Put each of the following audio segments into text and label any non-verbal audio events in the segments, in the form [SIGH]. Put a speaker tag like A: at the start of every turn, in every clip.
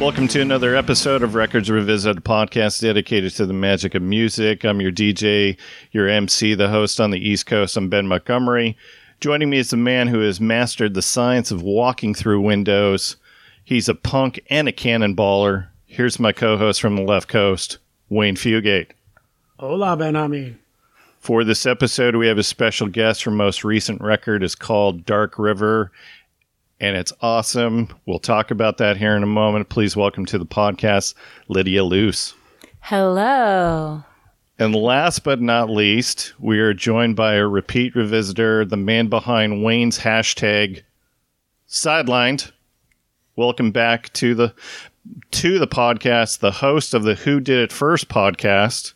A: Welcome to another episode of Records Revisited, a podcast dedicated to the magic of music. I'm your DJ, your MC, the host on the East Coast. I'm Ben Montgomery. Joining me is a man who has mastered the science of walking through windows. He's a punk and a cannonballer. Here's my co host from the left coast, Wayne Fugate.
B: Hola, Benjamin.
A: For this episode, we have a special guest from most recent record. is called Dark River, and it's awesome. We'll talk about that here in a moment. Please welcome to the podcast, Lydia Luce.
C: Hello.
A: And last but not least, we are joined by a repeat revisitor, the man behind Wayne's hashtag sidelined. Welcome back to the to the podcast, the host of the Who Did It First podcast,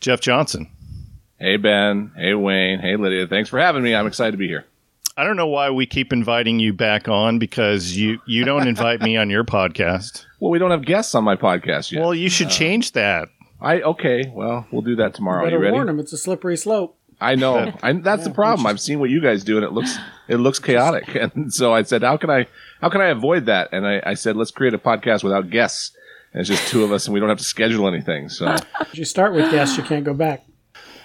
A: Jeff Johnson.
D: Hey Ben, hey Wayne, hey Lydia. Thanks for having me. I'm excited to be here.
A: I don't know why we keep inviting you back on because you you don't [LAUGHS] invite me on your podcast.
D: Well, we don't have guests on my podcast yet.
A: Well, you should uh, change that.
D: I okay. Well, we'll do that tomorrow.
B: Better
D: you ready?
B: warn them. It's a slippery slope.
D: I know. [LAUGHS] I, that's the problem. I've seen what you guys do, and it looks it looks chaotic. [LAUGHS] And so I said, how can I how can I avoid that? And I, I said, let's create a podcast without guests. And it's just two of us, and we don't have to schedule anything. So
B: If you start with guests, you can't go back.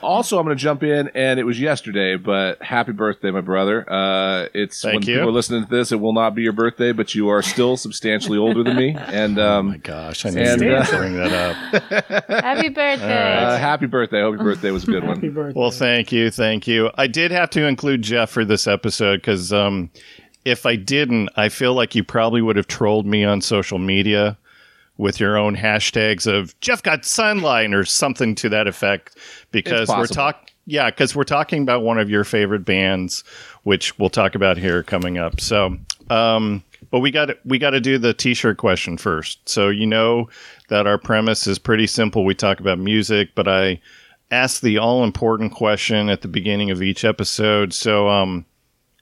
D: Also, I'm going to jump in, and it was yesterday, but happy birthday, my brother. Uh, it's
A: Thank
D: when
A: you.
D: people are listening to this, it will not be your birthday, but you are still substantially older than me. [LAUGHS] And um,
A: My gosh, I knew
D: And,
A: you
D: uh,
A: going to bring that up. [LAUGHS]
C: Happy birthday.
D: uh, happy birthday! I hope your birthday was a good
B: Happy
D: one.
B: birthday.
A: Well, thank you, thank you. I did have to include Jeff for this episode because um, if I didn't, I feel like you probably would have trolled me on social media with your own hashtags of Jeff got sunline or something to that effect. Because we're
D: possible.
A: talk, yeah, because we're talking about one of your favorite bands, which we'll talk about here coming up. So, um, but we got we got to do the t-shirt question first. So you know that our premise is pretty simple. We talk about music, but I ask the all important question at the beginning of each episode. So, um,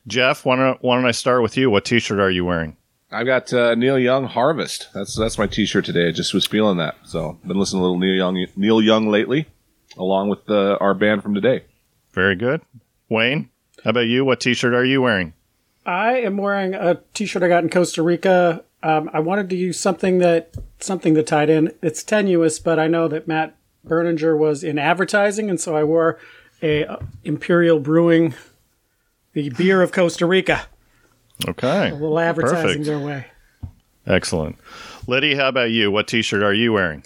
A: Jeff, why don't, why don't I start with you? What t shirt are you wearing?
D: I got uh, Neil Young Harvest. That's that's my T-shirt today. I just was feeling that, so been listening to a little Neil Young Neil Young lately, along with uh, our band from today.
A: Very good. Wayne, how about you? What t shirt are you wearing?
B: I am wearing a T-shirt I got in Costa Rica. Um, I wanted to use something that something that tied in. It's tenuous, but I know that Matt Berninger was in advertising, and so I wore a uh, Imperial Brewing, the beer of Costa Rica.
A: Okay.
B: A little advertising
A: Perfect.
B: their way.
A: Excellent. Liddy, how about you? What t shirt are you wearing?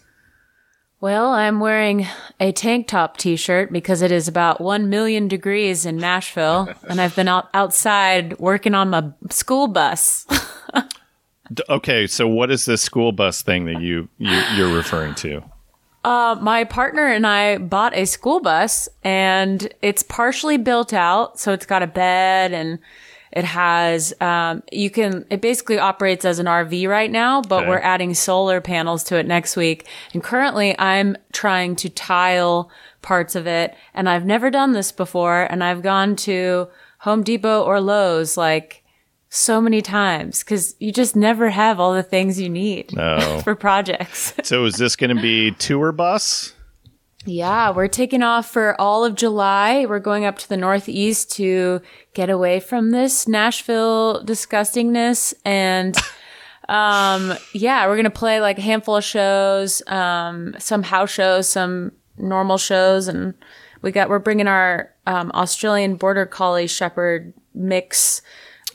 C: well, I'm wearing a tank top t shirt because it is about 1 million degrees in Nashville, [LAUGHS] and I've been out- outside working on my school bus.
A: Okay, so what is this school bus thing that you, you you're referring to?
C: Uh, my partner and I bought a school bus, and it's partially built out. So it's got a bed and it has, um, you can, it basically operates as an RV right now, but
A: Okay.
C: we're adding solar panels to it next week. And currently I'm trying to tile parts of it. And I've never done this before. And I've gone to Home Depot or Lowe's like so many times because you just never have all the things you need
A: No. [LAUGHS]
C: for projects.
A: so is this going to be tour bus?
C: Yeah, we're taking off for all of July. We're going up to the Northeast to get away from this Nashville disgustingness. And, [LAUGHS] um, yeah, we're going to play like a handful of shows, um, some house shows, some normal shows. And we got, we're bringing our, um, Australian Border Collie Shepherd mix,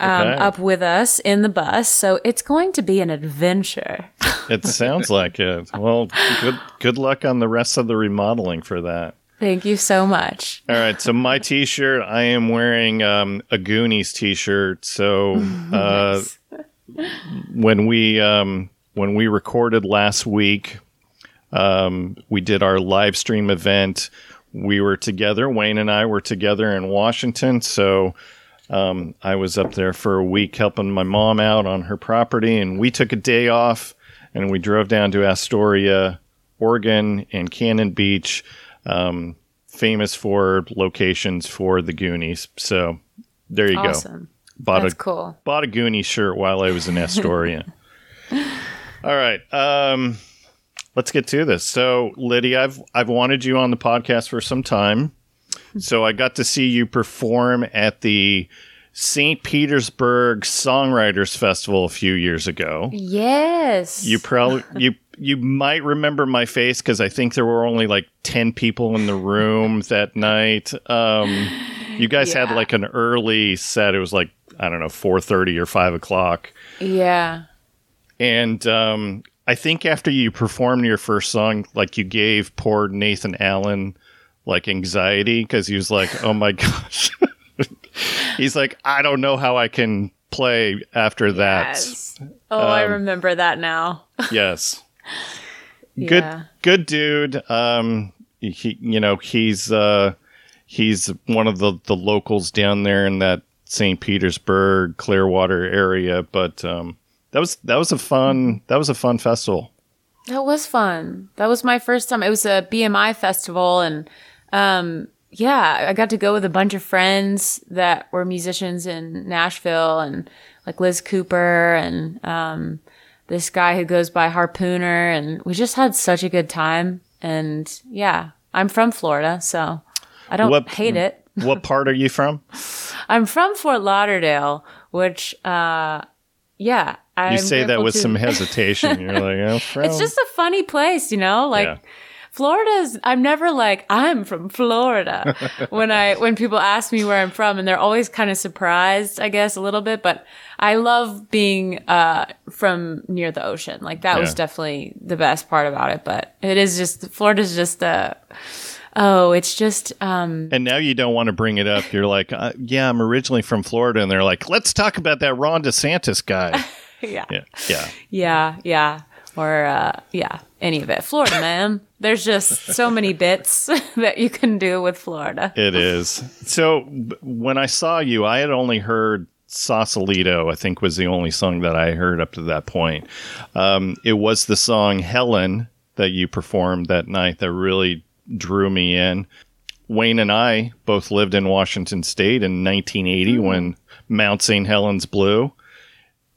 C: um,
A: Okay.
C: up with us in the bus. So it's going to be an adventure. [LAUGHS]
A: It sounds like it. Well, good good luck on the rest of the remodeling for that.
C: Thank you so much.
A: All right, so my T-shirt, I am wearing um, a Goonies T-shirt. So [LAUGHS] uh, when we um, when we recorded last week, um, we did our live stream event. We were together. Wayne and I were together in Washington. So um, I was up there for a week helping my mom out on her property, and we took a day off and we drove down to Astoria, Oregon, and Cannon Beach, um, famous for locations for the Goonies. So there you go.
C: Awesome.
A: Bought
C: That's
A: a
C: cool.
A: bought a Goonie shirt while I was in Astoria. [LAUGHS] All right. Um, let's get to this. So, Lydia, I've I've wanted you on the podcast for some time. So I got to see you perform at the St. Petersburg Songwriters Festival a few years ago.
C: Yes.
A: You probably you you might remember my face because I think there were only like ten people in the room [LAUGHS] that night. Um, you guys had like an early set. It was like I don't know four thirty or five o'clock,
C: yeah.
A: and um, I think after you performed your first song, like you gave poor Nathan Allen like anxiety because he was like, "Oh my [LAUGHS] gosh." He's like, I don't know how I can play after that.
C: Yes. Oh, I
A: Um,
C: remember that now. [LAUGHS]
A: Yes.
C: Yeah.
A: Good good dude. Um he you know, he's uh he's one of the the locals down there in that St. Petersburg, Clearwater area, but um that was that was a fun that was a fun festival.
C: That was fun. That was my first time. It was a BMI festival and um yeah, I got to go with a bunch of friends that were musicians in Nashville and like Liz Cooper and um this guy who goes by Harpooner and we just had such a good time and yeah, I'm from Florida, so I don't
A: What-
C: hate it. [LAUGHS]
A: What part are you from?
C: I'm from Fort Lauderdale, which uh yeah, I'm
A: You say that with
C: to-
A: some [LAUGHS] hesitation. You're like, oh, from.
C: It's just a funny place, you know? Like
A: Yeah.
C: Florida's I'm never like I'm from Florida [LAUGHS] when I when people ask me where I'm from and they're always kind of surprised, I guess a little bit, but I love being uh from near the ocean. Like that was definitely the best part about it, but it is just Florida's just uh oh, it's just um
A: And now you don't want to bring it up. You're like, uh, yeah, I'm originally from Florida, and they're like, let's talk about that Ron DeSantis guy. [LAUGHS]
C: yeah.
A: yeah, yeah.
C: Yeah, yeah. Or uh yeah, any of it. Florida, man. There's just so many bits [LAUGHS] that you can do with Florida.
A: It is. So when I saw you, I had only heard Sausalito, I think was the only song that I heard up to that point. Um, it was the song Helen that you performed that night that really drew me in. Wayne and I both lived in Washington State in 1980 when Mount St. Helens blew.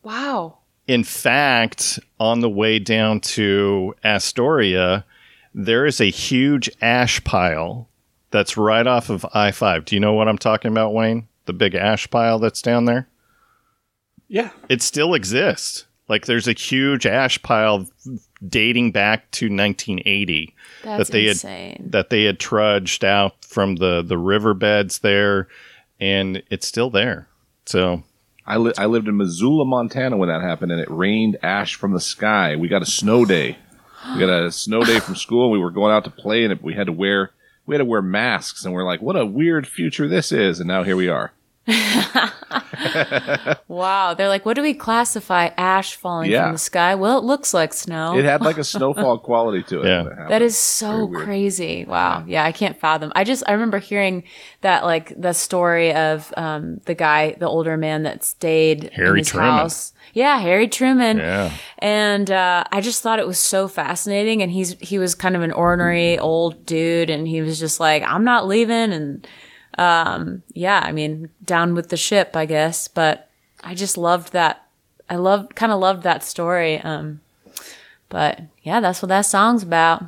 C: Wow.
A: In fact, on the way down to Astoria, there is a huge ash pile that's right off of I 5. Do you know what I'm talking about, Wayne? The big ash pile that's down there?
B: Yeah.
A: It still exists. Like there's a huge ash pile dating back to 1980
C: That's
A: that they
C: insane.
A: had that they had trudged out from the the riverbeds there and it's still there. So
D: I, li- I lived in Missoula, Montana when that happened, and it rained ash from the sky. We got a snow day. We got a snow day from school. And we were going out to play, and we had to wear we had to wear masks. And we're like, "What a weird future this is!" And now here we are. [LAUGHS]
C: wow. They're like, what do we classify ash falling
D: Yeah.
C: from the sky? Well, it looks like snow.
D: It had like a [LAUGHS] snowfall quality to it.
A: Yeah.
D: when it happened.
C: that is so crazy. Wow. Yeah, I can't fathom. I just I remember hearing that like the story of um the guy, the older man that stayed in
A: Harry
C: his
A: Truman.
C: house. Yeah, Harry Truman.
A: Yeah.
C: And uh, I just thought it was so fascinating. And he's he was kind of an ornery old dude, and he was just like, "I'm not leaving." And um, yeah, I mean, down with the ship, I guess. But I just loved that. I love kind of loved that story. Um, but yeah, that's what that song's about.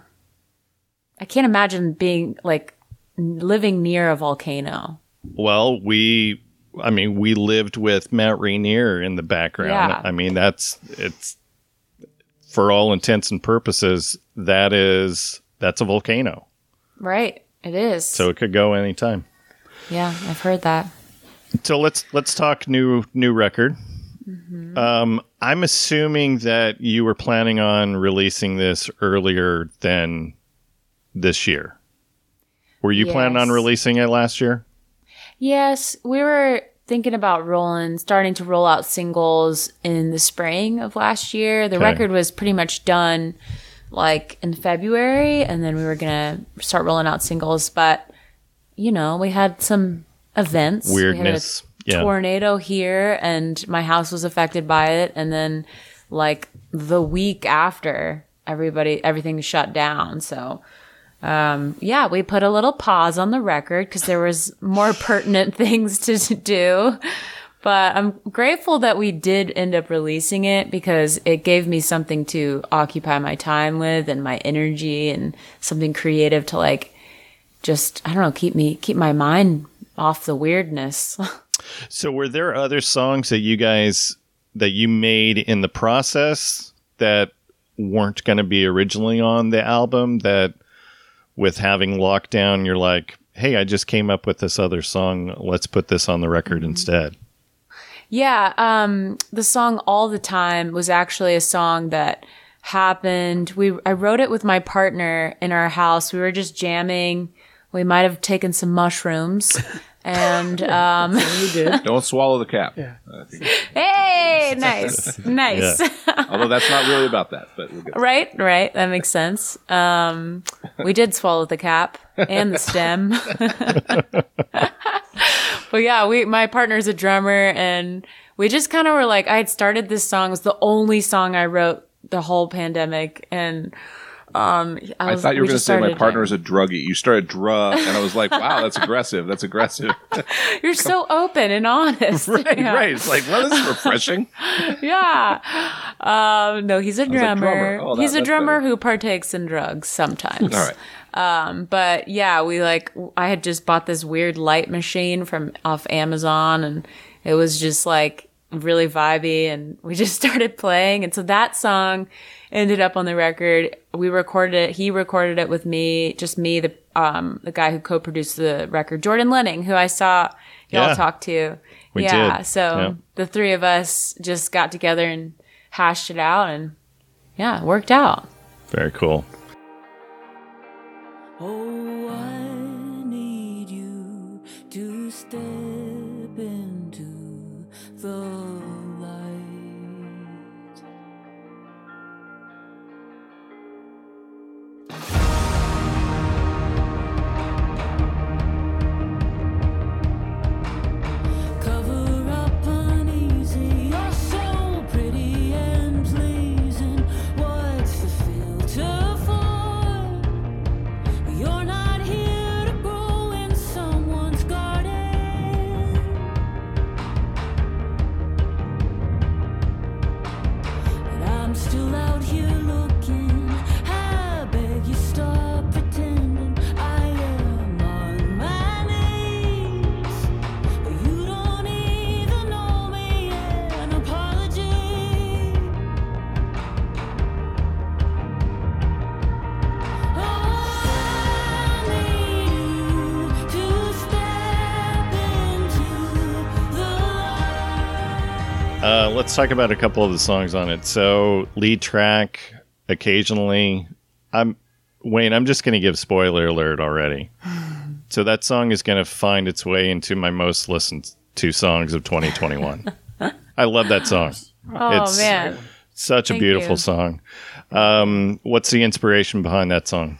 C: I can't imagine being like living near a volcano.
A: Well, we, I mean, we lived with Mount Rainier in the background.
C: Yeah.
A: I mean, that's it's for all intents and purposes that is that's a volcano,
C: Right. It is.
A: so it could go anytime.
C: Yeah, I've heard that.
A: So let's let's talk new new record.
C: Mm-hmm.
A: Um, I'm assuming that you were planning on releasing this earlier than this year. Were you planning on releasing it last year?
C: Yes, we were thinking about rolling, starting to roll out singles in the spring of last year. The
A: Okay.
C: record was pretty much done like in February, and then we were gonna start rolling out singles. But you know, we had some events, We had a
A: Weirdness. Yeah.
C: tornado here, and my house was affected by it. And then, like the week after, everybody everything shut down. So um, yeah, we put a little pause on the record because there was more [LAUGHS] pertinent things to, to do. But I'm grateful that we did end up releasing it because it gave me something to occupy my time with and my energy and something creative to like just I don't know keep me keep my mind off the weirdness. [LAUGHS]
A: So, were there other songs that you guys that you made in the process that weren't going to be originally on the album? That with having lockdown, you're like, hey, I just came up with this other song. Let's put this on the record
C: Mm-hmm.
A: instead.
C: Yeah, um, the song "All the Time" was actually a song that happened. We I wrote it with my partner in our house. We were just jamming. We might have taken some mushrooms, [LAUGHS] and um, [LAUGHS]
D: Don't swallow the cap.
B: Yeah.
C: hey, [LAUGHS] nice, nice.
D: Although that's not really about that, but we'll get
C: Right, right. That makes sense. Um, we did swallow the cap and the stem. but yeah, we my partner's a drummer and we just kind of were like I had started this song it was the only song I wrote the whole pandemic and um I,
D: I thought you were going to say my partner is a druggie. You started drug, and I was like, wow, that's [LAUGHS] aggressive. That's aggressive. [LAUGHS]
C: You're so open and honest. [LAUGHS]
D: right,
C: Yeah.
D: right. It's like, well, this is refreshing.
C: Yeah. Um no, he's a drummer.
D: drummer. Oh, that-
C: he's a drummer
D: better.
C: who partakes in drugs sometimes.
D: All right.
C: Um, but yeah, we like, I had just bought this weird light machine from off Amazon and it was just like really vibey and we [LAUGHS] just started playing. And so that song ended up on the record. We recorded it. He recorded it with me, just me, the, um, the guy who co-produced the record, Jordan Lehning, who I saw y'all
A: Yeah.
C: talk to.
A: We
C: yeah.
A: did.
C: So
A: Yeah.
C: the three of us just got together and hashed it out and yeah, it worked out.
A: Very cool.
E: Oh, I
A: Uh, let's talk about a couple of the songs on it. So, lead track, occasionally. I'm Wayne. I'm just going to give spoiler alert already. [SIGHS] So that song is going to find its way into my most listened to songs of 2021. [LAUGHS] I love that song.
C: Oh
A: It's-
C: man.
A: Such a beautiful
C: you.
A: song. Um, what's the inspiration behind that song?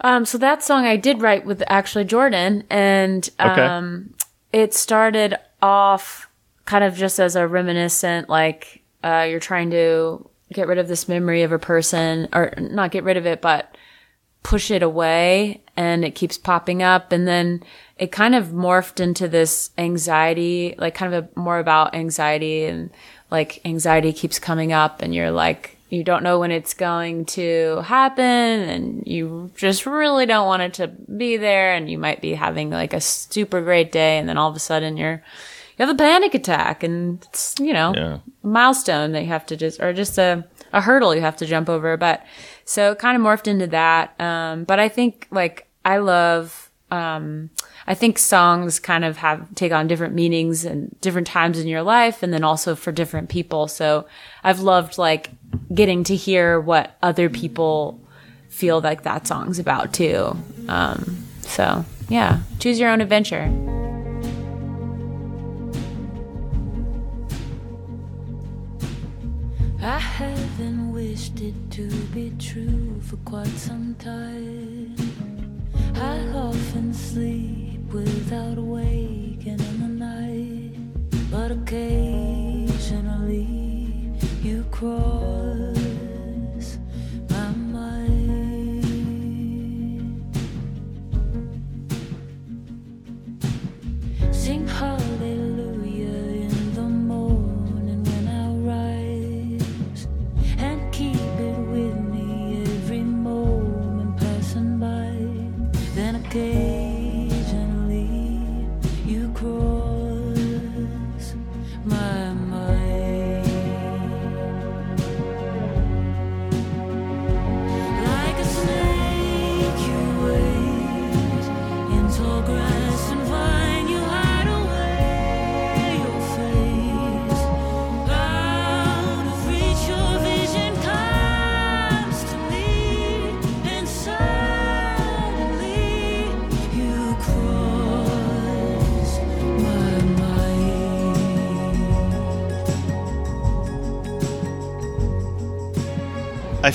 C: Um, so that song I did write with actually Jordan, and
A: Okay.
C: um, it started off kind of just as a reminiscent, like uh, you're trying to get rid of this memory of a person, or not get rid of it, but push it away, and it keeps popping up, and then it kind of morphed into this anxiety, like kind of a, more about anxiety, and like anxiety keeps coming up, and you're like you don't know when it's going to happen and you just really don't want it to be there and you might be having like a super great day and then all of a sudden you're you have a panic attack and it's you know
A: Yeah.
C: a milestone that you have to just or just a, a hurdle you have to jump over. But so it kind of morphed into that. Um but i think like i love um i think songs kind of have take on different meanings and different times in your life and then also for different people. So i've loved like getting to hear what other people feel like that song's about too. Um so yeah. Choose your own adventure
E: I haven't wished it to be true for quite some time. I often sleep without waking in the night, but occasionally you cross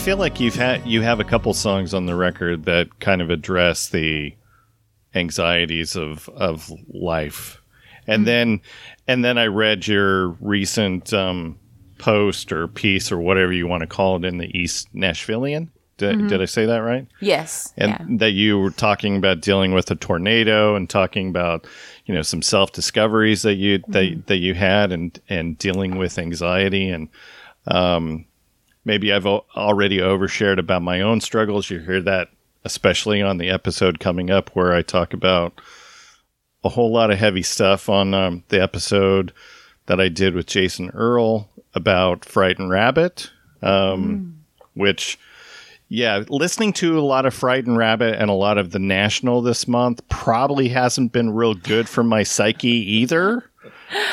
A: feel like you've had you have a couple songs on the record that kind of address the anxieties of of life, and then and then I read your recent um, post or piece or whatever you want to call it in the East Nashvillian. Did, did I say that right?
C: Yes.
A: and
C: yeah.
A: that you were talking about dealing with a tornado and talking about you know some self discoveries that you that, that you had and and dealing with anxiety and um maybe I've already overshared about my own struggles you hear that especially on the episode coming up where I talk about a whole lot of heavy stuff on um, the episode that I did with Jason Earl about Frightened Rabbit um which yeah, listening to a lot of Frightened Rabbit and a lot of The National this month probably hasn't been real good for my psyche either.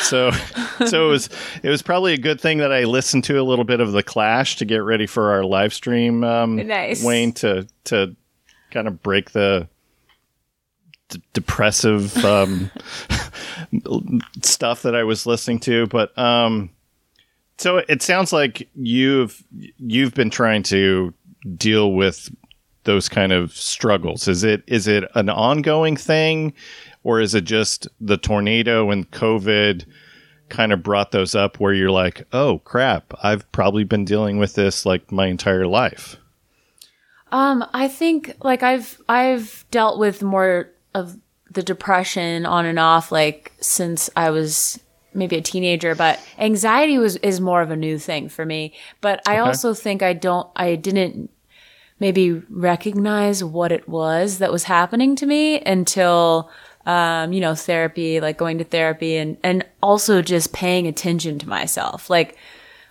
A: So, [LAUGHS] so it was it was probably a good thing that I listened to a little bit of The Clash to get ready for our live stream. Um,
C: Nice.
A: Wayne to to kind of break the d- depressive um, [LAUGHS] stuff that I was listening to, but um, so it sounds like you've you've been trying to deal with those kind of struggles. Is it is it an ongoing thing, or is it just the tornado and COVID kind of brought those up where you're like, oh crap, I've probably been dealing with this like my entire life.
C: Um, I think like I've I've dealt with more of the depression on and off like since I was maybe a teenager, but anxiety was is more of a new thing for me. But I also think I don't I didn't maybe recognize what it was that was happening to me until um, you know, therapy, like going to therapy and and also just paying attention to myself. Like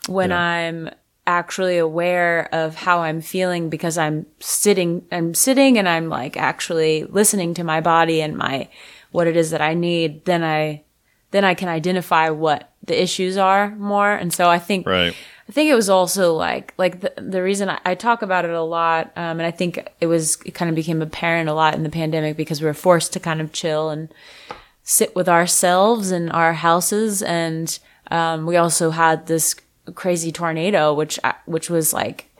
C: when I'm actually aware of how I'm feeling because I'm sitting I'm sitting and I'm like actually listening to my body and my what it is that I need, then I then I can identify what the issues are more. And so I think
A: Right.
C: I think it was also like like the the reason I, I talk about it a lot, um, and I think it was it kind of became apparent a lot in the pandemic because we were forced to kind of chill and sit with ourselves in our houses, and um, we also had this crazy tornado, which which was like,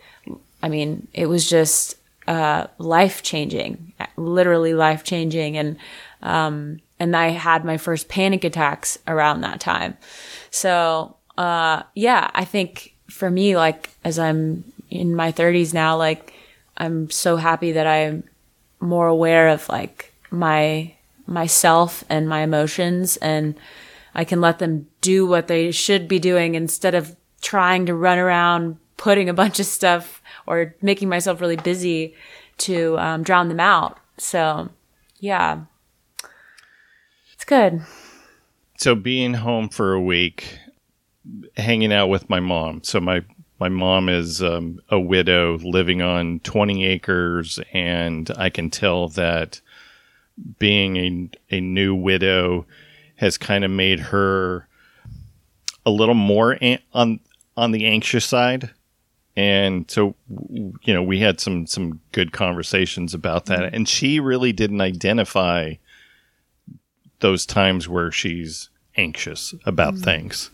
C: I mean, it was just uh, life changing, literally life changing, and um, and I had my first panic attacks around that time. So uh, yeah, I think for me, like as I'm in my 30s now, like I'm so happy that I'm more aware of like my myself and my emotions, and I can let them do what they should be doing instead of trying to run around putting a bunch of stuff or making myself really busy to um, drown them out. So yeah, it's good.
A: so being home for a week hanging out with my mom. So my my mom is um, a widow living on 20 acres and i can tell that being a, a new widow has kind of made her a little more an- on on the anxious side. And so you know we had some some good conversations about that. And she really didn't identify those times where she's anxious about things.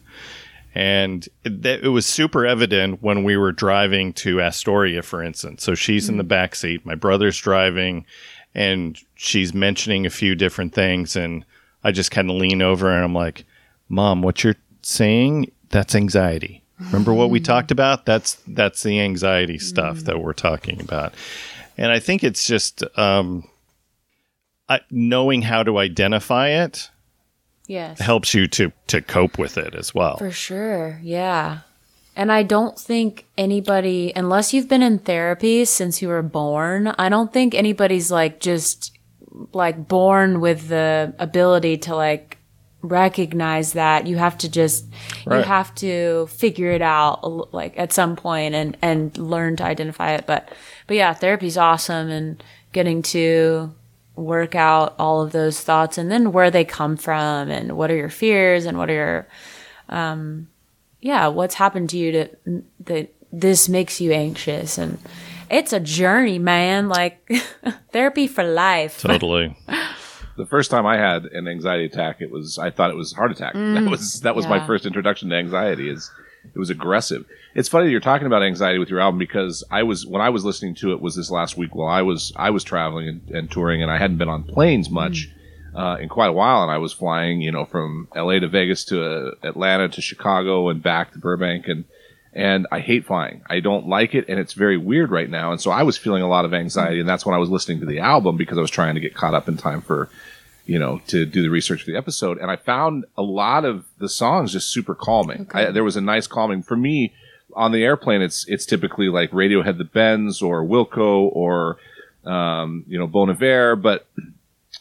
A: And it, it was super evident when we were driving to Astoria, for instance. So she's in the back seat, my brother's driving, and she's mentioning a few different things. And I just kind of lean over and I'm like, Mom, what you're saying, that's anxiety. Remember what we talked [LAUGHS] about? That's that's the anxiety stuff that we're talking about. And I think it's just um, I, knowing how to identify it
C: Yes.
A: helps you to to cope with it as well.
C: For sure. Yeah. And I don't think anybody, unless you've been in therapy since you were born, I don't think anybody's like just like born with the ability to like recognize that. You have to just, you have to figure it out like at some point and, and learn to identify it. But, but yeah, therapy's awesome and getting to work out all of those thoughts and then where they come from and what are your fears and what are your um, yeah, what's happened to you to that this makes you anxious and it's a journey, man. Like [LAUGHS] therapy for life. [LAUGHS]
A: Totally.
D: The first time I had an anxiety attack, it was I thought it was heart attack. [LAUGHS] that mm. was that was my first introduction to anxiety. Is it was aggressive. It's funny that you're talking about anxiety with your album because I was when I was listening to it was this last week while I was I was traveling and, and touring and I hadn't been on planes much uh, in quite a while and I was flying you know from L.A. to Vegas to uh, Atlanta to Chicago and back to Burbank and and I hate flying. I don't like it, and it's very weird right now. And so I was feeling a lot of anxiety, and that's when I was listening to the album because I was trying to get caught up in time for, you know, to do the research for the episode. And I found a lot of the songs just super calming. I, there was a nice calming for me on the airplane. It's it's typically like Radiohead, the Bends, or Wilco, or um, you know, Bon Iver, but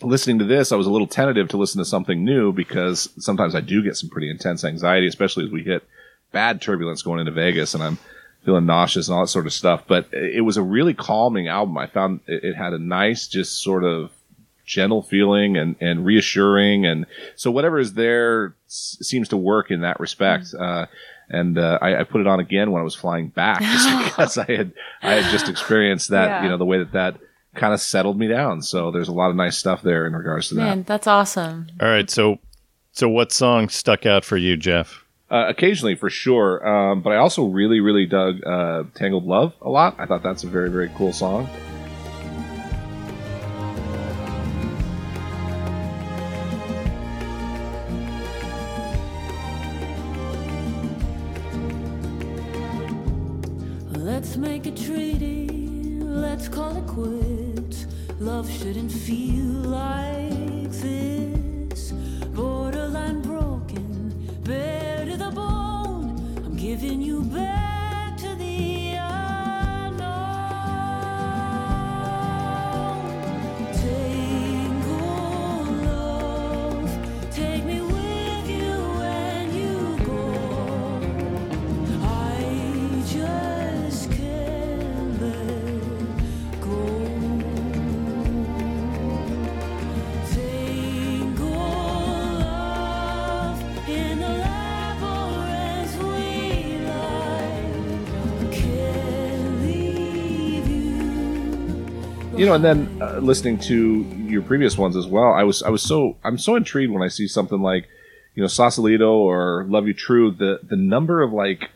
D: listening to this, I was a little tentative to listen to something new because sometimes I do get some pretty intense anxiety, especially as we hit bad turbulence going into Vegas and I'm feeling nauseous and all that sort of stuff. But it was a really calming album. I found it had a nice, just sort of gentle feeling and, and reassuring. And so whatever is there s- seems to work in that respect. Uh, and uh, I, I put it on again when I was flying back, [LAUGHS] just because I had I had just experienced that,
C: Yeah.
D: you know, the way that that kind of settled me down. So there's a lot of nice stuff there in regards to that.
C: Man, that's awesome.
A: All right, so so what song stuck out for you, Jeff?
D: Uh, occasionally, for sure. Um, but I also really, really dug uh, Tangled Love a lot. I thought that's a very, very cool song.
E: A treaty, let's call it quits. Love shouldn't feel like this. Borderline broken, bare to the bone. I'm giving you back You
D: know, and then uh, listening to your previous ones as well, I was I was so I'm so intrigued when I see something like, you know, Sausalito or Love You True. The the number of like,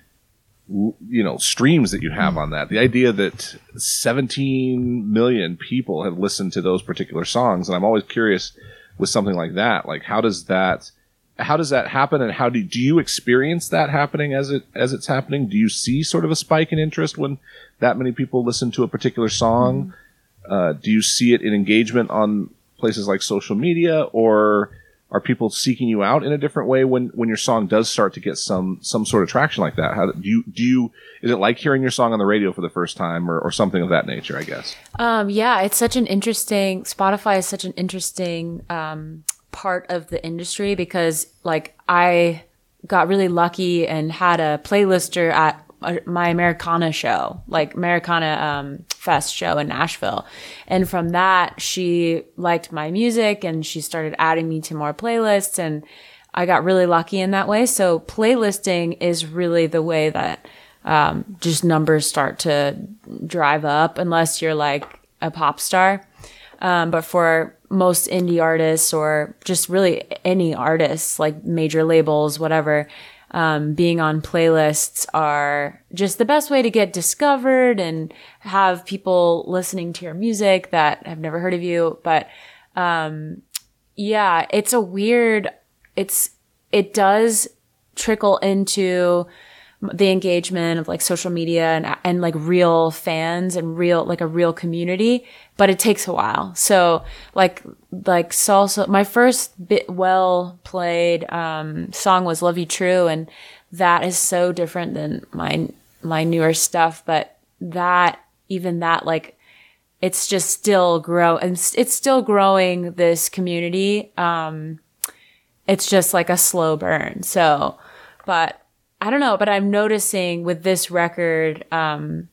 D: you know, streams that you have on that. The idea that 17 million people have listened to those particular songs, and I'm always curious with something like that. Like, how does that how does that happen and how do, do you experience that happening as it as it's happening do you see sort of a spike in interest when that many people listen to a particular song uh, do you see it in engagement on places like social media or are people seeking you out in a different way when, when your song does start to get some some sort of traction like that how do you do you is it like hearing your song on the radio for the first time or, or something of that nature i guess
C: Um, yeah, it's such an interesting. Spotify is such an interesting um, part of the industry because, like, I got really lucky and had a playlister at my Americana show, like Americana um, Fest show in Nashville, and from that, she liked my music and she started adding me to more playlists, and I got really lucky in that way. So playlisting is really the way that um, just numbers start to drive up unless you're like a pop star. Um, but for most indie artists or just really any artists, like major labels, whatever, um, being on playlists are just the best way to get discovered and have people listening to your music that have never heard of you. But um, yeah, it's a weird, it's, it does trickle into the engagement of like social media and and like real fans and real like a real community but it takes a while. So like like salsa my first bit well played um song was love you true and that is so different than my my newer stuff but that even that like it's just still grow and it's it's still growing this community um it's just like a slow burn. So but I don't know, but I'm noticing with this record, um,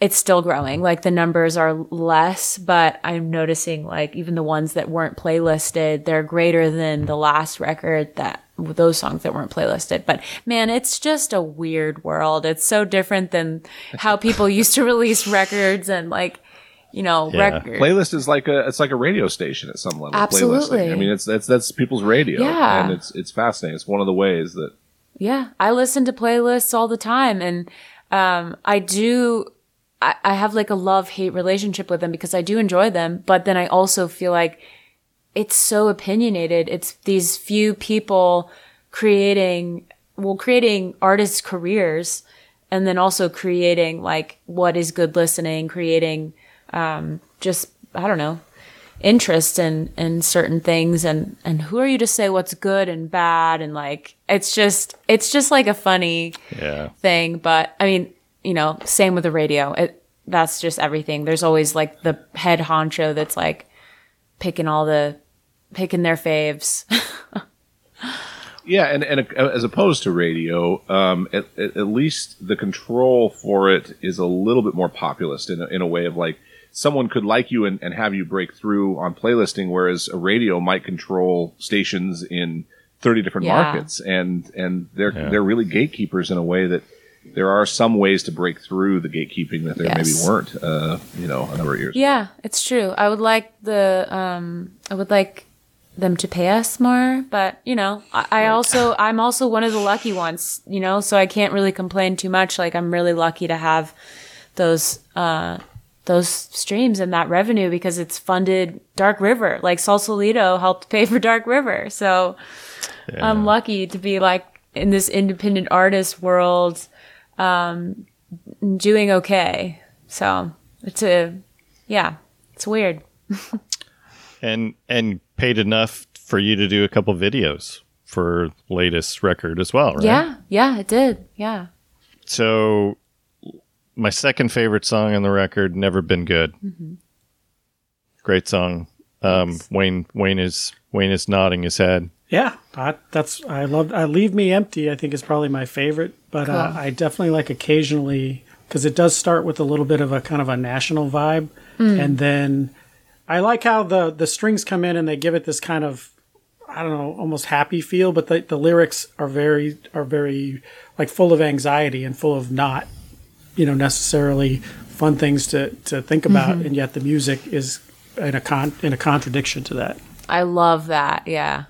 C: it's still growing. Like the numbers are less, but I'm noticing like even the ones that weren't playlisted, they're greater than the last record that those songs that weren't playlisted. But man, it's just a weird world. It's so different than how [LAUGHS] people used to release records and like, you know,
A: Yeah.
C: record.
D: playlist is like a it's like a radio station at some level
C: Absolutely.
D: playlisting. i mean it's that's that's people's radio
C: Yeah.
D: and it's it's fascinating it's one of the ways that
C: Yeah, I listen to playlists all the time, and um, I do. I, I have like a love hate relationship with them because I do enjoy them, but then I also feel like it's so opinionated. It's these few people creating, well, creating artists' careers, and then also creating like what is good listening, creating um, just I don't know interest in in certain things and and who are you to say what's good and bad and like it's just it's just like a funny
A: Yeah.
C: thing but i mean you know same with the radio. It that's just everything. There's always like the head honcho that's like picking all the picking their faves.
D: Yeah, and, and uh, as opposed to radio, um, at, at at least the control for it is a little bit more populist in a, in a way of like someone could like you and, and have you break through on playlisting, whereas a radio might control stations in thirty different
C: Yeah.
D: markets, and and they're
A: Yeah.
D: they're really gatekeepers in a way that there are some ways to break through the gatekeeping that there
C: Yes.
D: maybe weren't, uh, you know, a number of years.
C: yeah it's true i would like the um i would like them to pay us more but you know I, I also i'm also one of the lucky ones you know so i can't really complain too much like i'm really lucky to have those uh those streams and that revenue because it's funded dark river like Sausalito helped pay for dark river so i'm lucky to be like in this independent artist world um doing okay so it's a yeah it's weird [LAUGHS]
A: And and paid enough for you to do a couple videos for latest record as well, right?
C: Yeah, yeah, it did. Yeah.
A: So my second favorite song on the record, "Never Been Good." Great song. Um, Wayne Wayne is Wayne is nodding his head.
B: Yeah, I, that's I love. I leave me empty. I think is probably my favorite, but uh, I definitely like occasionally because it does start with a little bit of a kind of a national vibe, and then I like how the the strings come in and they give it this kind of I don't know almost happy feel, but the the lyrics are very are very like full of anxiety and full of not you know necessarily fun things to to think about, mm-hmm. and yet the music is in a con in a contradiction to that.
C: I love that. Yeah.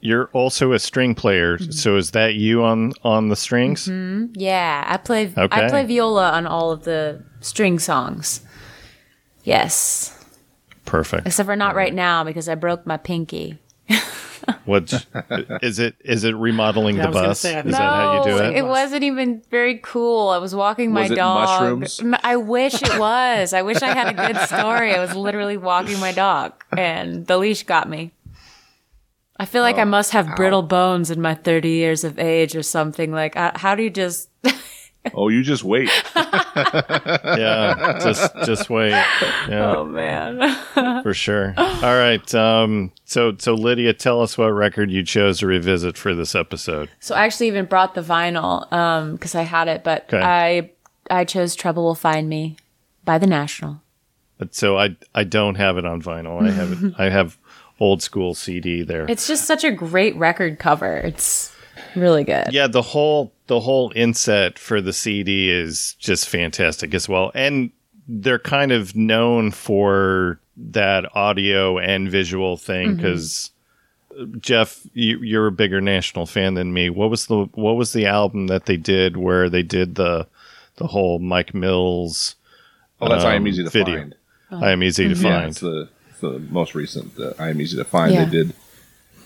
A: You're also a string player, mm-hmm. so is that you on on the strings? Mm-hmm.
C: Yeah. I play
A: okay.
C: I play viola on all of the string songs. Yes.
A: Perfect.
C: Except for not right now because I broke my pinky. [LAUGHS]
A: What is it? Is it remodeling
B: Yeah,
A: the bus?
B: say,
A: is
B: think-
A: that how you do it?
C: It wasn't even very cool. I was walking my
D: Was it
C: dog.
D: mushrooms?
C: M- I wish it was. I wish I had a good story. I was literally walking my dog and the leash got me. I feel like I must have brittle bones in my 30 years of age or something. Like, uh, how do you just.
D: Oh, you just wait. [LAUGHS]
A: yeah, just just wait. Yeah,
C: oh, man.
A: for sure. All right. Um. So so Lydia, tell us what record you chose to revisit for this episode.
C: So I actually even brought the vinyl um, because I had it, but
A: Okay.
C: I I chose "Trouble Will Find Me" by the National.
A: But so I I don't have it on vinyl. I have it. [LAUGHS] I have old school CD there.
C: It's just such a great record cover. It's really good.
A: yeah, the whole the whole inset for the CD is just fantastic as well, and they're kind of known for that audio and visual thing because. Jeff, you, you're a bigger national fan than me. What was the what was the album that they did where they did the the whole Mike Mills
D: Oh, that's I am
A: Um,
D: easy to
A: video.
D: find.
A: I am easy to find.
D: Yeah,
A: find.
D: it's the, it's the most recent. Uh, I am easy to find.
C: Yeah.
D: They did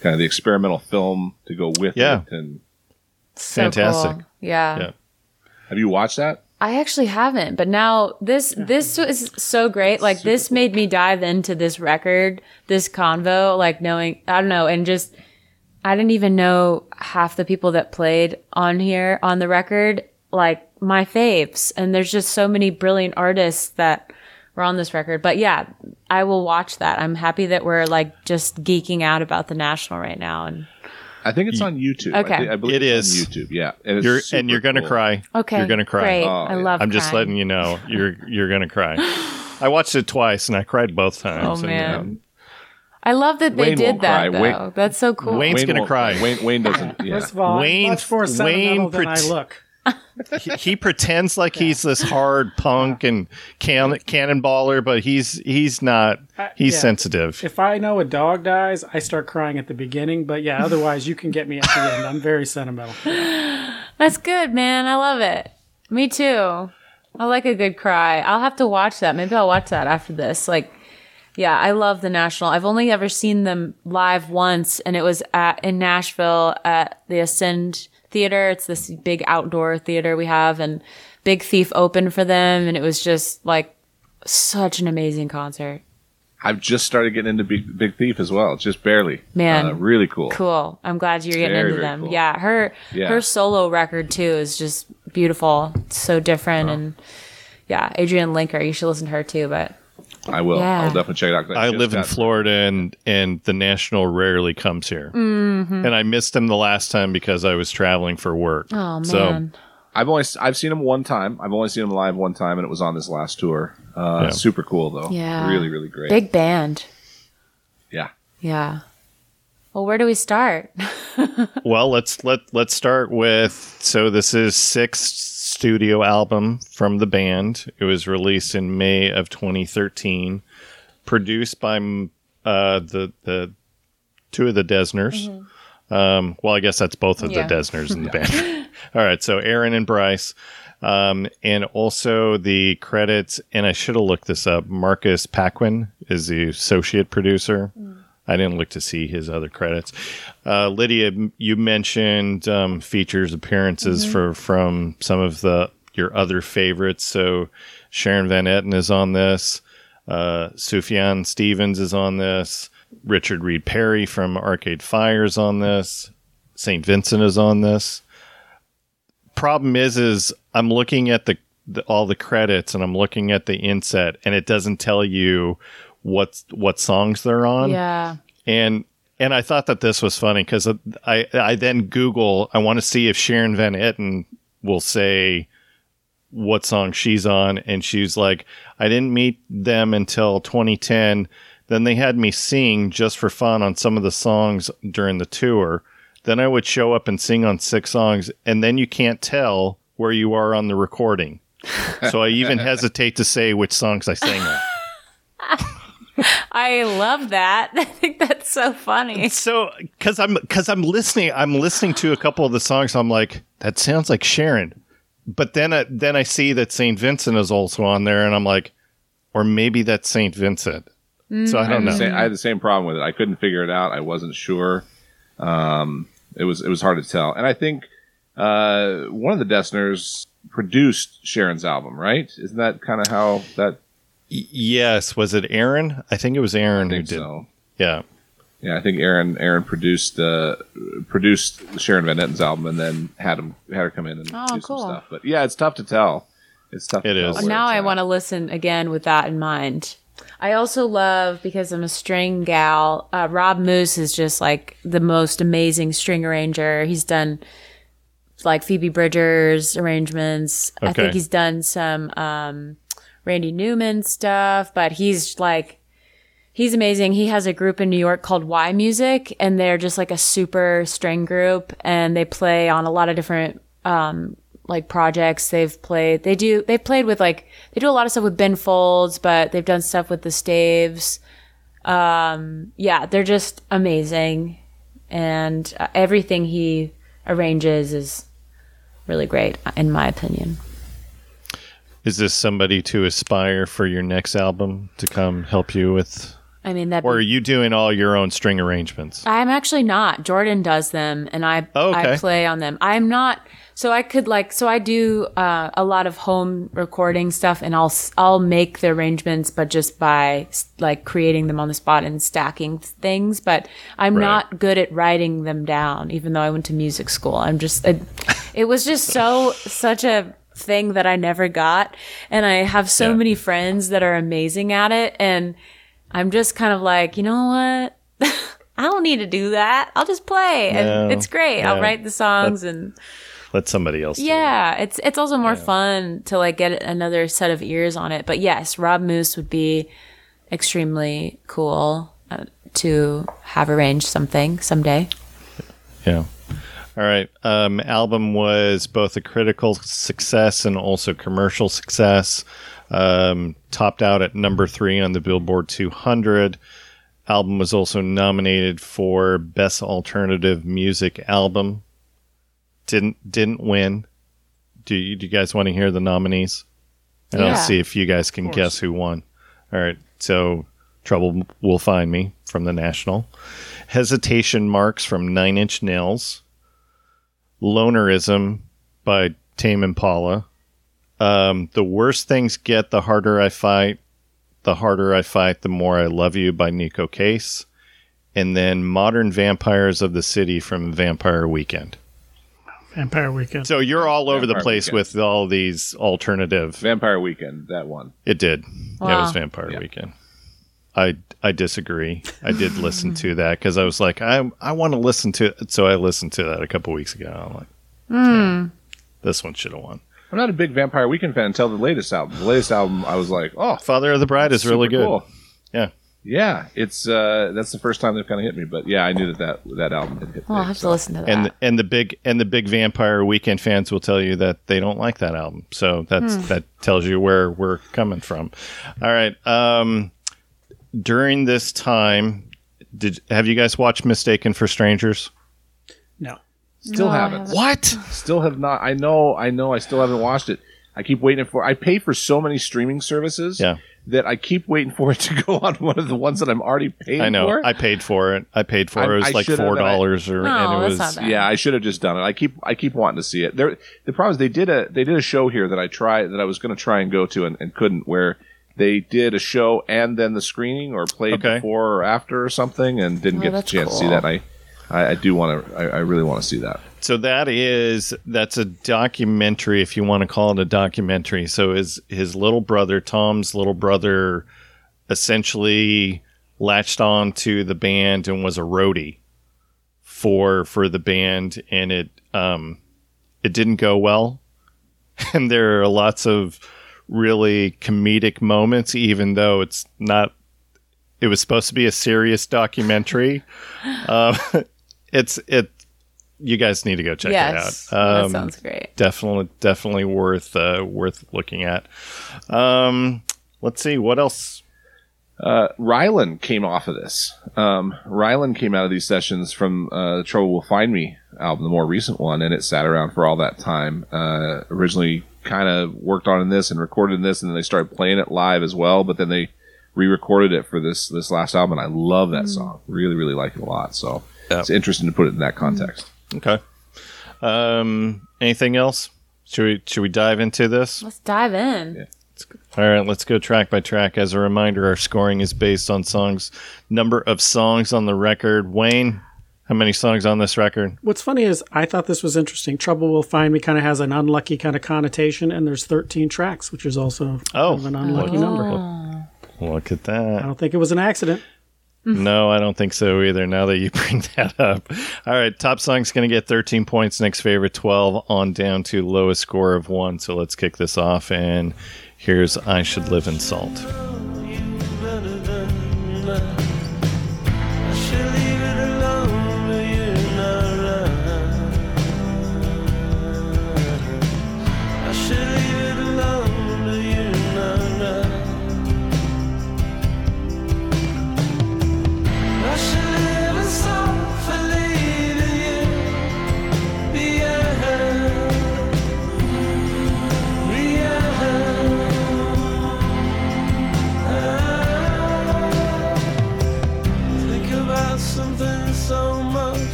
D: kind of the experimental film to go with
A: Yeah.
D: it. And
C: So
A: Fantastic.
C: cool. Yeah.
A: Yeah.
D: have you watched that?
C: I actually haven't, but now this this is so great. Like this made me dive into this record, this convo, like knowing I don't know, and just I didn't even know half the people that played on here on the record, like my faves. And there's just so many brilliant artists that were on this record. But yeah, I will watch that. I'm happy that we're like just geeking out about the national right now. And
D: I think it's on YouTube.
C: Okay.
D: I, thi- I believe
A: It
D: it's
A: is.
D: on YouTube. Yeah, and it's
A: You're
D: super
A: and you're gonna
D: cool.
A: cry.
C: okay,
A: You're gonna cry.
C: Great.
D: Oh,
C: I
D: yeah.
C: love.
A: I'm just
C: crying.
A: letting you know. You're you're gonna cry. I watched it twice and I cried both times.
C: Oh
A: and,
C: man.
A: um,
C: I love that they
D: Wayne
C: did
D: won't
C: that
D: cry.
C: though.
D: Wayne-
C: That's so cool.
A: Wayne's
D: Wayne
A: gonna
D: won't-
A: cry.
D: Wayne, Wayne doesn't. Yeah.
B: First of all,
A: Wayne-
B: I'm much more sentimental
A: Wayne
B: than I
A: pret-
B: look.
A: He, he pretends like he's this hard punk and can, cannonballer, but he's he's not. He's
B: yeah.
A: sensitive.
B: If I know a dog dies, I start crying at the beginning. But yeah, otherwise you can get me at the end. I'm very sentimental. [LAUGHS]
C: That's good, man. I love it. Me too. I like a good cry. I'll have to watch that. Maybe I'll watch that after this. Like, yeah, I love the National. I've only ever seen them live once, and it was at in Nashville at the Ascend Theater. It's this big outdoor theater we have, and Big Thief opened for them, and it was just like such an amazing concert.
D: I've just started getting into Big, Big Thief as well, just barely.
C: Man.
D: uh, really cool.
C: Cool. I'm glad you're getting
D: Very,
C: into them.
D: cool.
C: Yeah, her
D: Yeah.
C: her solo record too is just beautiful. It's so different and yeah, Adrianne Lenker, you should listen to her too, but
D: I will.
C: Yeah.
D: I'll definitely check it out. 'cause
A: I live in
D: got-
A: Florida, and and the National rarely comes here, mm-hmm. and I missed him the last time because I was traveling for work.
C: oh man.
A: So
D: I've only I've seen him one time. I've only seen him live one time, and it was on this last tour. Uh,
A: Yeah.
D: Super cool though.
C: Yeah.
D: Really, really great.
C: Big band.
D: Yeah.
C: Yeah. Well, where do we start? [LAUGHS]
A: Well, let's let let's start with so this is sixth studio album from the band. It was released in May of 2013, produced by mm, uh, the the two of the Dessners. Um, well, I guess that's both of
C: Yeah.
A: the Dessners in the [LAUGHS] band. [LAUGHS] All right, so Aaron and Bryce, um, and also the credits. And I should have looked this up. Marcus Paquin is the associate producer. I didn't look to see his other credits. Uh, Lydia, you mentioned um, features appearances for from some of the your other favorites. So Sharon Van Etten is on this. Uh, Sufjan Stevens is on this. Richard Reed Parry from Arcade Fire is on this. St. Vincent is on this. Problem is, is I'm looking at the, the all the credits and I'm looking at the inset and it doesn't tell you what what songs they're on
C: yeah.
A: and and I thought that this was funny because I I then Google I want to see if Sharon Van Etten will say what song she's on, and she's like, I didn't meet them until 2010. Then they had me sing just for fun on some of the songs during the tour. Then I would show up and sing on six songs, and then you can't tell where you are on the recording. so I even [LAUGHS] hesitate to say which songs I sang on. [LAUGHS]
C: I love that. [LAUGHS] I think that's so funny.
A: So, because I'm because I'm listening, I'm listening to a couple of the songs. I'm like, that sounds like Sharon, but then I, then I see that Saint Vincent is also on there, and I'm like, or maybe that's Saint Vincent. So I
D: I
A: don't
D: had, the
A: know.
D: same, I had the same problem with it. I couldn't figure it out. I wasn't sure. Um, it was it was hard to tell. And I think uh, one of the Dessners produced Sharon's album, right? Isn't that kind of how that?
A: Y- yes, was it Aaron? I think it was Aaron
D: I
A: who did.
D: so.
A: Yeah,
D: Yeah, I think Aaron Aaron produced uh, produced Sharon Van Etten's album and then had him had her come in and
C: Oh,
D: do
C: cool.
D: some stuff. But yeah, it's tough to tell. It's tough.
A: It
D: to
A: is.
D: Tell
C: now I want to listen again with that in mind. I also love because I'm a string gal. Uh, Rob Moose is just like the most amazing string arranger. He's done like Phoebe Bridgers arrangements. I think he's done some um, Randy Newman stuff, but he's like he's amazing. He has a group in New York called yMusic, and they're just like a super string group, and they play on a lot of different um, like projects. They've played. They do. They've played with like they do a lot of stuff with Ben Folds, but they've done stuff with the Staves. Um, yeah, they're just amazing, and uh, everything he arranges is really great, in my opinion.
A: Is this somebody to aspire for your next album to come help you with,
C: I mean that.
A: or are you doing all your own string arrangements?
C: I'm actually not. Jordan does them, and I
A: Oh, okay.
C: I play on them. I'm not. So I could like so I do uh, a lot of home recording stuff, and I'll I'll make the arrangements, but just by like creating them on the spot and stacking things. But I'm
A: Right.
C: not good at writing them down, even though I went to music school. I'm just it, it was just so such a thing that I never got, and I have so
A: Yeah.
C: many friends that are amazing at it, and I'm just kind of like, you know what? [LAUGHS] I don't need to do that. I'll just play, and
A: No,
C: it's great. I'll write the songs, and
A: Let somebody else. do it.
C: yeah, it's it's also more fun to like get another set of ears on it. But yes, Rob Moose would be extremely cool uh, to have arranged something someday.
A: Yeah. All right. Um, album was both a critical success and also commercial success. Um, topped out at number three on the Billboard 200. Album was also nominated for Best Alternative Music Album. Didn't didn't win. Do you, do you guys want to hear the nominees? And
C: Yeah.
A: I'll see if you guys can guess who won. All right. So Trouble Will Find Me from the National. Hesitation Marks from Nine Inch Nails. Lonerism by Tame Impala. Um, the worse things get, the harder I fight. The harder I fight, the more I love you by Neko Case. And then Modern Vampires of the City from Vampire Weekend.
B: Vampire Weekend.
A: So you're all over the place
D: Weekend.
A: with all these alternative.
D: Vampire Weekend, that one.
A: It did. Yeah, it was Vampire
D: Yeah.
A: Weekend. I I disagree. I did listen to that because I was like, I I want to listen to it. So I listened to that a couple weeks ago. I'm like, yeah, this one should have won.
D: I'm not a big Vampire Weekend fan until the latest album. The latest album, I was like, oh,
A: Father of the Bride is really good.
D: cool.
A: Yeah.
D: Yeah, it's uh, that's the first time they've kind of hit me, but yeah, I knew that that, that album had hit
C: Well, I'll
D: me.
C: have to listen to that.
A: And and the big and the big Vampire Weekend fans will tell you that they don't like that album. So that's that tells you where we're coming from. All right. Um, during this time, did have you guys watched Mistaken for Strangers?
B: no.
D: Still
C: No,
D: haven't.
C: haven't.
A: What?
D: Still have not. I know. I know. I still haven't watched it. I keep waiting for. I pay for so many streaming services.
A: Yeah.
D: That I keep waiting for it to go [LAUGHS] on one of the ones that I'm already paying
A: I know.
D: for.
A: I paid for it. I paid for
D: I-
A: it. It was
D: I
A: like four dollars, or
C: No,
A: and it
C: that's
A: was
C: not bad.
D: yeah, I should have just done it. I keep I keep wanting to see it. There, the problem is they did a they did a show here that I try that I was going to try and go to and, and couldn't. Where they did a show and then the screening or played
A: Okay.
D: before or after or something and didn't
C: Oh,
D: get the
C: that's
D: chance to see that. I, I I do want to. I, I really want to see that.
A: So that is that's a documentary, if you want to call it a documentary. So his his little brother, Tom's little brother, essentially latched on to the band and was a roadie for for the band, and it um it didn't go well, [LAUGHS] and there are lots of really comedic moments, even though it's not. It was supposed to be a serious documentary. uh, [LAUGHS] it's it you guys need to go check
C: yes,
A: it out.
C: that
A: Um,
C: sounds great.
A: definitely, definitely worth uh, worth looking at. Um, let's see what else.
D: Uh, Rylan came off of this. Um, Rylan came out of these sessions from uh, the Trouble Will Find Me album, the more recent one, and it sat around for all that time. Uh, originally, kind of worked on in this and recorded in this, and then they started playing it live as well. But then they re-recorded it for this this last album, and I love that song. Really, really like it a lot. So
A: Yeah.
D: it's interesting to put it in that context.
A: Okay. Um, anything else? Should we should we dive into this?
C: Let's dive in.
A: All right, let's go track by track. As a reminder, our scoring is based on songs, number of songs on the record. Wayne, how many songs on this record?
B: What's funny is I thought this was interesting. Trouble Will Find Me kind of has an unlucky kind of connotation, and there's 13 tracks, which is also
A: Oh.
B: kind of an unlucky oh. number.
A: Look at that.
B: I don't think it was an accident.
A: No, I don't think so either. Now that you [LAUGHS] bring that up. All right, top song's going to get 13 points. Next favorite 12 on down to lowest score of 1. So let's kick this off and here's I Should Live in Salt.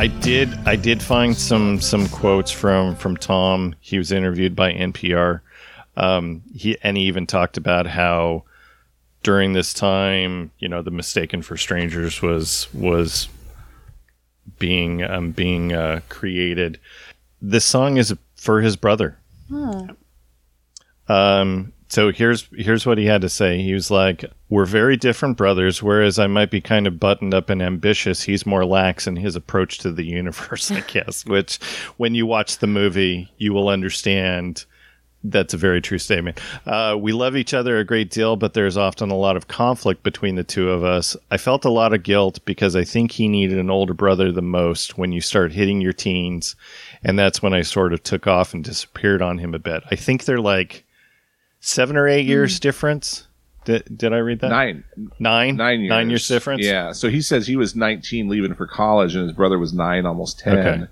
A: I did I did find some some quotes from from Tom. He was interviewed by NPR. Um, he and he even talked about how during this time, you know, the mistaken for strangers was was being um, being uh, created. This song is for his brother. Hmm. Um, so here's here's what he had to say. He was like, "We're very different brothers. Whereas I might be kind of buttoned up and ambitious, he's more lax in his approach to the [LAUGHS] universe, I guess." Which, when you watch the movie, you will understand That's a very true statement. Uh, we love each other a great deal, but there's often a lot of conflict between the two of us. I felt a lot of guilt because I think he needed an older brother the most when you start hitting your teens. And that's when I sort of took off and disappeared on him a bit. I think they're like seven or eight years difference. Did, did I read that?
D: Nine,
A: Nine?
D: nine years.
A: Nine years difference?
D: Yeah. So he says he was 19 leaving for college, and his brother was nine, almost 10.
A: Okay.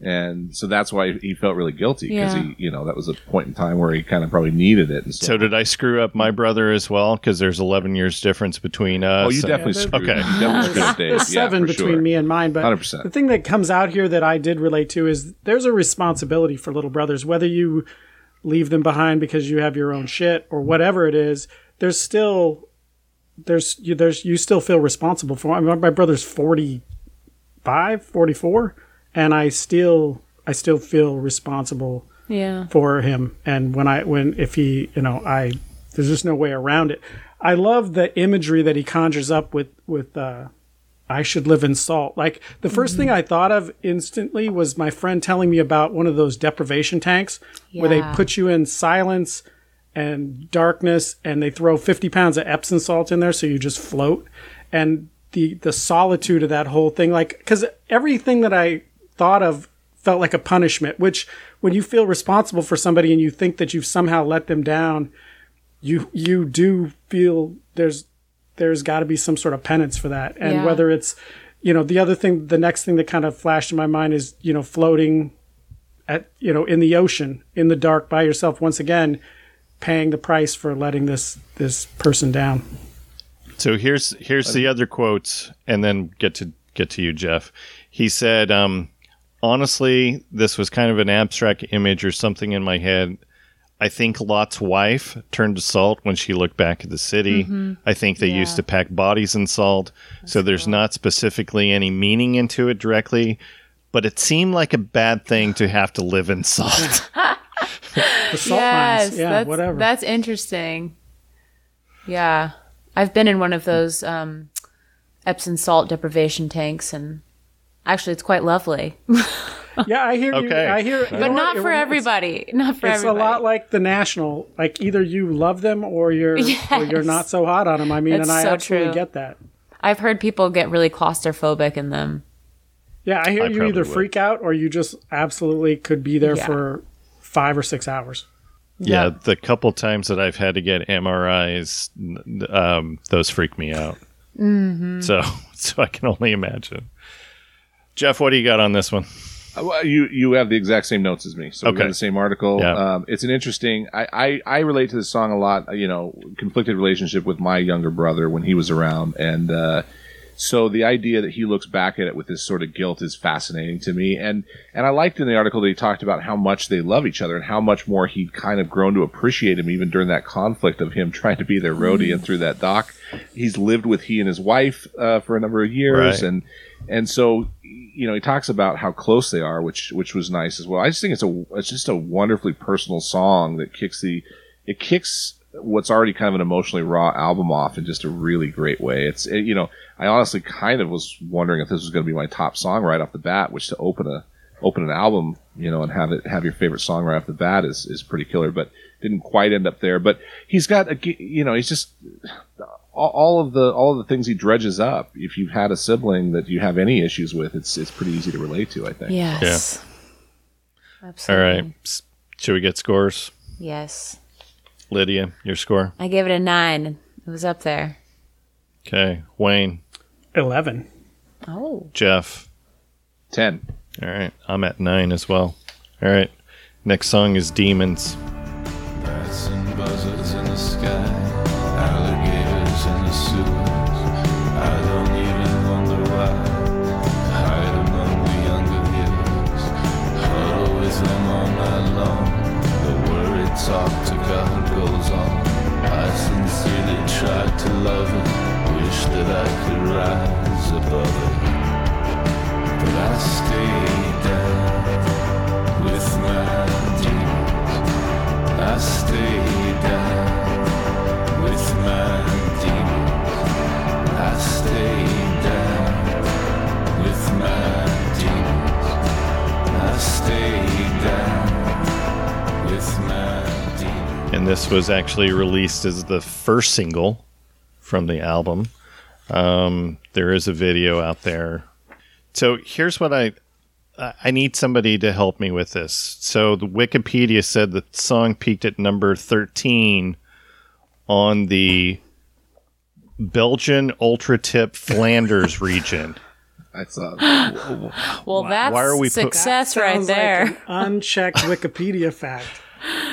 D: And so that's why he felt really guilty because
C: Yeah.
D: he, you know, that was a point in time where he kind of probably needed it. And
A: So did I screw up my brother as well? Because there's 11 years difference between us.
D: oh, you definitely
B: there-
D: screwed.
A: Okay.
D: You definitely screwed up [LAUGHS] Dave.
B: There's
D: Yeah,
B: seven
D: for
B: between
D: sure.
B: me and mine, but
D: 100%.
B: the thing that comes out here that I did relate to is there's a responsibility for little brothers, whether you leave them behind because you have your own shit or whatever it is. There's still there's you there's you still feel responsible for. I mean, my brother's 45, 44, and I still I still feel responsible
C: Yeah.
B: for him and when i when if he you know i there's just no way around it i love the imagery that he conjures up with with uh i should live in salt like the 1st thing i thought of instantly was my friend telling me about one of those deprivation tanks where they put you in silence and darkness and they throw 50 pounds of epsom salt in there so you just float and the the solitude of that whole thing like because everything that i thought of felt like a punishment which when you feel responsible for somebody and you think that you've somehow let them down you you do feel there's there's got to be some sort of penance for that and
C: Yeah.
B: whether it's you know the other thing the next thing that kind of flashed in my mind is you know floating at you know in the ocean in the dark by yourself once again paying the price for letting this this person down
A: So here's here's the other quotes, and then get to get to you, Jeff. He said, um, "Honestly, this was kind of an abstract image or something in my head. I think Lot's wife turned to salt when she looked back at the city. I think they
C: Yeah.
A: used to pack bodies in salt, so there's not specifically any meaning into it directly." But it seemed like a bad thing to have to live in salt. [LAUGHS] [LAUGHS]
B: the salt
C: yes,
B: mines yeah
C: that's,
B: whatever
C: That's interesting. Yeah, I've been in one of those um, Epsom salt deprivation tanks, and actually, it's quite lovely, [LAUGHS]
B: yeah i hear you
A: Okay.
B: i hear you
C: but
B: know what?
C: not
B: It-
C: for
B: it's-
C: everybody. Not for
B: it's
C: everybody.
B: It's a lot like the national like either you love them or you're or you're not so hot on them i mean
C: That's
B: and i
C: so
B: absolutely
C: true.
B: get that
C: I've heard people get really claustrophobic in them.
B: yeah i hear
A: I
B: you either
A: would.
B: freak out or you just absolutely could be there
C: Yeah.
B: for five or six hours
A: yeah,
C: Yeah.
A: the couple times that I've had to get MRIs, um, those freak me out. Mm-hmm. So, [LAUGHS] so I can only imagine. Jeff, what do you got on this one?
D: Uh, well, You you have the exact same notes as me, so we
A: Okay.
D: got the same article.
A: Yeah.
D: Um, it's an interesting. I, I I relate to this song a lot. uh, You know, conflicted relationship with my younger brother when he was around, and uh, so the idea that he looks back at it with this sort of guilt is fascinating to me. And and I liked in the article that he talked about how much they love each other and how much more he'd kind of grown to appreciate him even during that conflict of him [LAUGHS] trying to be their roadie and through that dock. He's lived with he and his wife uh, for a number of years,
A: Right.
D: and and so you know he talks about how close they are, which which was nice as well. I just think it's a it's just a wonderfully personal song that kicks the it kicks what's already kind of an emotionally raw album off in just a really great way. It's it, you know I honestly kind of was wondering if this was going to be my top song right off the bat, which to open a open an album you know and have it have your favorite song right off the bat is is pretty killer, but didn't quite end up there. But he's got a g- you know he's just all, all of the all of the things he dredges up. If you've had a sibling that you have any issues with, it's it's pretty easy to relate to. I think.
C: Yes.
A: All
C: Absolutely.
A: right. S- Should we get scores?
C: Yes.
A: Lydia, your score.
C: I gave it a nine. It was up there.
A: Okay. Wayne,
B: 11
C: Oh.
A: Jeff.
D: Ten.
A: All right. I'm at nine as well. All right. Next song is Demons.
E: Bats and buzzards in the sky, alligators in the sewers. Love wish that I could rise above it, but I stayed down with my demons. I stay down with my demons. I stay down with my demons. I stay down with my
A: and this was actually released as the first single from the album. Um, there is a video out there. So here's what I I I need somebody to help me with this. So the Wikipedia said the song peaked at number 13 on the Belgian Ultratip Flanders [LAUGHS] region.
D: That's uh,
C: Well, that's
A: Why are we put-
C: success right
B: Sounds like
C: there.
B: an unchecked Wikipedia fact.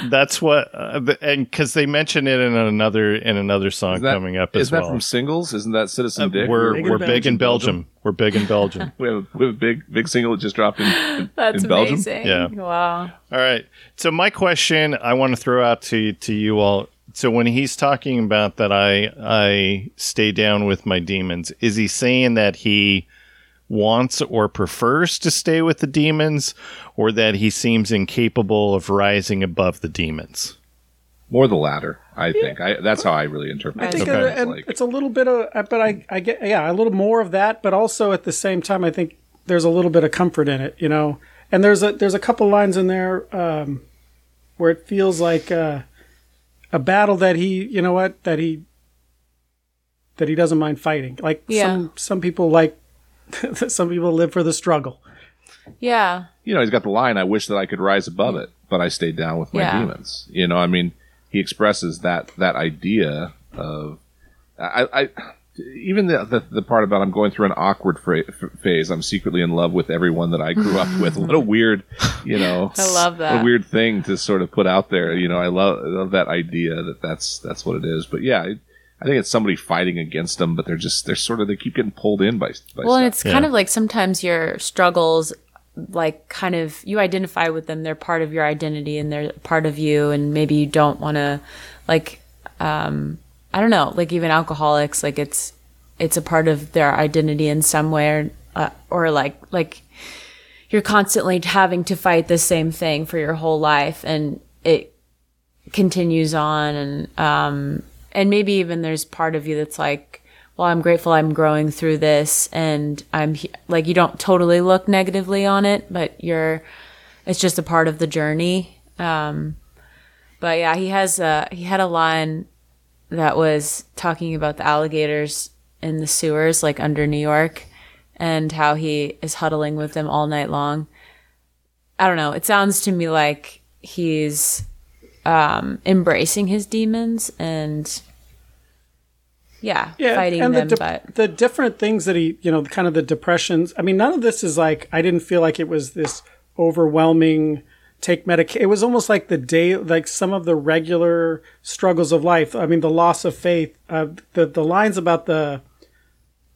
A: That's what, uh, and because they mention it in another in another song
D: is that,
A: coming up
D: is
A: as
D: that from singles? Isn't that Citizen Dick?
A: we're
B: Big in
A: we're big in
B: Belgium.
A: Belgium. We're big in Belgium. [LAUGHS]
D: we have, a, we have a big big single that just dropped in, in, [LAUGHS]
C: That's
D: in Belgium.
C: amazing.
A: Yeah.
C: Wow.
A: All right. So my question I want to throw out to to you all. So when he's talking about that I I stay down with my demons, is he saying that he wants or prefers to stay with the demons or that he seems incapable of rising above the demons?
D: More the latter, I think. I, that's how I really interpret
B: I
D: it.
B: think
A: Okay.
B: it- and
D: Like-
B: it's a little bit of, but I, I get, yeah, a little more of that, but also at the same time, I think there's a little bit of comfort in it, you know. And there's a there's a couple lines in there um, where it feels like uh, a battle that he, you know what, that he that he doesn't mind fighting. Like
C: Yeah.
B: some some people like [LAUGHS] some people live for the struggle.
C: Yeah.
D: you know, he's got the line, I wish that I could rise above it, but I stayed down with my
C: Yeah.
D: demons. You know, I mean, he expresses that, that idea of, I, I, even the, the, the part about I'm going through an awkward fra- phase. I'm secretly in love with everyone that I grew up [LAUGHS] with. What a weird, you know, [LAUGHS]
C: I love
D: what a
C: that.
D: weird thing to sort of put out there. You know, I love, I love that idea that that's, that's what it is. But yeah, I, I think it's somebody fighting against them, but they're just, they're sort of, they keep getting pulled in by, by
C: Well, and
D: stuff.
C: it's kind of like sometimes your struggles, like kind of you identify with them. They're part of your identity and they're part of you. And maybe you don't want to, like, um, I don't know, like even alcoholics, like it's it's a part of their identity in some way, or, uh, or like like you're constantly having to fight the same thing for your whole life, and it continues on and um and maybe even there's part of you that's like well i'm grateful i'm growing through this and i'm like you don't totally look negatively on it but you're it's just a part of the journey. Um but yeah he has a he had a line that was talking about the alligators in the sewers like under new york and how he is huddling with them all night long. I don't know. It sounds to me like he's um, embracing his demons and yeah, fighting
B: and
C: them.
B: the,
C: but
B: the different things that he, you know, kind of the depressions. I mean, none of this is like I didn't feel like it was this overwhelming take medication. It was almost like the day, like some of the regular struggles of life. I mean, the loss of faith. Uh, the the lines about the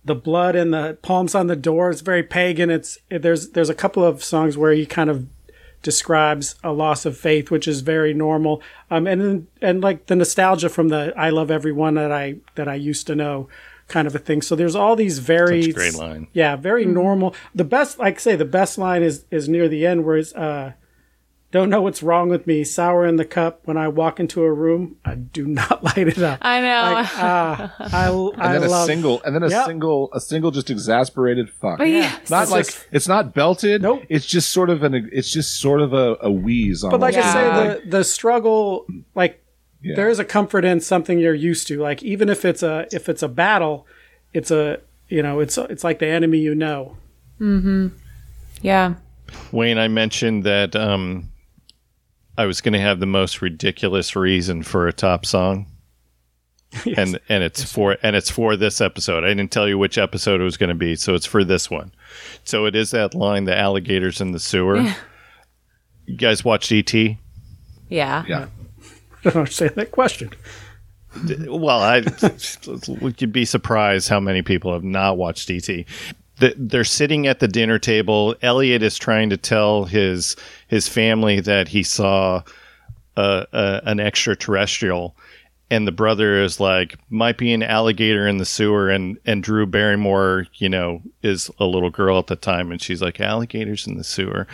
B: the blood and the palms on the door. is very pagan. It's there's there's a couple of songs where he kind of describes a loss of faith, which is very normal. Um, and and like the nostalgia from the "I love everyone that I that I used to know" kind of a thing. So there's all these very
A: Such great line.
B: yeah, very normal. The best, like I say, the best line is is near the end, where it's uh, "Don't know what's wrong with me, sour in the cup. When I walk into a room, I do not [LAUGHS] light it up."
C: I know.
B: Like, ah, I
D: and
B: I
D: then a single, and then a
B: Yep.
D: single, a single just exasperated fuck.
C: but yeah,
D: not
B: It's
D: like
B: just-
D: it's not belted.
B: Nope.
D: It's just sort of an. It's just sort of a, a wheeze.
B: But like I say, the the struggle, like
D: Yeah.
B: there is a comfort in something you're used to. Like even if it's a if it's a battle, it's a you know it's it's like the enemy you know. Mhm.
C: Yeah,
A: Wayne, I mentioned that um, I was going to have the most ridiculous reason for a top song, [LAUGHS] and and it's for and it's for this episode. I didn't tell you which episode it was going to be, so it's for this one. So it is that line, the alligators in the sewer. You guys watched ET?
C: yeah,
D: yeah.
B: I [LAUGHS] don't understand that question.
A: Well, I [LAUGHS] you'd be surprised how many people have not watched ET. The, they're sitting at the dinner table. Elliot is trying to tell his his family that he saw a, a, an extraterrestrial, and the brother is like, "Might be an alligator in the sewer." And and Drew Barrymore, you know, is a little girl at the time, and she's like, "Alligators in the sewer."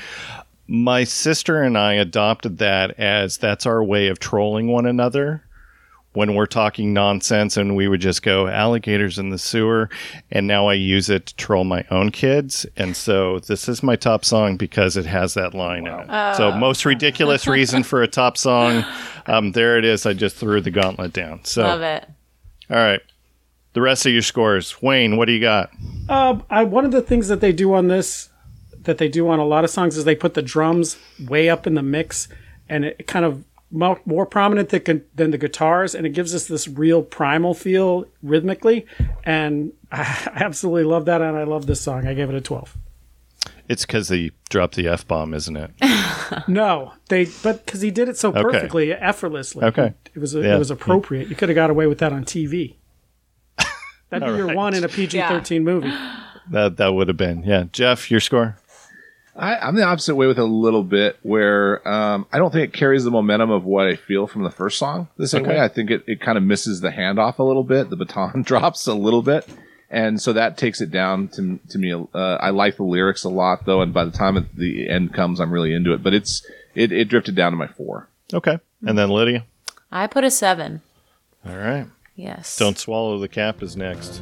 A: My sister and I adopted that as that's our way of trolling one another when we're talking nonsense and we would just go alligators in the sewer and now I use it to troll my own kids and so this is my top song because it has that line in it. So most ridiculous reason for a top song. [LAUGHS] Um, there it is. I just threw the gauntlet down. So
C: Love it.
A: all right. The rest of your scores. Wayne, what do you got?
B: Uh, I, one of the things that they do on this, that they do on a lot of songs, is they put the drums way up in the mix, and it kind of mo- more prominent than, than the guitars, and it gives us this real primal feel rhythmically, and [LAUGHS] I absolutely love that, and I love this song. I gave it a twelve.
A: It's because they dropped the F bomb, isn't it? [LAUGHS]
B: No, they but because he did it so
A: Okay.
B: perfectly, effortlessly.
A: Okay.
B: it was a,
A: Yeah.
B: it was appropriate. You could have got away with that on TV. [LAUGHS] That'd be your
A: right.
B: one in a PG thirteen movie.
A: That that would have been. Yeah. Jeff, your score?
D: I, I'm the opposite way with a little bit, where um, I don't think it carries the momentum of what I feel from the first song the same
A: Okay.
D: way. I think it, it kind of misses the handoff a little bit. The baton [LAUGHS] drops a little bit. And so that takes it down to, to me. Uh, I like the lyrics a lot, though, and by the time the end comes, I'm really into it. But it's it, it drifted down to my four.
A: Okay. And then Lydia?
C: I put a seven.
A: All right.
C: Yes.
A: Don't swallow the cap is next.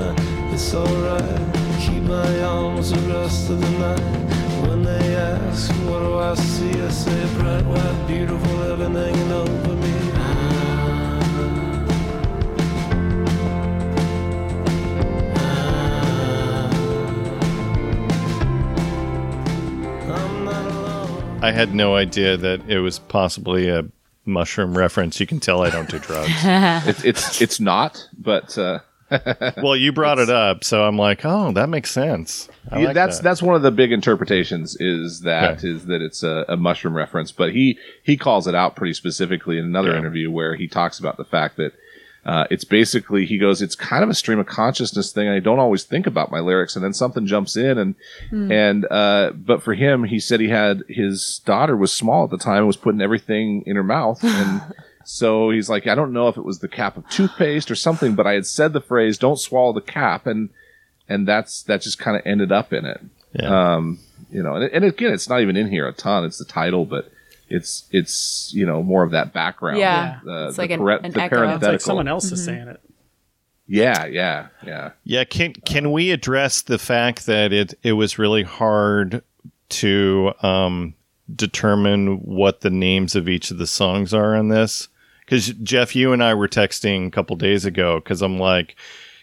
E: Somewhere to stay. Don't think anybody I know is away. Calm down, it's alright. Keep my arms the rest of the night. When they ask, what do I see? I say bright, white, beautiful, heaven hanging over me. I'm not alone.
A: I had no idea that it was possibly a mushroom reference. You can tell I don't do drugs. [LAUGHS]
D: It's it's it's not, but uh,
A: well, you brought it up, so I'm like, oh, that makes sense. I
D: Yeah,
A: like
D: that's
A: that.
D: that's one of the big interpretations is that is
A: Okay.
D: that it's a, a mushroom reference, but he he calls it out pretty specifically in another
A: Yeah.
D: interview where he talks about the fact that uh, it's basically he goes it's kind of a stream of consciousness thing. I don't always think about my lyrics, and then something jumps in, and and uh, but for him, he said he had his daughter was small at the time and was putting everything in her mouth and. [LAUGHS] So he's like, I don't know if it was the cap of toothpaste or something, but I had said the phrase "Don't swallow the cap," and and that's that just kind of ended up in it.
A: Yeah.
D: Um, you know, and, and again, it's not even in here a ton. It's the title, but it's it's you know more of that background.
C: Yeah.
D: uh,
C: It's
D: the
C: like an- an
D: the
C: echo. It's like
B: It's like someone else is saying it.
D: Yeah, yeah, yeah.
A: Yeah, can can we address the fact that it it was really hard to um, determine what the names of each of the songs are on this? Because Jeff, you and I were texting a couple days ago because I'm like,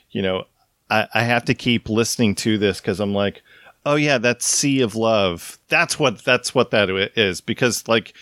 A: you know, I, I have to keep listening to this because I'm like, oh yeah, that's Sea of Love. That's what that's what that is because like,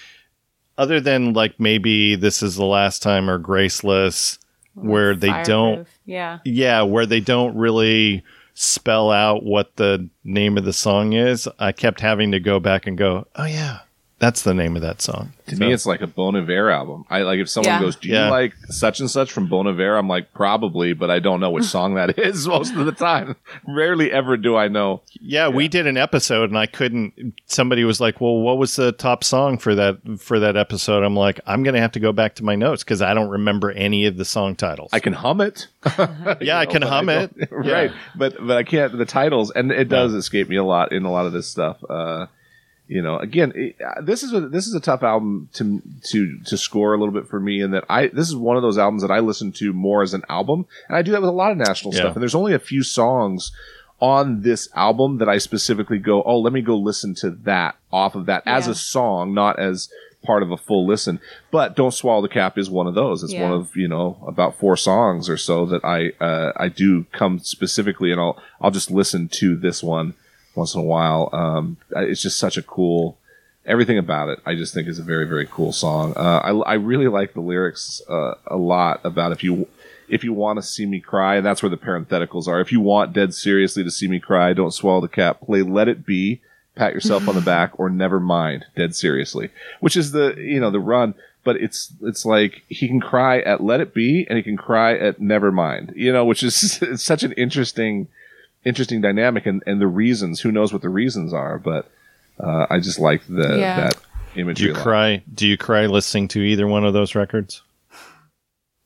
A: other than like maybe this is the last time or Graceless, where they don't
C: Yeah.
A: yeah, where they don't really spell out what the name of the song is, I kept having to go back and go, oh yeah, that's the name of that song.
D: To me, it's like a Bon Iver album. I like if someone
C: Yeah.
D: goes, "Do you
A: Yeah.
D: like such and such from Bon Iver?" I'm like, probably, but I don't know which [LAUGHS] song that is [LAUGHS] most of the time. Rarely ever do I know.
A: yeah, we did an episode and I couldn't. Somebody was like, well, what was the top song for that for that episode? I'm like, I'm gonna have to go back to my notes because I don't remember any of the song titles.
D: I can hum it. [LAUGHS]
A: yeah, I can hum
D: I
A: it.
D: don't- right but but i can't the titles and it does
A: Yeah.
D: escape me a lot in a lot of this stuff uh you know again it, uh, this is a this is a tough album to to to score a little bit for me in that i this is one of those albums that i listen to more as an album and i do that with a lot of national
A: Yeah.
D: stuff and there's only a few songs on this album that i specifically go oh let me go listen to that off of that as a song not as part of a full listen but don't swallow the cap is one of those it's
C: Yeah.
D: one of you know about four songs or so that I uh, I do come specifically and I'll I'll just listen to this one once in a while. Um, it's just such a cool everything about it. I just think is a very very cool song. Uh, I I really like the lyrics uh, a lot about if you if you want to see me cry and that's where the parentheticals are. If you want dead seriously to see me cry, don't swallow the cap. Play Let It Be. Pat yourself on the [LAUGHS] back or never mind dead seriously which is the you know the run but it's it's like he can cry at let it be and he can cry at never mind you know which is it's [LAUGHS] such an interesting interesting dynamic and and the reasons who knows what the reasons are but uh, i just like the
C: Yeah.
D: that
A: Do you
D: a lot.
A: cry? Do you cry listening to either one of those records?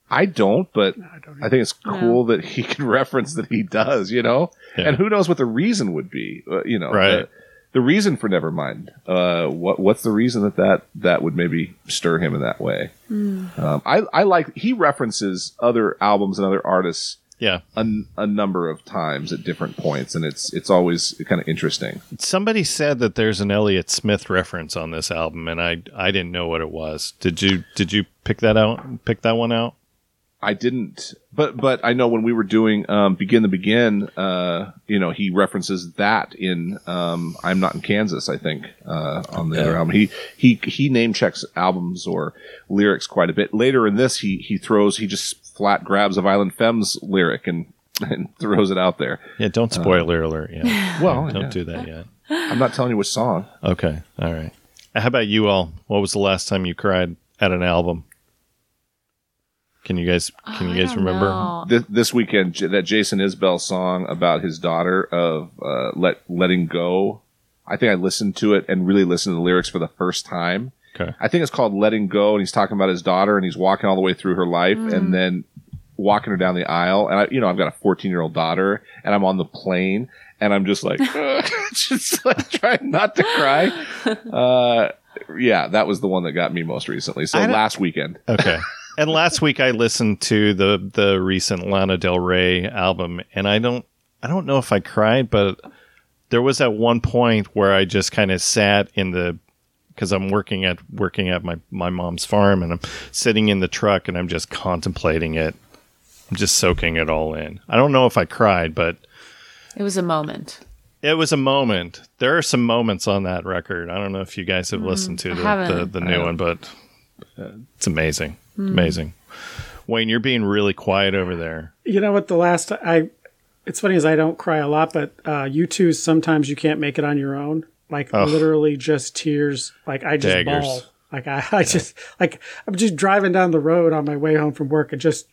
D: i don't but i think it's cool that he [LAUGHS] can reference that he does you know
A: Yeah.
D: and who knows what the reason would be uh, you know
A: Right.
D: the reason for Nevermind. Uh, what what's the reason that that that would maybe stir him in that way? Um, I I like he references other albums and other artists
A: Yeah.
D: a, a number of times at different points, and it's it's always kind of interesting.
A: Somebody said that there's an Elliott Smith reference on this album, and I I didn't know what it was. Did you Did you pick that out? Pick that one out?
D: I didn't, but but I know when we were doing um, "Begin the Begin," uh, you know, he references that in um, "I'm Not in Kansas." I think uh, on the other album, he he he name checks albums or lyrics quite a bit. Later in this, he he throws he just flat grabs a Violent Femmes lyric and [LAUGHS] and throws it out there.
A: Yeah. Don't spoiler alert. Yeah. [LAUGHS]
D: Well,
A: don't
D: yeah.
A: do that yet.
D: I'm not telling you which song.
A: Okay. All right. How about you all? What was the last time you cried at an album? Can you guys Can you guys remember?
D: This, this weekend, J- that Jason Isbell song about his daughter of uh, let letting go. I think I listened to it and really listened to the lyrics for the first time.
A: Okay.
D: I think it's called "Letting Go," and he's talking about his daughter, and he's walking all the way through her life, and then walking her down the aisle. And I, you know, I've got a 14 year old daughter, and I'm on the plane, and I'm just like, [LAUGHS] [LAUGHS] just like trying not to cry. Uh, yeah, that was the one that got me most recently. So last weekend,
A: Okay. [LAUGHS] and last week I listened to the the recent Lana Del Rey album, and I don't I don't know if I cried, but there was at one point where I just kind of sat in the because I'm working at working at my my mom's farm, and I'm sitting in the truck, and I'm just contemplating it. I'm just soaking it all in. I don't know if I cried, but
C: It was a moment.
A: it was a moment. There are some moments on that record. I don't know if you guys have listened to the, the, the new one, but uh, it's amazing. Amazing. Wayne, you're being really quiet over there.
B: You know what? The last I, it's funny as I don't cry a lot, but uh, U2 sometimes you can't make it on your own. Like
A: Ugh.
B: literally just tears. Like I just
A: Daggers.
B: bawl. Like I, I just like I'm just driving down the road on my way home from work and just,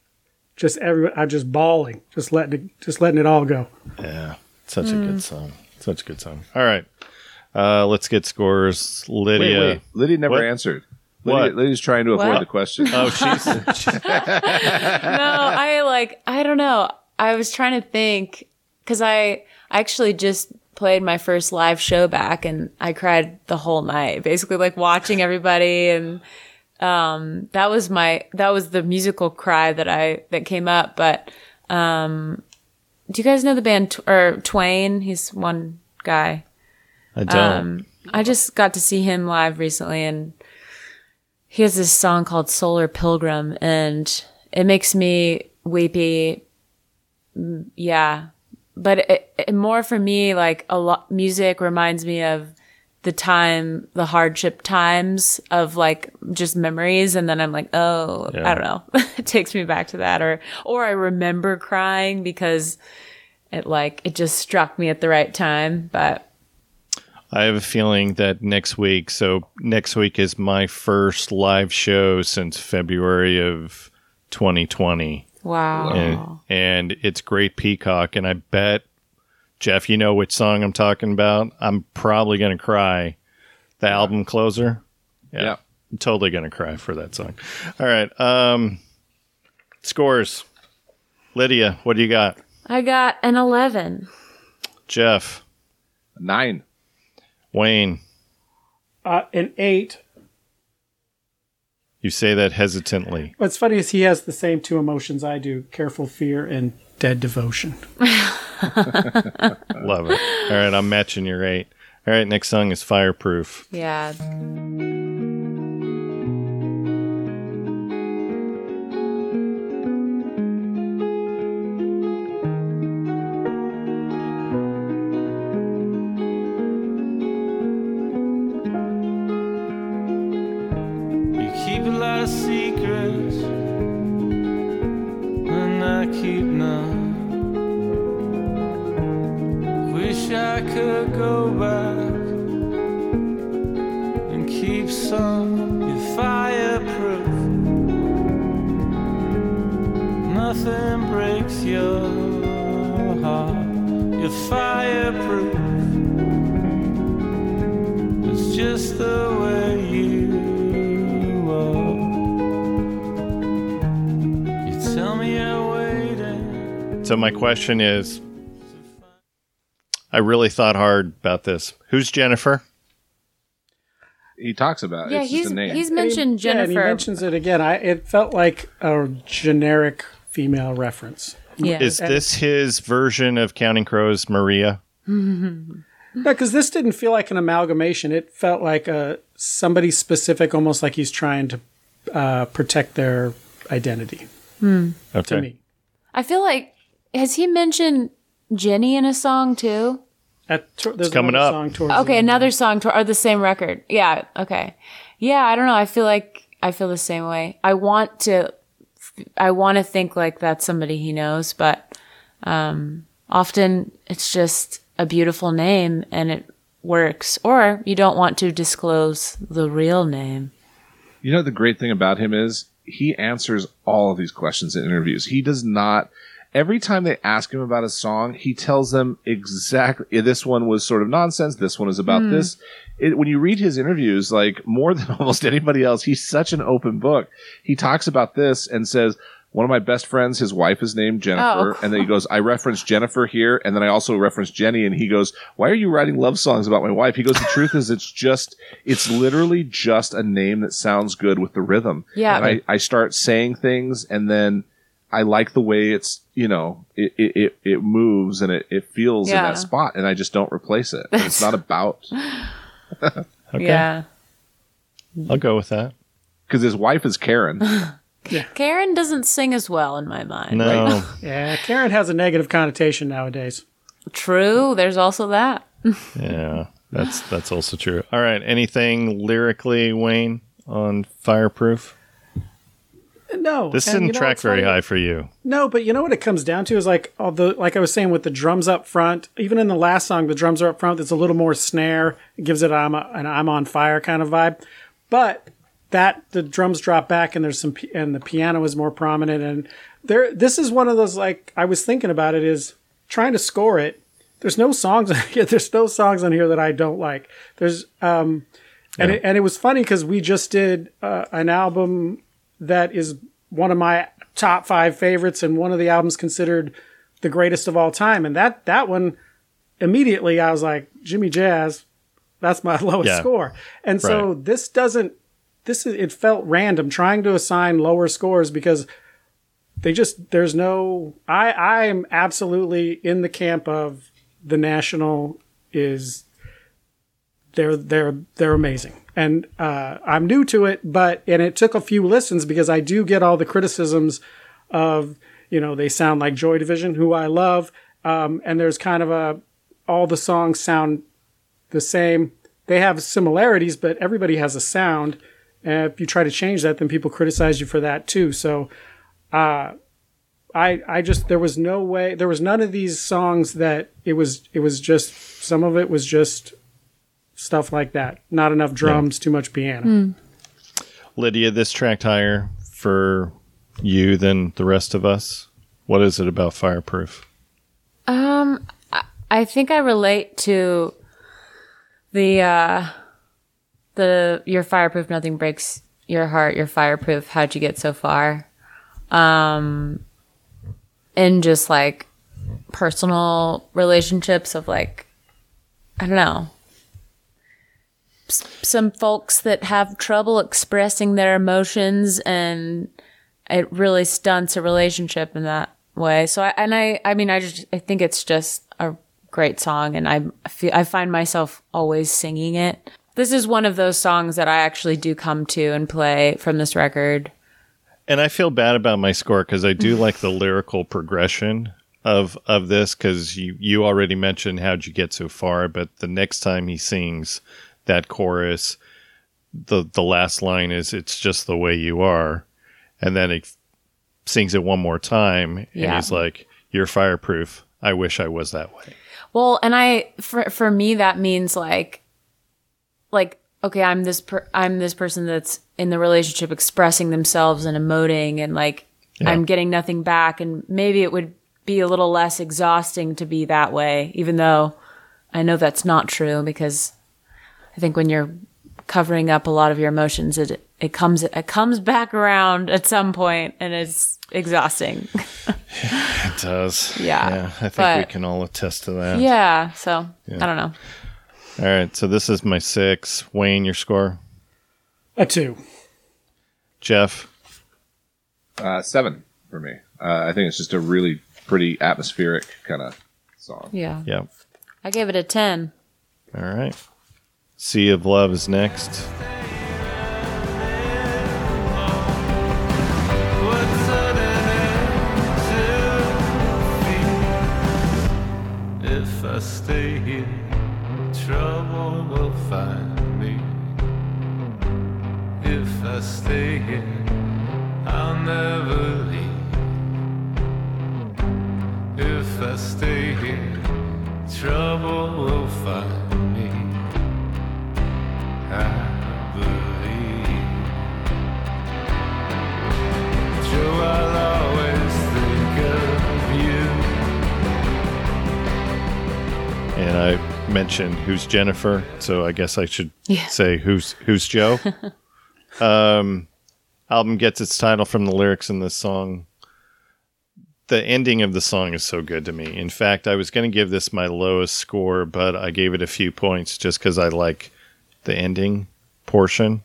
B: just every I'm just bawling, just letting it, just letting it all go.
A: Yeah. Such a good song. Such a good song. All right. Uh, let's get scores.
D: wait,
A: Lydia.
D: wait, Lydia never
A: What?
D: answered.
A: What?
D: Lydia, Lydia's trying to avoid
C: What?
D: the question.
A: Oh, she's [LAUGHS]
C: no, I like I don't know. I was trying to think because I actually just played my first live show back and I cried the whole night, basically like watching everybody and um that was my that was the musical cry that I that came up. But um do you guys know the band or Twain? He's one guy.
A: I don't.
C: Um, I just got to see him live recently, and he has this song called "Solar Pilgrim," and it makes me weepy. Mm, Yeah, but it, it, more for me, like a lot, music reminds me of the time, the hardship times of like just memories, and then I'm like, oh,
A: Yeah.
C: I don't know. [LAUGHS] it takes me back to that, or or I remember crying because it like it just struck me at the right time, but.
A: I have a feeling that next week, so next week is my first live show since February of 2020.
C: Wow.
A: and, and it's Great Peacock. And I bet, Jeff, you know which song I'm talking about. I'm probably going to cry. The album closer.
D: Yeah.
A: I'm totally going to cry for that song. All right. Um, scores. Lydia, what do you got?
C: I got an 11.
A: Jeff,
D: Nine.
A: Wayne,
B: Uh, an eight.
A: You say that hesitantly.
B: What's funny is he has the same two emotions I do: careful fear and dead devotion. [LAUGHS]
A: Love it. All right. I'm matching your eight. All right. Next song is Fireproof.
C: Yeah.
E: Fireproof. It's just the way you are. You tell me you're waiting.
A: So my question is I really thought hard about this. Who's Jennifer?
D: He talks about it.
C: Yeah,
D: it's just
C: he's
D: a name.
C: he's
B: I mean,
C: mentioned
B: Yeah, and he mentions it again. I it felt like a generic female reference.
C: Yeah.
A: Is this his version of Counting Crows, Maria? [LAUGHS]
B: No, because this didn't feel like an amalgamation. It felt like a somebody specific, almost like he's trying to uh, protect their identity.
A: Okay.
B: To me,
C: I feel like has he mentioned Jenny in a song too?
B: At, to- there's
A: coming
B: another
A: up.
B: Song towards
C: Okay,
B: end.
C: another song to or the same record. Yeah, okay. Yeah, I don't know. I feel like I feel the same way. I want to I want to think like that's somebody he knows, but um often it's just a beautiful name and it works or you don't want to disclose the real name.
D: You know the great thing about him is he answers all of these questions in interviews. He does not every time they ask him about a song, he tells them exactly this one was sort of nonsense, this one is about this. It, when you read his interviews, like more than [LAUGHS] almost anybody else, he's such an open book. He talks about this and says, one of my best friends, his wife is named Jennifer.
C: Oh.
D: And then he goes, I reference Jennifer here. And then I also reference Jenny. And he goes, why are you writing love songs about my wife? He goes, the truth is it's just, it's literally just a name that sounds good with the rhythm.
C: Yeah.
D: And I, I start saying things and then I like the way it's, you know, it, it, it, moves and it, it feels in that spot. And I just don't replace it. It's not [LAUGHS] about, [LAUGHS]
A: Okay.
C: Yeah.
A: I'll go with that.
D: because his wife is Karen. [LAUGHS]
C: Karen doesn't sing as well in my mind.
A: No.
B: Yeah, Karen has a negative connotation nowadays.
C: True, there's also that. [LAUGHS]
A: yeah. That's that's also true. All right. Anything lyrically, Wayne, on Fireproof?
B: No,
A: This didn't
B: you know
A: track very
B: funny?
A: high for you.
B: No, but you know what it comes down to is like although like I was saying with the drums up front, even in the last song, the drums are up front. It's a little more snare. It gives it I'm a, an I'm on fire kind of vibe. But that the drums drop back and there's some and the piano is more prominent and there. This is one of those like I was thinking about it is trying to score it. There's no songs [LAUGHS] on here. There's no songs on here that I don't like. There's um, and it, and it was funny because we just did uh, an album that is one of my top five favorites and one of the albums considered the greatest of all time. And that that one immediately I was like Jimmy Jazz, that's my [LAUGHS] lowest
A: Yeah.
B: score. And so
A: Right.
B: this doesn't this is it felt random trying to assign lower scores because they just there's no I I am absolutely in the camp of the national is they're they're they're amazing and uh, i'm new to it but and it took a few listens because i do get all the criticisms of you know they sound like joy division who i love um, and there's kind of a all the songs sound the same. They have similarities but everybody has a sound. And if you try to change that then people criticize you for that too. So uh, I I just there was no way there was none of these songs that it was it was just some of it was just stuff like that. Not enough drums, too much piano.
A: Lydia, this tracked higher for you than the rest of us. What is it about Fireproof?
C: Um, I- I think I relate to the uh, the your fireproof. Nothing breaks your heart. You're fireproof. How'd you get so far? Um, and just like personal relationships of like, I don't know. Some folks that have trouble expressing their emotions and it really stunts a relationship in that way. So I and I I mean I just I think it's just a great song and I feel I find myself always singing it. This is one of those songs that I actually do come to and play from this record.
A: And I feel bad about my score because I do [LAUGHS] like the lyrical progression of of this because you you already mentioned how'd you get so far, but the next time he sings that chorus, the the last line is "It's just the way you are," and then he sings it one more time, and
C: Yeah.
A: he's like, "You're fireproof. I wish I was that way."
C: Well, and I for for me that means like like okay, I'm this per- I'm this person that's in the relationship expressing themselves and emoting and like I'm getting nothing back and maybe it would be a little less exhausting to be that way even though I know that's not true because I think when you're covering up a lot of your emotions. It it comes it comes back around at some point, and it's exhausting. [LAUGHS]
A: It does.
C: Yeah,
A: Yeah. I think we can all attest to that.
C: yeah, so I don't know.
A: All right. So this is my six. Wayne, your score.
B: A two.
A: Jeff.
D: Uh, seven for me. Uh, I think it's just a really pretty atmospheric kind of song.
C: Yeah,
A: Yep.
C: I gave it a ten.
A: All right. Sea of Love is next.
E: What's an end to If I stay here, I'll never leave. If I stay here, trouble will find
A: And I mentioned who's Jennifer, so I guess I should
C: Yeah.
A: say who's who's Joe. [LAUGHS] um, album gets its title from the lyrics in this song. The ending of the song is so good to me. In fact, I was going to give this my lowest score, but I gave it a few points just because I like the ending portion.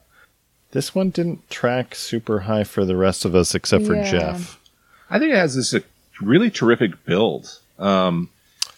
A: This one didn't track super high for the rest of us except for
C: Yeah.
A: Jeff.
D: I think it has this uh, really terrific build. Um,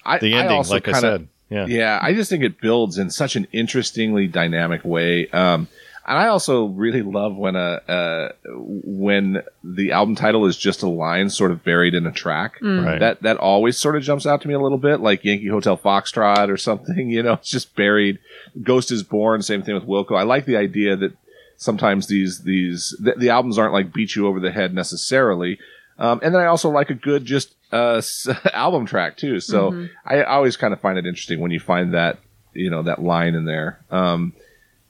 D: I,
A: The
D: I
A: ending,
D: also
A: like I
D: kinda-
A: said. Yeah.
D: Yeah, I just think it builds in such an interestingly dynamic way. Um, and I also really love when a uh, when the album title is just a line sort of buried in a track.
A: Right.
D: That that always sort of jumps out to me a little bit, like Yankee Hotel Foxtrot or [LAUGHS] something. You know, it's just buried. Ghost is Born. Same thing with Wilco. I like the idea that sometimes these these the, the albums aren't like beat you over the head necessarily. Um, and then I also like a good just uh, [LAUGHS] album track too. So I always kind of find it interesting when you find that you know that line in there. Um,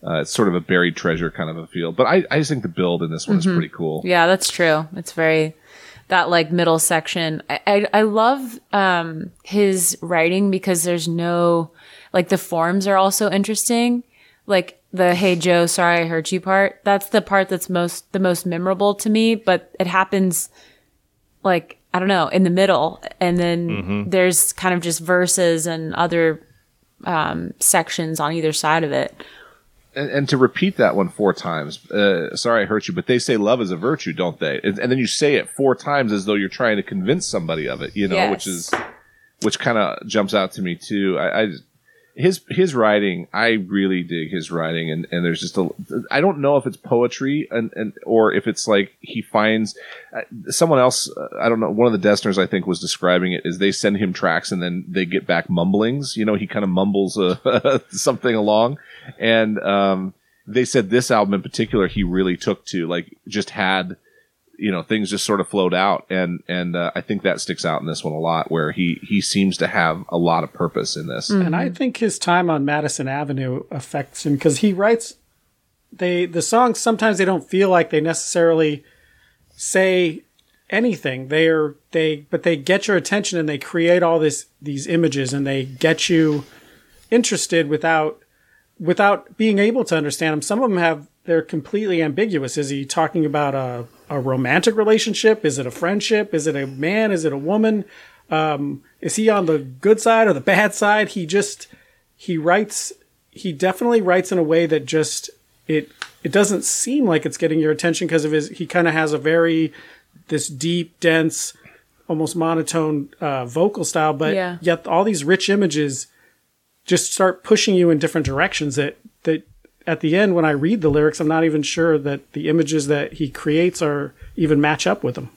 D: uh, it's sort of a buried treasure kind of a feel. But I, I just think the build in this one is pretty cool.
C: Yeah, that's true. It's very that like middle section. I I, I love um his writing because there's no like the forms are also interesting. Like the "Hey Joe, sorry I hurt you" part. That's the part that's most the most memorable to me. But it happens like I don't know in the middle, and then there's kind of just verses and other um sections on either side of it.
D: And, and to repeat that one four times. Uh, sorry, I hurt you, but they say love is a virtue, don't they? And, and then you say it four times as though you're trying to convince somebody of it. You know,
C: Yes.
D: which is which kind of jumps out to me too. I, I his his writing, I really dig his writing, and, and there's just a I don't know if it's poetry and, and or if it's like he finds uh, someone else. Uh, I don't know. One of the Dessners I think was describing it is they send him tracks and then they get back mumblings. You know, he kind of mumbles uh, [LAUGHS] something along, and um, they said this album in particular he really took to like just had you know things just sort of flowed out and and uh, I think that sticks out in this one a lot where he he seems to have a lot of purpose in this.
B: And I think his time on Madison Avenue affects him because he writes they the songs sometimes they don't feel like they necessarily say anything. They are they but they get your attention and they create all this these images and they get you interested without without being able to understand them. Some of them have they're completely ambiguous. Is he talking about a, a romantic relationship? Is it a friendship? Is it a man? Is it a woman? Um, is he on the good side or the bad side? He just he writes he definitely writes in a way that just it it doesn't seem like it's getting your attention because of his he kind of has a very this deep dense almost monotone uh, vocal style but
C: Yeah.
B: yet all these rich images just start pushing you in different directions that that at the end when i read the lyrics i'm not even sure that the images that he creates are even match up with them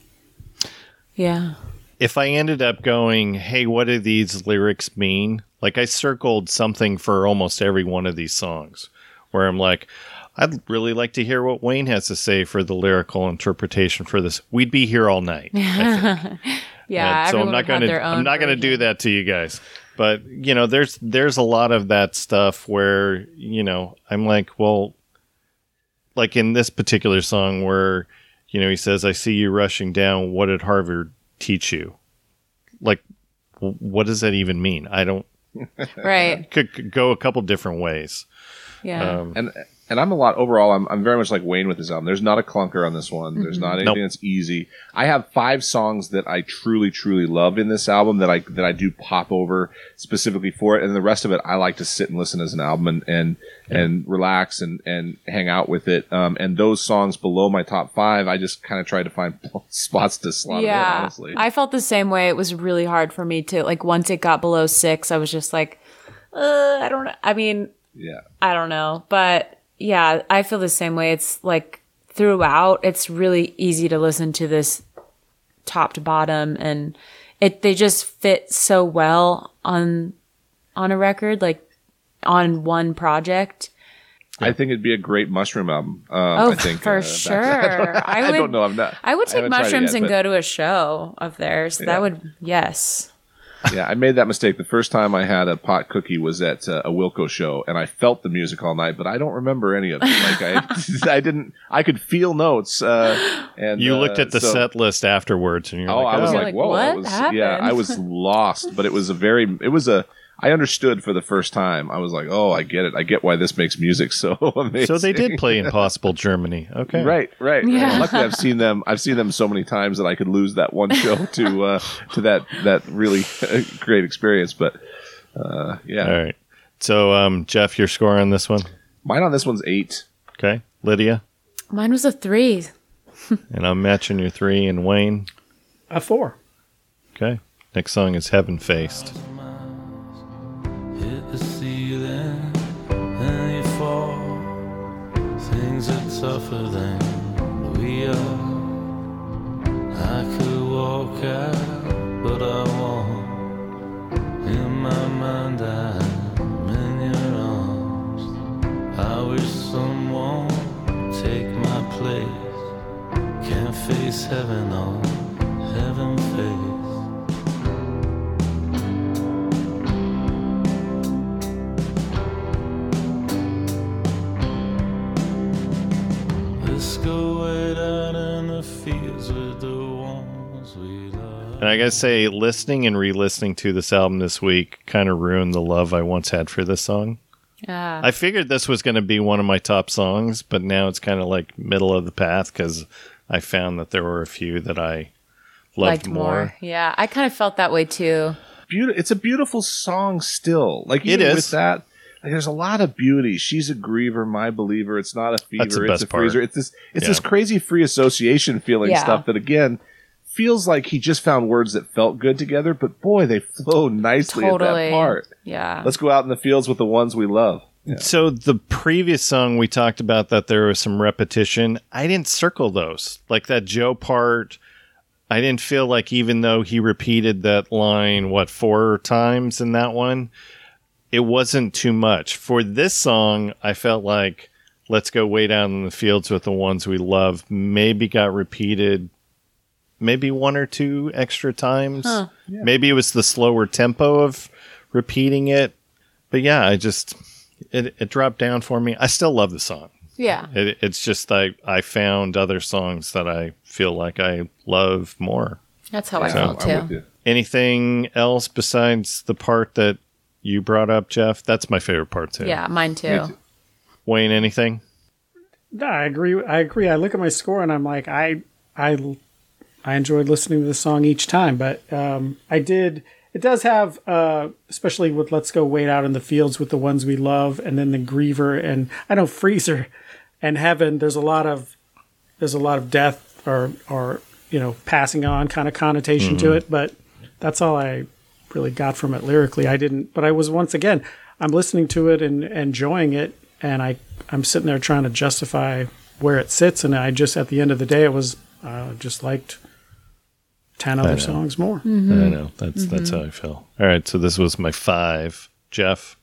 C: Yeah.
A: if I ended up going, hey, what do these lyrics mean? Like I circled something for almost every one of these songs where I'm like, I'd really like to hear what Wayne has to say for the lyrical interpretation for this. We'd be here all night. I think. [LAUGHS]
C: Yeah.
A: Uh, so I'm not going to I'm not going to do that to you guys. But you know, there's there's a lot of that stuff where you know I'm like, well, like in this particular song where you know he says, "I see you rushing down. What did Harvard teach you?" Like, what does that even mean? I don't.
C: Right. [LAUGHS]
A: Could, could go a couple different ways.
C: Yeah.
A: Um,
D: and and I'm a lot overall. I'm, I'm very much like Wayne with this album. There's not a clunker on this one. There's not anything
A: Nope.
D: that's easy. I have five songs that I truly, truly loved in this album that I that I do pop over specifically for it, and the rest of it I like to sit and listen as an album and and, and relax and and hang out with it. Um, and those songs below my top five, I just kind of try to find [LAUGHS] spots to slot it in.
C: yeah,
D: Honestly,
C: I felt the same way. It was really hard for me to like once it got below six, I was just like, uh, I don't. I mean,
D: yeah.
C: I don't know, but yeah, I feel the same way. It's like throughout, it's really easy to listen to this top to bottom, and it they just fit so well on on a record, like on one project.
D: I think it'd be a great mushroom album. Um,
C: Oh,
D: I think
C: for
D: uh,
C: sure. [LAUGHS] I
D: I,
C: would-
D: don't know. I'm not.
C: I would take
D: haven't tried it
C: mushrooms
D: yet,
C: and
D: but-
C: go to a show of theirs.
D: Yeah.
C: That would yes.
D: Yeah, I made that mistake. The first time I had a pot cookie was at uh, a Wilco show, and I felt the music all night, but I don't remember any of it. Like I, [LAUGHS] [LAUGHS] I didn't. I could feel notes. Uh, and
A: You
D: uh,
A: looked at the
D: so-
A: set list afterwards, and you're
D: Oh,
A: like, oh,
D: I was
A: oh,
D: like,
C: like,
D: whoa!
C: What
D: was,
C: happened?
D: Yeah, I was lost, but it was a very. It was a. I understood for the first time. I was like, oh, I get it. I get why this makes music so [LAUGHS] amazing.
A: so they did play [LAUGHS] Impossible Germany. Okay,
D: Right, right.
C: Yeah.
D: Luckily, I've seen them. I've seen them so many times that I could lose that one show [LAUGHS] to uh, to that that really great experience. But uh, yeah,
A: All right. So, um, Jeff, your score on this one?
D: mine on this one's eight.
A: Okay, Lydia,
C: Mine was a three.
A: and I'm matching your three, and Wayne.
B: A four.
A: Okay. Next song is
E: Heavenfaced. Tougher than we are. I could walk out, but I won't. In my mind, I'm in your arms. I wish someone take my place. Can't face heaven on heaven face. Go way down in the fields with the ones we love.
A: And I gotta say, listening and re-listening to this album this week kind of ruined the love I once had for this song.
C: Yeah.
A: I figured this was going to be one of my top songs, but now it's kind of like middle of the path because I found that there were a few that I loved
C: liked more. Yeah, I kind of felt that way too.
D: Beautiful. It's a beautiful song still. Like
A: It
D: even
A: is.
D: with that. Like, there's a lot of beauty. She's a griever, my believer. It's not a fever.
A: That's the
D: it's
A: best
D: a freezer.
A: part.
D: It's this. It's
A: Yeah.
D: this crazy free association feeling
C: Yeah.
D: stuff that again feels like he just found words that felt good together. But boy, they flow nicely at that part.
C: Yeah.
D: Let's go out in the fields with the ones we love.
A: So the previous song we talked about that there was some repetition. I didn't circle those. Like that Joe part, I didn't feel like even though he repeated that line what four times in that one, it wasn't too much. For this song, I felt like let's go way down in the fields with the ones we love maybe got repeated maybe one or two extra times. Maybe it was the slower tempo of repeating it. But yeah, I just it, it dropped down for me. I still love the song.
C: yeah.
A: It, it's just I I found other songs that I feel like I love more.
C: That's how I
D: Yeah,
C: felt
D: I'm
C: too.
A: Anything else besides the part that you brought up, Jeff? That's my favorite part too.
C: Yeah, mine too.
A: Wayne, anything?
B: No, I agree. I agree. I look at my score and I'm like, I, I, I enjoyed listening to the song each time, but um, I did. It does have, uh, especially with "Let's Go Wait Out in the Fields" with the ones we love, and then the Griever, and I know Freezer and Heaven. There's a lot of, there's a lot of death or or you know passing on kind of connotation to it, but that's all I really got from it lyrically. I didn't, but I was once again, I'm listening to it and enjoying it, and I I'm sitting there trying to justify where it sits, and I just at the end of the day, it was uh, just liked ten other songs more.
A: I know that's that's how I feel. All right, so this was my five. Jeff,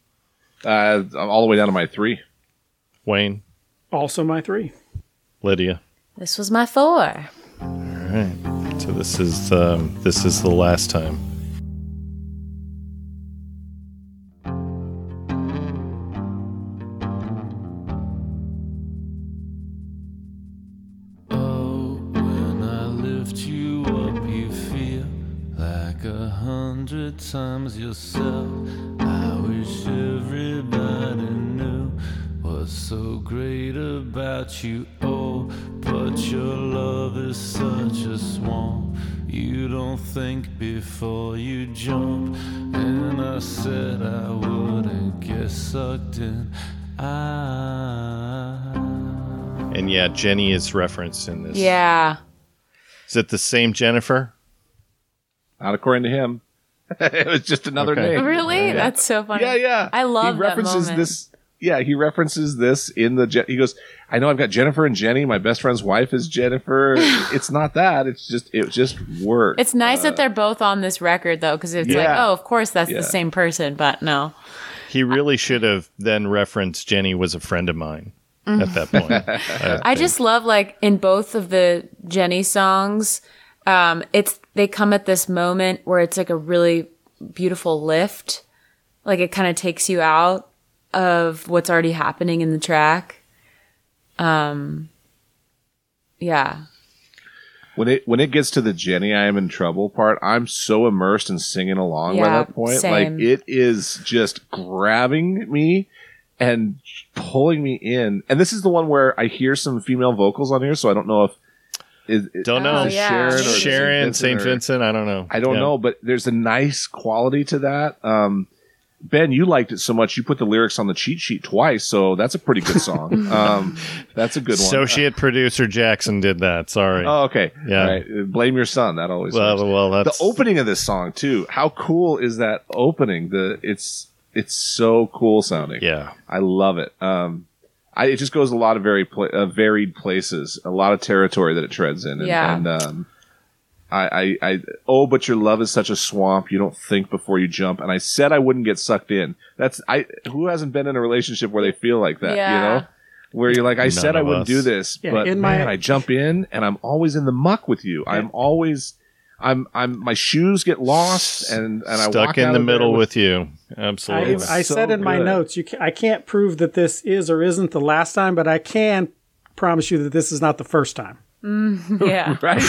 D: Uh, I'm all the way down to my three.
A: Wayne,
B: Also, my three.
A: Lydia.
C: This was my four.
A: All right, so this is um, this is the last time.
E: Hundred times yourself. I wish everybody knew what's so great about you? Oh, but your love is such a swamp. You don't think before you jump. And I said I wouldn't get sucked in. I.
A: And yeah, Jenny is referenced in this.
C: Yeah.
A: Is it the same Jennifer?
D: Not according to him. [LAUGHS] it was just another
A: Okay.
D: name.
C: Really?
D: Yeah.
C: That's so funny.
D: Yeah, yeah.
C: I love
D: He references
C: moment.
D: this. Yeah, he references this in the. Je- He goes, "I know I've got Jennifer and Jenny. My best friend's wife is Jennifer. [LAUGHS] it's not that. It's just it just works.
C: It's nice that they're both on this record though, because it's like, oh, of course that's
D: Yeah.
C: the same person, but no.
A: He really should have then referenced Jenny was a friend of mine at that point. [LAUGHS] I
C: I just love like in both of the Jenny songs, um, it's they come at this moment where it's like a really beautiful lift. Like it kind of takes you out of what's already happening in the track. Um yeah.
D: when it when it gets to the Jenny I am in trouble part, I'm so immersed in singing along by that point.
C: same.
D: Like it is just grabbing me and pulling me in. And this is the one where I hear some female vocals on here, so I don't know if is
A: Don't know.
C: Oh,
D: is it
C: yeah.
D: Sharon, or
A: Sharon, St.
D: or-
A: Vincent, I don't know.
D: I don't
A: Yeah.
D: know, but there's a nice quality to that. Um, ben, you liked it so much you put the lyrics on the cheat sheet twice, so that's a pretty good song. [LAUGHS] um, that's a good one.
A: Associate [LAUGHS] producer Jackson did that. Sorry.
D: Oh, okay.
A: Yeah.
D: All right. Blame your son. That always
A: well,
D: works.
A: well,
D: the opening of this song too. How cool is that opening? The it's it's so cool sounding.
A: Yeah.
D: I love it. Um, I, it just goes a lot of very pla- uh, varied places, a lot of territory that it treads in. And,
C: Yeah.
D: and um, I, I, I, oh, but your love is such a swamp. You don't think before you jump. And I said I wouldn't get sucked in. That's I. Who hasn't been in a relationship where they feel like that?
C: Yeah.
D: You know, where you're like, I said I
A: of
D: wouldn't
A: us.
D: do this,
B: Yeah,
D: but
B: in my-
D: man, I jump in and I'm always in the muck with you. I'm always. I'm I'm my shoes get lost and and I
A: stuck in the middle
D: with
A: with you. Absolutely.
B: I
D: so
B: said in my notes, you ca I can't prove that this is or isn't the last time, but I can promise you that this is not the first time.
C: Mm, yeah. [LAUGHS]
D: right.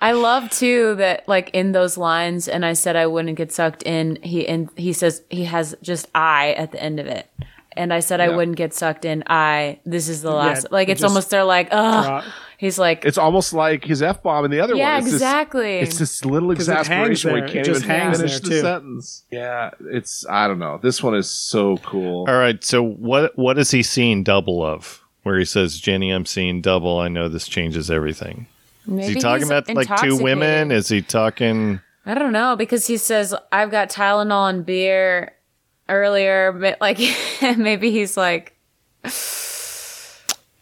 C: I love too that like in those lines, and I said I wouldn't get sucked in. He and he says he has just I at the end of it, and I said I wouldn't get sucked in. I this is the last. like it's almost they're like, oh, he's like,
D: It's almost like his f bomb in the other
C: yeah,
D: one. It's this-
C: exactly.
D: It's this little
B: 'Cause it
D: exasperation where he can't
B: just
D: even
B: hangs
D: finish the sentence. Yeah, it's I don't know. This one is so cool.
A: All right. So what what is he seeing double of? Where he says, "Jenny, I'm seeing double. I know this changes everything."
C: Maybe
A: Is he talking about like two women? Is he talking?
C: I don't know because he says I've got Tylenol and beer earlier, but like [LAUGHS] maybe he's like,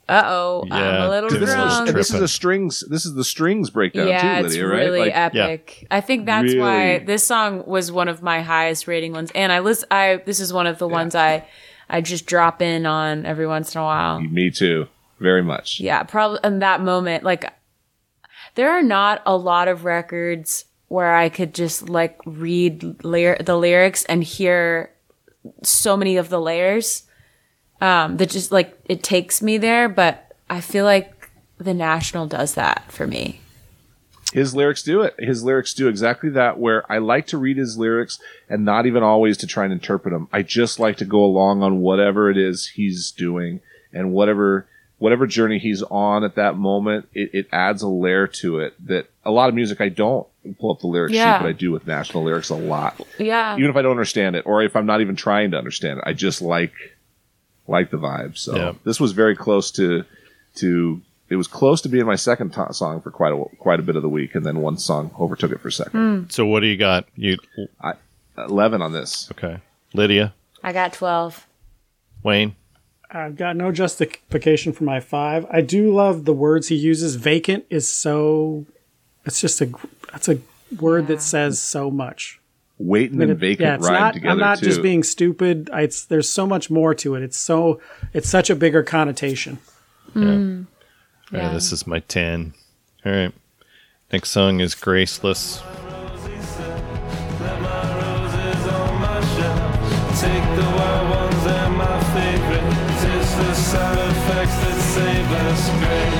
C: uh oh, I'm a little
A: dude,
D: This is,
C: drunk.
D: this is
A: Tripping.
D: a strings. This is the strings breakdown
C: yeah,
D: too,
C: it's
D: Right?
C: really
D: Like,
C: epic. I think that's why this song was one of my highest rating ones, and I list. I this is one of the ones I I just drop in on every once in a while.
D: me too. Very much.
C: Yeah, probably in that moment, like there are not a lot of records where I could just like read lyr- the lyrics and hear so many of the layers. Um, that just like it takes me there, but I feel like the National does that for me.
D: His lyrics do it. His lyrics do exactly that. Where I like to read his lyrics and not even always to try and interpret them. I just like to go along on whatever it is he's doing and whatever whatever journey he's on at that moment. It, it adds a layer to it that a lot of music I don't pull up the lyric
C: Yeah.
D: sheet, but I do with national lyrics a lot.
C: Yeah,
D: Even if I don't understand it, or if I'm not even trying to understand it, I just like like the vibe. So
A: Yeah.
D: this was very close to to it was close to being my second to- song for quite a quite a bit of the week, and then one song overtook it for second. Hmm.
A: So what do you got? You
D: Eleven on this.
A: okay? Lydia,
C: I got twelve.
A: Wayne.
B: I've got no justification for my five. I do love the words he uses. Vacant is so. It's just a. That's a word that says so much.
D: Waiting and
B: It-
D: vacant
B: yeah, it's
D: rhyme
B: not.
D: together
B: I'm not
D: too.
B: just being stupid. I- It's there's so much more to it. It's so. It's such a bigger connotation.
A: All right,
C: Yeah.
A: this is my ten. All right. Next song is Graceless.
E: Let my roses on my shelf. Take the wild ones, they're my favorites. It's the side effects that save us grace.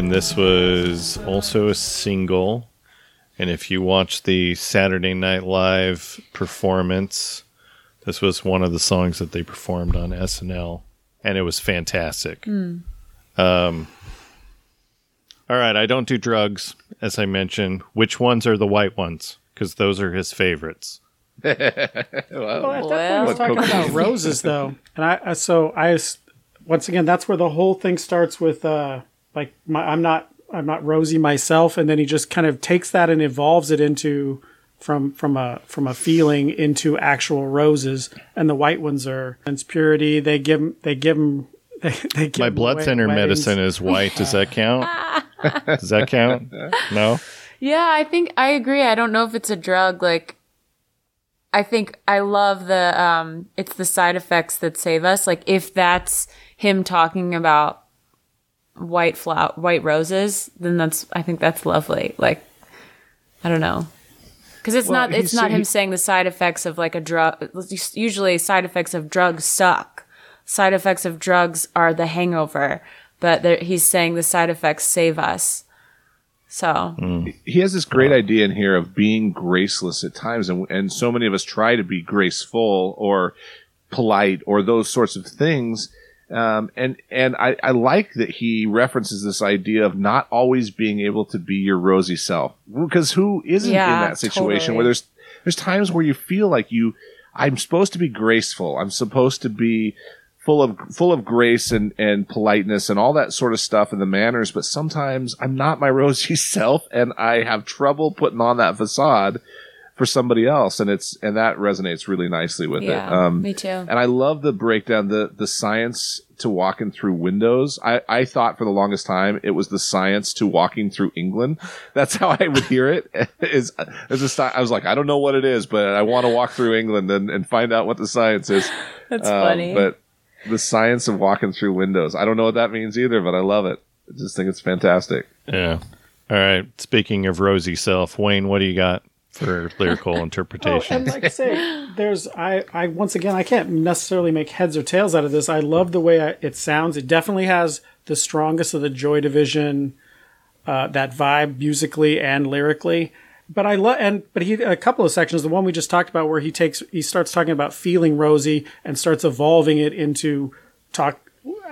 A: And this was also a single. And if you watch the Saturday Night Live performance, this was one of the songs that they performed on SNL, and it was fantastic. Um, all right, I don't do drugs, as I mentioned. Which ones are the white ones? Because those are his favorites. [LAUGHS]
B: Well, at that point, I was talking about roses, though, and I, I so I once again that's where the whole thing starts with uh like my, I'm not I'm not rosy myself, and then he just kind of takes that and evolves it into from from a from a feeling into actual roses, and the white ones are it's purity. They give 'em- they give them they, [LAUGHS] they give
A: My
B: 'em
A: blood
B: away-
A: thinner
B: weddings.
A: medicine is white. Does that count? [LAUGHS] Does that count? No.
C: Yeah, I think I agree. I don't know if it's a drug. Like, I think I love the um, it's the side effects that save us. Like, if that's him talking about white flower, white roses, then that's I think that's lovely. Like, I don't know. Because it's
D: Well,
C: not it's not him saying the side effects of like a drug. Usually, side effects of drugs suck. Side effects of drugs are the hangover, but he's saying the side effects save us. So mm.
D: he has this great idea in here of being graceless at times, and and so many of us try to be graceful or polite or those sorts of things. Um, and and I, I like that he references this idea of not always being able to be your rosy self. Because who isn't
C: Yeah,
D: in that situation
C: totally.
D: where there's there's times where you feel like you I'm supposed to be graceful. I'm supposed to be full of full of grace and and politeness and all that sort of stuff and the manners but sometimes I'm not my [LAUGHS] rosy self and I have trouble putting on that facade for somebody else and it's and that resonates really nicely with it um
C: me too.
D: and I love the breakdown, the the science to walking through windows. I, I thought for the longest time it was the science to walking through England. [LAUGHS] That's how I would hear it. [LAUGHS] Is as a sci- I was like, I don't know what it is, but I want to walk through England and, and find out what the science is. [LAUGHS]
C: That's
D: Um,
C: funny.
D: But the science of walking through windows, I don't know what that means either, but I love it. I just think it's fantastic.
A: Yeah. All right. Speaking of rosy self, Wayne, what do you got for lyrical [LAUGHS]
B: Oh,
A: interpretation?
B: and like I say, there's I, I once again I can't necessarily make heads or tails out of this. I love the way I, it sounds. It definitely has the strongest of the Joy Division, uh, that vibe musically and lyrically. But I love and but he a couple of sections. The one we just talked about where he takes he starts talking about feeling rosy and starts evolving it into talk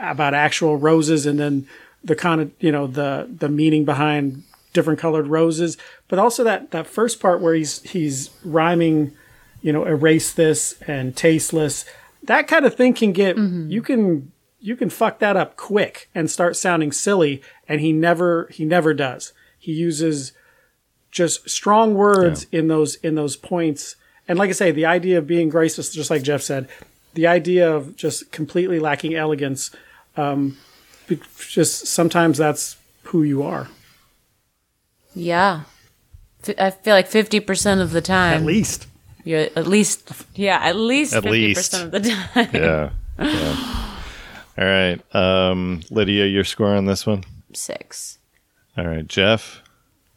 B: about actual roses and then the kind of you know the the meaning behind different colored roses but also that that first part where he's he's rhyming you know erase this and tasteless that kind of thing can get you can you can fuck that up quick and start sounding silly and he never he never does. He uses just strong words in those in those points. And like i say the idea of being graceless just like jeff said the idea of just completely lacking elegance um just sometimes that's who you are
C: yeah, I feel like fifty percent of the time,
B: at least
C: you're at least yeah, at least
A: At
C: fifty
A: least.
C: percent of the time.
A: yeah. yeah. [SIGHS] All right. Um, Lydia, your score on this one?
C: Six.
A: All right. Jeff,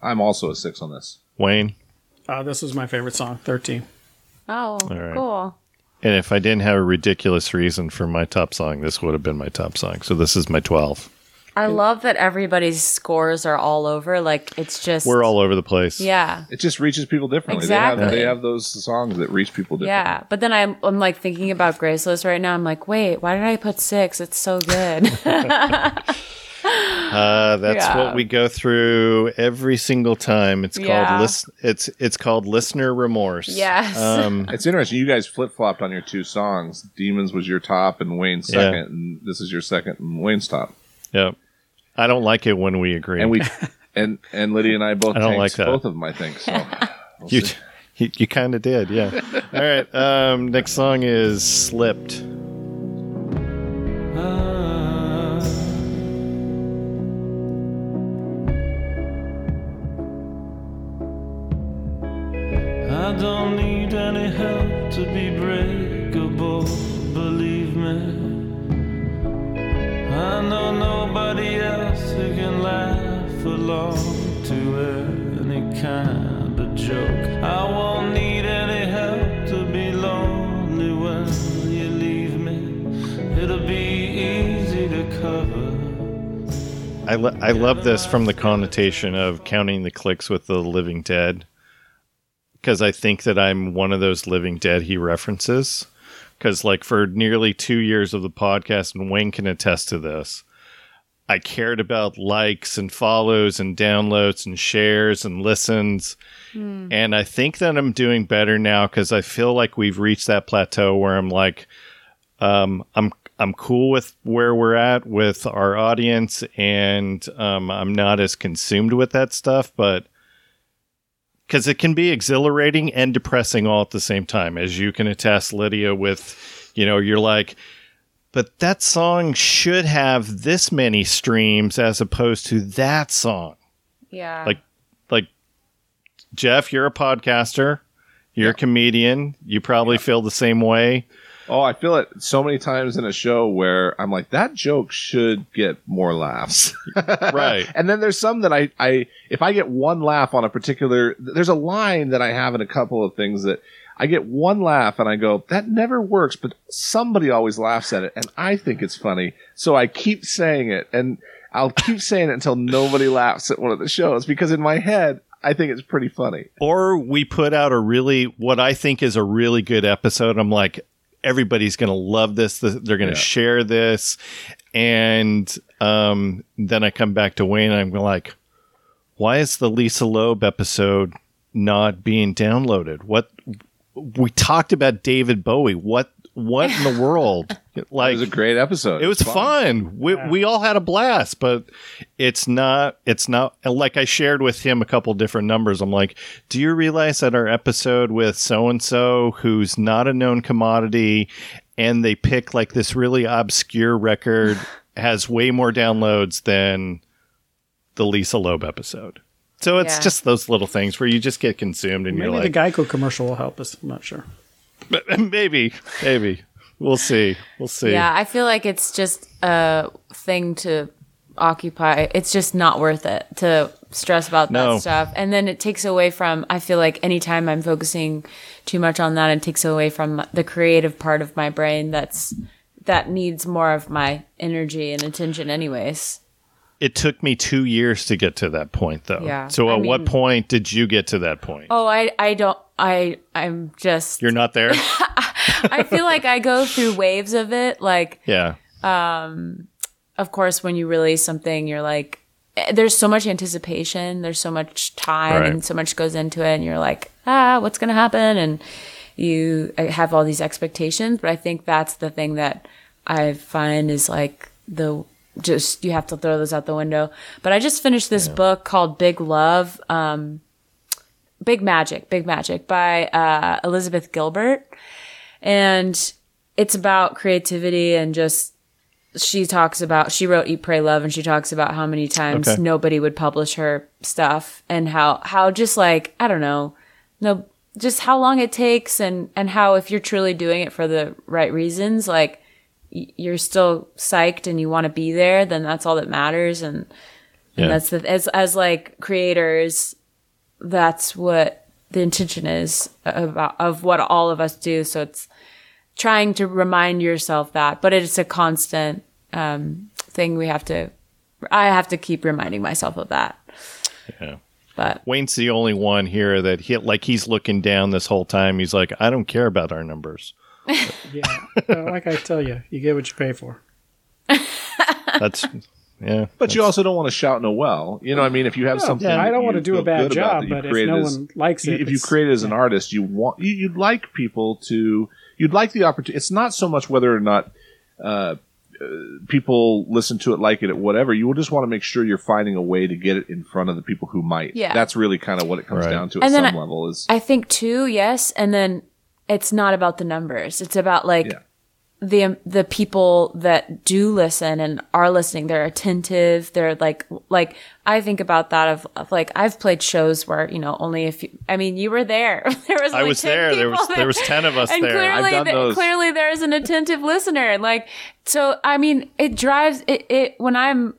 D: I'm also a six on this.
A: Wayne.
B: uh, this is my favorite song 13
C: Oh,
A: right.
C: cool.
A: And if I didn't have a ridiculous reason for my top song, this would have been my top song. So this is my 12.
C: I love that everybody's scores are all over. Like it's just
A: We're all over the place.
C: yeah.
D: It just reaches people differently.
C: Exactly.
D: They have they have those songs that reach people differently.
C: Yeah, but then I'm, I'm like thinking about Graceless right now. I'm like, wait, why did I put six? It's so good. [LAUGHS]
A: Uh, that's
C: Yeah.
A: what we go through every single time. It's
C: Yeah.
A: called list. It's it's called listener remorse.
C: Yes.
A: Um, [LAUGHS]
D: It's interesting. You guys flip flopped on your two songs. Demons was your top and Wayne's
A: Yeah.
D: second, and this is your second and Wayne's top.
A: Yep. I don't like it when we agree.
D: And we [LAUGHS] and and Lydia and I both
A: I don't like that.
D: both of them. I think so. [LAUGHS] We'll
A: you
D: see.
A: you, you kind of did, yeah. [LAUGHS] All right. Um, next song is "Slipped." Lo- I love this from the connotation of counting the clicks with the living dead because I think that I'm one of those living dead he references. Because, like, for nearly two years of the podcast, and Wayne can attest to this, I cared about likes and follows and downloads and shares and listens. And I think that I'm doing better now because I feel like we've reached that plateau where I'm like, um, I'm I'm cool with where we're at with our audience, and um, I'm not as consumed with that stuff, but because it can be exhilarating and depressing all at the same time, as you can attest, Lydia. With you know, you're like, but that song should have this many streams as opposed to that song.
C: Yeah.
A: Like, like Jeff, you're a podcaster, you're a comedian, you probably feel the same way.
D: Oh, I feel it so many times in a show where I'm like, that joke should get more laughs.
A: Right.
D: and then there's some that I, I, if I get one laugh on a particular, there's a line that I have in a couple of things that I get one laugh and I go, that never works, but somebody always laughs at it. And I think it's funny. So I keep saying it and I'll keep saying it until nobody laughs at one of the shows because in my head, I think it's pretty funny.
A: or we put out a really what I think is a really good episode. I'm like, everybody's going to love this. They're going to
D: Yeah.
A: share this, and um, then I come back to Wayne. and I'm like, why is the Lisa Loeb episode not being downloaded? What we talked about David Bowie. What what in the world? [LAUGHS] Like, It
D: was a great episode.
A: it was fun. We we all had a blast, but it's not. It's not like I shared with him a couple different numbers. I'm like, do you realize that our episode with so and so, who's not a known commodity, and they pick like this really obscure record, [LAUGHS] has way more downloads than the Lisa Loeb episode. So it's
C: Yeah.
A: just those little things where you just get consumed and
B: Maybe
A: you're like, the
B: Geico commercial will help us. I'm not sure. [LAUGHS]
A: maybe, maybe we'll see, we'll see.
C: Yeah, I feel like it's just a thing to occupy. It's just not worth it to stress about
A: No.
C: that stuff. And then it takes away from, I feel like anytime I'm focusing too much on that, it takes away from the creative part of my brain that's that needs more of my energy and attention anyways.
A: It took me two years to get to that point, though.
C: Yeah,
A: So,
C: I
A: at what point did you get to that point?
C: Oh, I I don't I I'm just
A: You're not there. [LAUGHS]
C: I feel like I go through waves of it like
A: yeah.
C: Um, of course, when you release something, you're like, eh, there's so much anticipation, there's so much time,
A: Right.
C: and so much goes into it, and you're like, ah, what's gonna happen? And you have all these expectations, but I think that's the thing that I find is like the just you have to throw those out the window. But I just finished this book called Big Love, um, Big Magic, Big Magic by uh, Elizabeth Gilbert, and it's about creativity and just she talks about she wrote eat pray love and she talks about how many times
A: Okay.
C: nobody would publish her stuff and how how just like i don't know no just how long it takes and and how if you're truly doing it for the right reasons like you're still psyched and you want to be there then that's all that matters and
A: Yeah.
C: and that's the as as like creators that's what the intention is about of what all of us do so it's trying to remind yourself that, but it's a constant um, thing we have to. I have to keep reminding myself of that.
A: Yeah.
C: But
A: Wayne's the only one here that he like he's looking down this whole time. He's like, I don't care about our numbers. [LAUGHS]
B: Yeah, like I tell you, you get what you pay for.
A: That's yeah.
D: But you also don't want to shout no well. You know, what I mean, if you have
B: No,
D: something,
B: I don't want to do a bad job, but if no
D: as-
B: one likes it,
D: if you create it as an artist, you want you, you'd like people to you'd like the opportunity. It's not so much whether or not uh, uh, people listen to it, like it, whatever. You will just want to make sure you're finding a way to get it in front of the people who might.
C: Yeah.
D: that's really kind of what it comes
A: Right.
D: down to at
C: And then
D: some
C: I-
D: level. Is
C: I think too, yes, and then it's not about the numbers. It's about like
D: yeah.
C: the um, the people that do listen and are listening. They're attentive. They're like like I think about that of, of like I've played shows where you know only if you. I mean, you were there. [LAUGHS] there was.
A: I
C: only
A: was
C: 10
A: there. There was there was ten of us
C: and
A: there.
C: clearly,
D: I've done
C: th-
D: those.
C: clearly there's an attentive listener. Like, so I mean, it drives it, it when I'm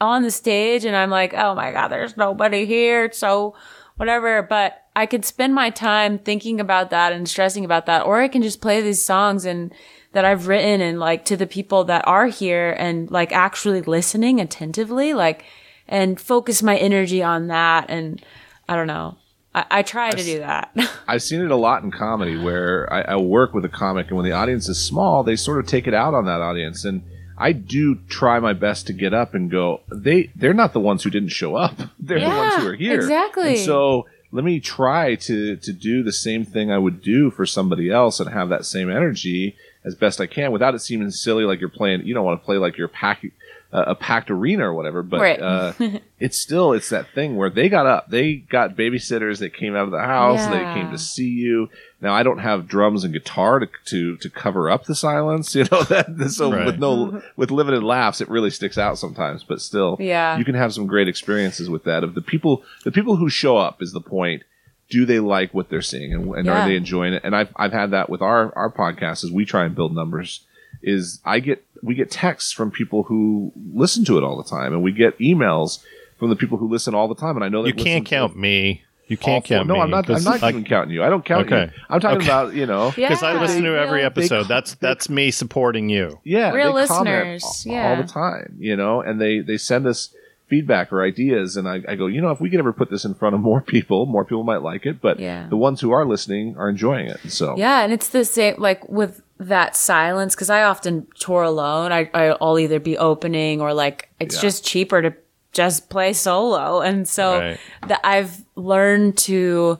C: on the stage and I'm like, oh my god, there's nobody here, so whatever. But I could spend my time thinking about that and stressing about that, or I can just play these songs and that I've written and like to the people that are here and like actually listening attentively, like, and focus my energy on that. And I don't know. I, I try to do that. [LAUGHS]
D: I've seen it a lot in comedy where I, I work with a comic, and when the audience is small, they sort of take it out on that audience. And I do try my best to get up and go. They they're not the ones who didn't show up. [LAUGHS] They're the ones who are here.
C: exactly.
D: And so let me try to to do the same thing I would do for somebody else and have that same energy as best I can without it seeming silly like you're playing. You don't want to play like you're pack, a packed arena or whatever. But
C: Right.
D: uh, [LAUGHS] it's still it's that thing where they got up, they got babysitters that came out of the house,
C: Yeah.
D: they came to see you. Now I don't have drums and guitar to to, to cover up the silence, [LAUGHS] you know that. So
A: Right.
D: with no with limited laughs, it really sticks out sometimes. But still,
C: Yeah.
D: you can have some great experiences with that. Of the people, the people who show up is the point. Do they like what they're seeing, and, and
C: Yeah.
D: are they enjoying it? And I've I've had that with our our podcast as we try and build numbers. Is I get we get texts from people who listen to it all the time, and we get emails from the people who listen all the time. And I know
A: that
D: You
A: can't count me. You can't count
D: No,
A: me.
D: I'm not. I'm not
A: I-
D: even counting you. I don't count
A: Okay.
D: you. I'm talking
A: Okay.
D: about you know.
A: because I listen to every episode.
D: they-
A: that's that's me supporting you.
D: Yeah,
C: Real listeners,
D: all,
C: yeah.
D: all the time, you know, and they they send us feedback or ideas, and I, I go, you know, if we could ever put this in front of more people, more people might like it, but
C: Yeah.
D: the ones who are listening are enjoying it. So
C: Yeah, and it's the same like with that silence because I often tour alone. I I'll either be opening or like it's
D: Yeah.
C: just cheaper to just play solo, and so
A: Right.
C: that I've learned to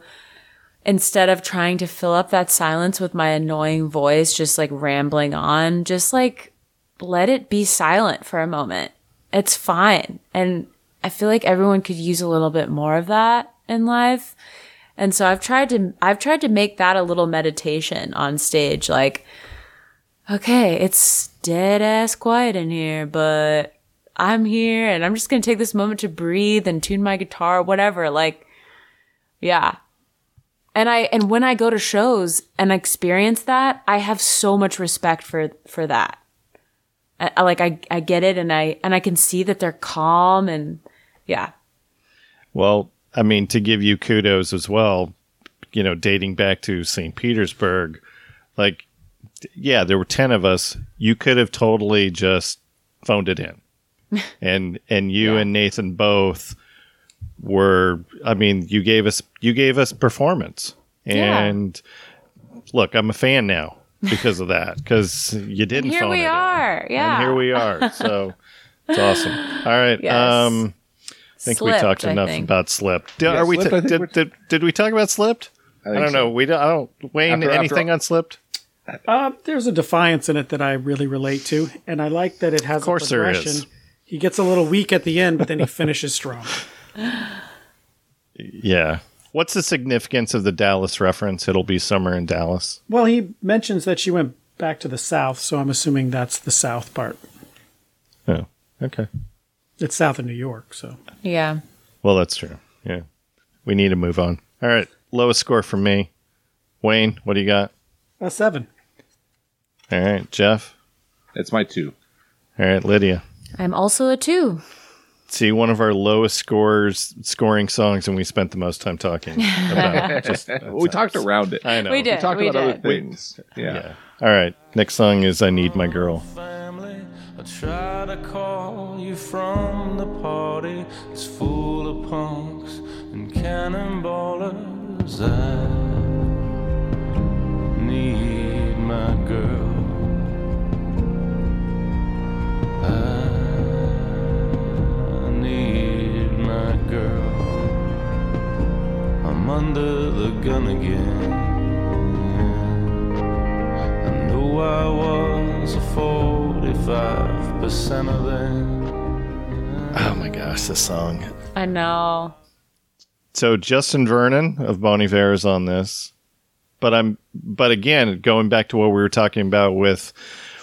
C: instead of trying to fill up that silence with my annoying voice, just like rambling on, just like let it be silent for a moment. It's fine, and I feel like everyone could use a little bit more of that in life. And so I've tried to I've tried to make that a little meditation on stage like okay, it's dead ass quiet in here, but I'm here and I'm just going to take this moment to breathe and tune my guitar, whatever. Like yeah. And I and when I go to shows and experience that, I have so much respect for for that. I, I like I I get it and I and I can see that they're calm and yeah.
A: Well, I mean, to give you kudos as well, you know, dating back to St. Petersburg, like, yeah, there were 10 of us. You could have totally just phoned it in. [LAUGHS] and, and you and Nathan both were, I mean, you gave us, you gave us performance.
C: Yeah.
A: And look, I'm a fan now because of that, because you didn't
C: Here
A: phone
C: we
A: it in.
C: are. Yeah.
A: And here we are. So it's awesome. All right.
C: Yes.
A: Um, I think we talked enough about Slipped. Did,
D: Yeah,
A: are we
D: Slipped,
A: t-
D: I think
A: did,
D: we're-
A: did, did we talk about Slipped? I,
D: think
A: don't
D: so.
A: know. We don't, I don't. Wayne,
D: After- after
A: anything
D: all-
A: on Slipped?
B: Uh, there's a defiance in it that I really relate to, and I like that it has
A: Of course
B: a
A: there
B: progression.
A: is.
B: He gets a little weak at the end, but then he [LAUGHS] finishes strong.
A: Yeah. What's the significance of the Dallas reference? It'll be summer in Dallas.
B: Well, he mentions that she went back to the south, so I'm assuming that's the south part.
A: Oh, okay.
B: It's south of New York, so
C: Yeah.
A: Well, that's true. Yeah. We need to move on. All right. Lowest score for me. Wayne, what do you got?
B: a seven.
A: All right. Jeff.
D: it's my two.
A: All right. Lydia.
C: I'm also a 2.
A: See, one of our lowest scores, scoring songs, and we spent the most time talking [LAUGHS] about it. Just, [LAUGHS]
D: we talked around it.
A: I know.
C: We did.
D: We talked
C: we
D: about
C: did.
D: other things. Yeah.
A: Yeah. All right. Next song is I Need My Girl.
E: family. I try to call you from the party. It's full of punks and cannonballers. I need my girl. I need my girl. I'm under the gun again. I knew I was a 45% of them.
A: Oh my gosh, this song.
C: I know.
A: So Justin Vernon of Bon Iver is on this, but I'm but again going back to what we were talking about with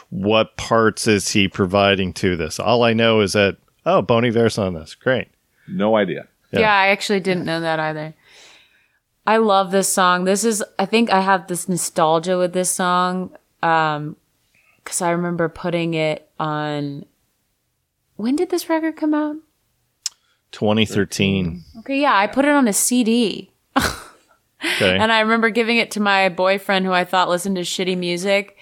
A: what parts is he providing to this? All I know is that oh Bon Iver's on this. Great.
D: No idea.
A: Yeah.
C: Yeah. I actually didn't know that either. I love this song. This is I think I have this nostalgia with this song um cuz I remember putting it on When did this record come out?
A: 2013.
C: Okay, yeah, I put it on a CD.
A: Okay. [LAUGHS]
C: And I remember giving it to my boyfriend who I thought listened to shitty music.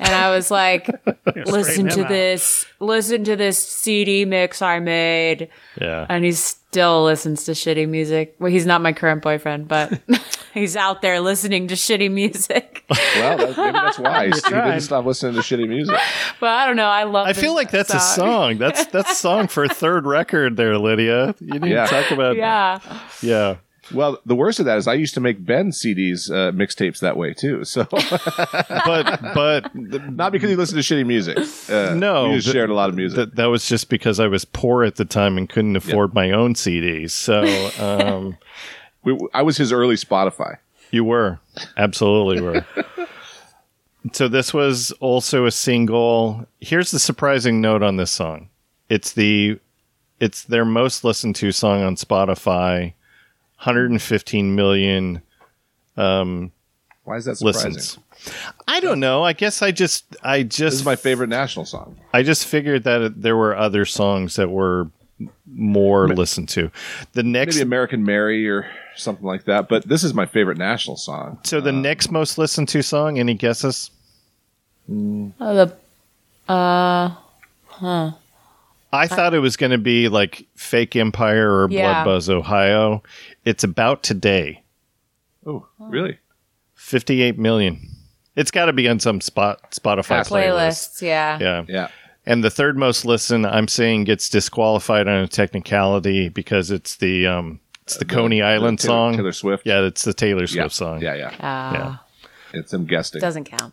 C: And I was like, [LAUGHS] listen to
B: him out.
C: this, listen to this CD mix I made.
A: Yeah.
C: And he still listens to shitty music. Well, he's not my current boyfriend, but [LAUGHS] [LAUGHS] he's out there listening to shitty music.
D: Well, that, maybe that's why he, he didn't stop listening to shitty music.
C: but I don't know. I love
A: I feel like that's a song. That's that's a song for a third record there, Lydia. You need
D: Yeah.
A: to talk about
C: Yeah.
A: yeah.
D: Well, the worst of that is I used to make Ben CDs, uh, mixtapes that way too. So [LAUGHS]
A: But but
D: not because he listened to shitty music. Uh,
A: No, th-
D: shared a lot of music.
A: that that was just because I was poor at the time and couldn't afford my own CDs. So um, [LAUGHS]
D: we, I was his early Spotify.
A: you were absolutely were. [LAUGHS] So this was also a single. Here's the surprising note on this song. It's the it's their most listened to song on Spotify. 115 million um,
D: Why is that surprising?
A: listens. I don't know. I guess I just I
D: This
A: just
D: is my favorite national song.
A: I just figured that there were other songs that were more listened to. The next
D: Maybe American Mary or something like that. But this is my favorite national song.
A: so the um, next most listened to song, any guesses?
C: Oh, the uh,
A: I thought it was going to be like Fake Empire or
C: Yeah.
A: Blood Buzz Ohio. It's about today.
D: Oh, really?
A: 58 million. It's got to be on some spot Spotify
D: Has
A: playlist.
C: playlists. Yeah.
A: Yeah.
D: Yeah.
A: And the third most listen, I'm saying gets disqualified on a technicality because it's the um it's the, Coney Island
D: Taylor-
A: song.
D: Taylor Swift.
A: Yeah, it's the Taylor Swift
D: Yeah.
A: song.
D: Yeah, yeah.
C: Ah,
A: Yeah.
D: It's him guesting.
C: Doesn't count.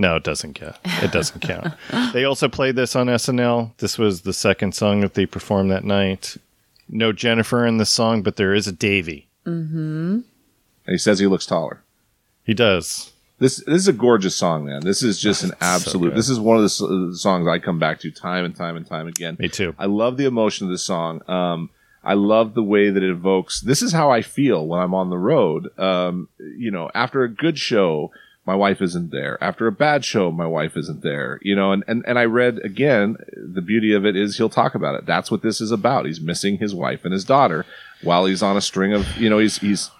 A: No, it doesn't count. It doesn't count. [LAUGHS] They also played this on SNL. This was the second song that they performed that night. No Jennifer in the song, but there is a Davy.
D: And he says he looks taller.
A: He does.
D: This this is a gorgeous song, man. This is just [LAUGHS] an absolute.
A: good.
D: this is one of the s- uh, songs I come back to time and time and time again.
A: Me too.
D: I love the emotion of this song. Um, I love the way that it evokes. This is how I feel when I'm on the road. Um, you know, after a good show, my wife isn't there. After a bad show, my wife isn't there. You know, and, and, and I read again, the beauty of it is he'll talk about it. That's what this is about. He's missing his wife and his daughter while he's on a string of, you know, he's, he's,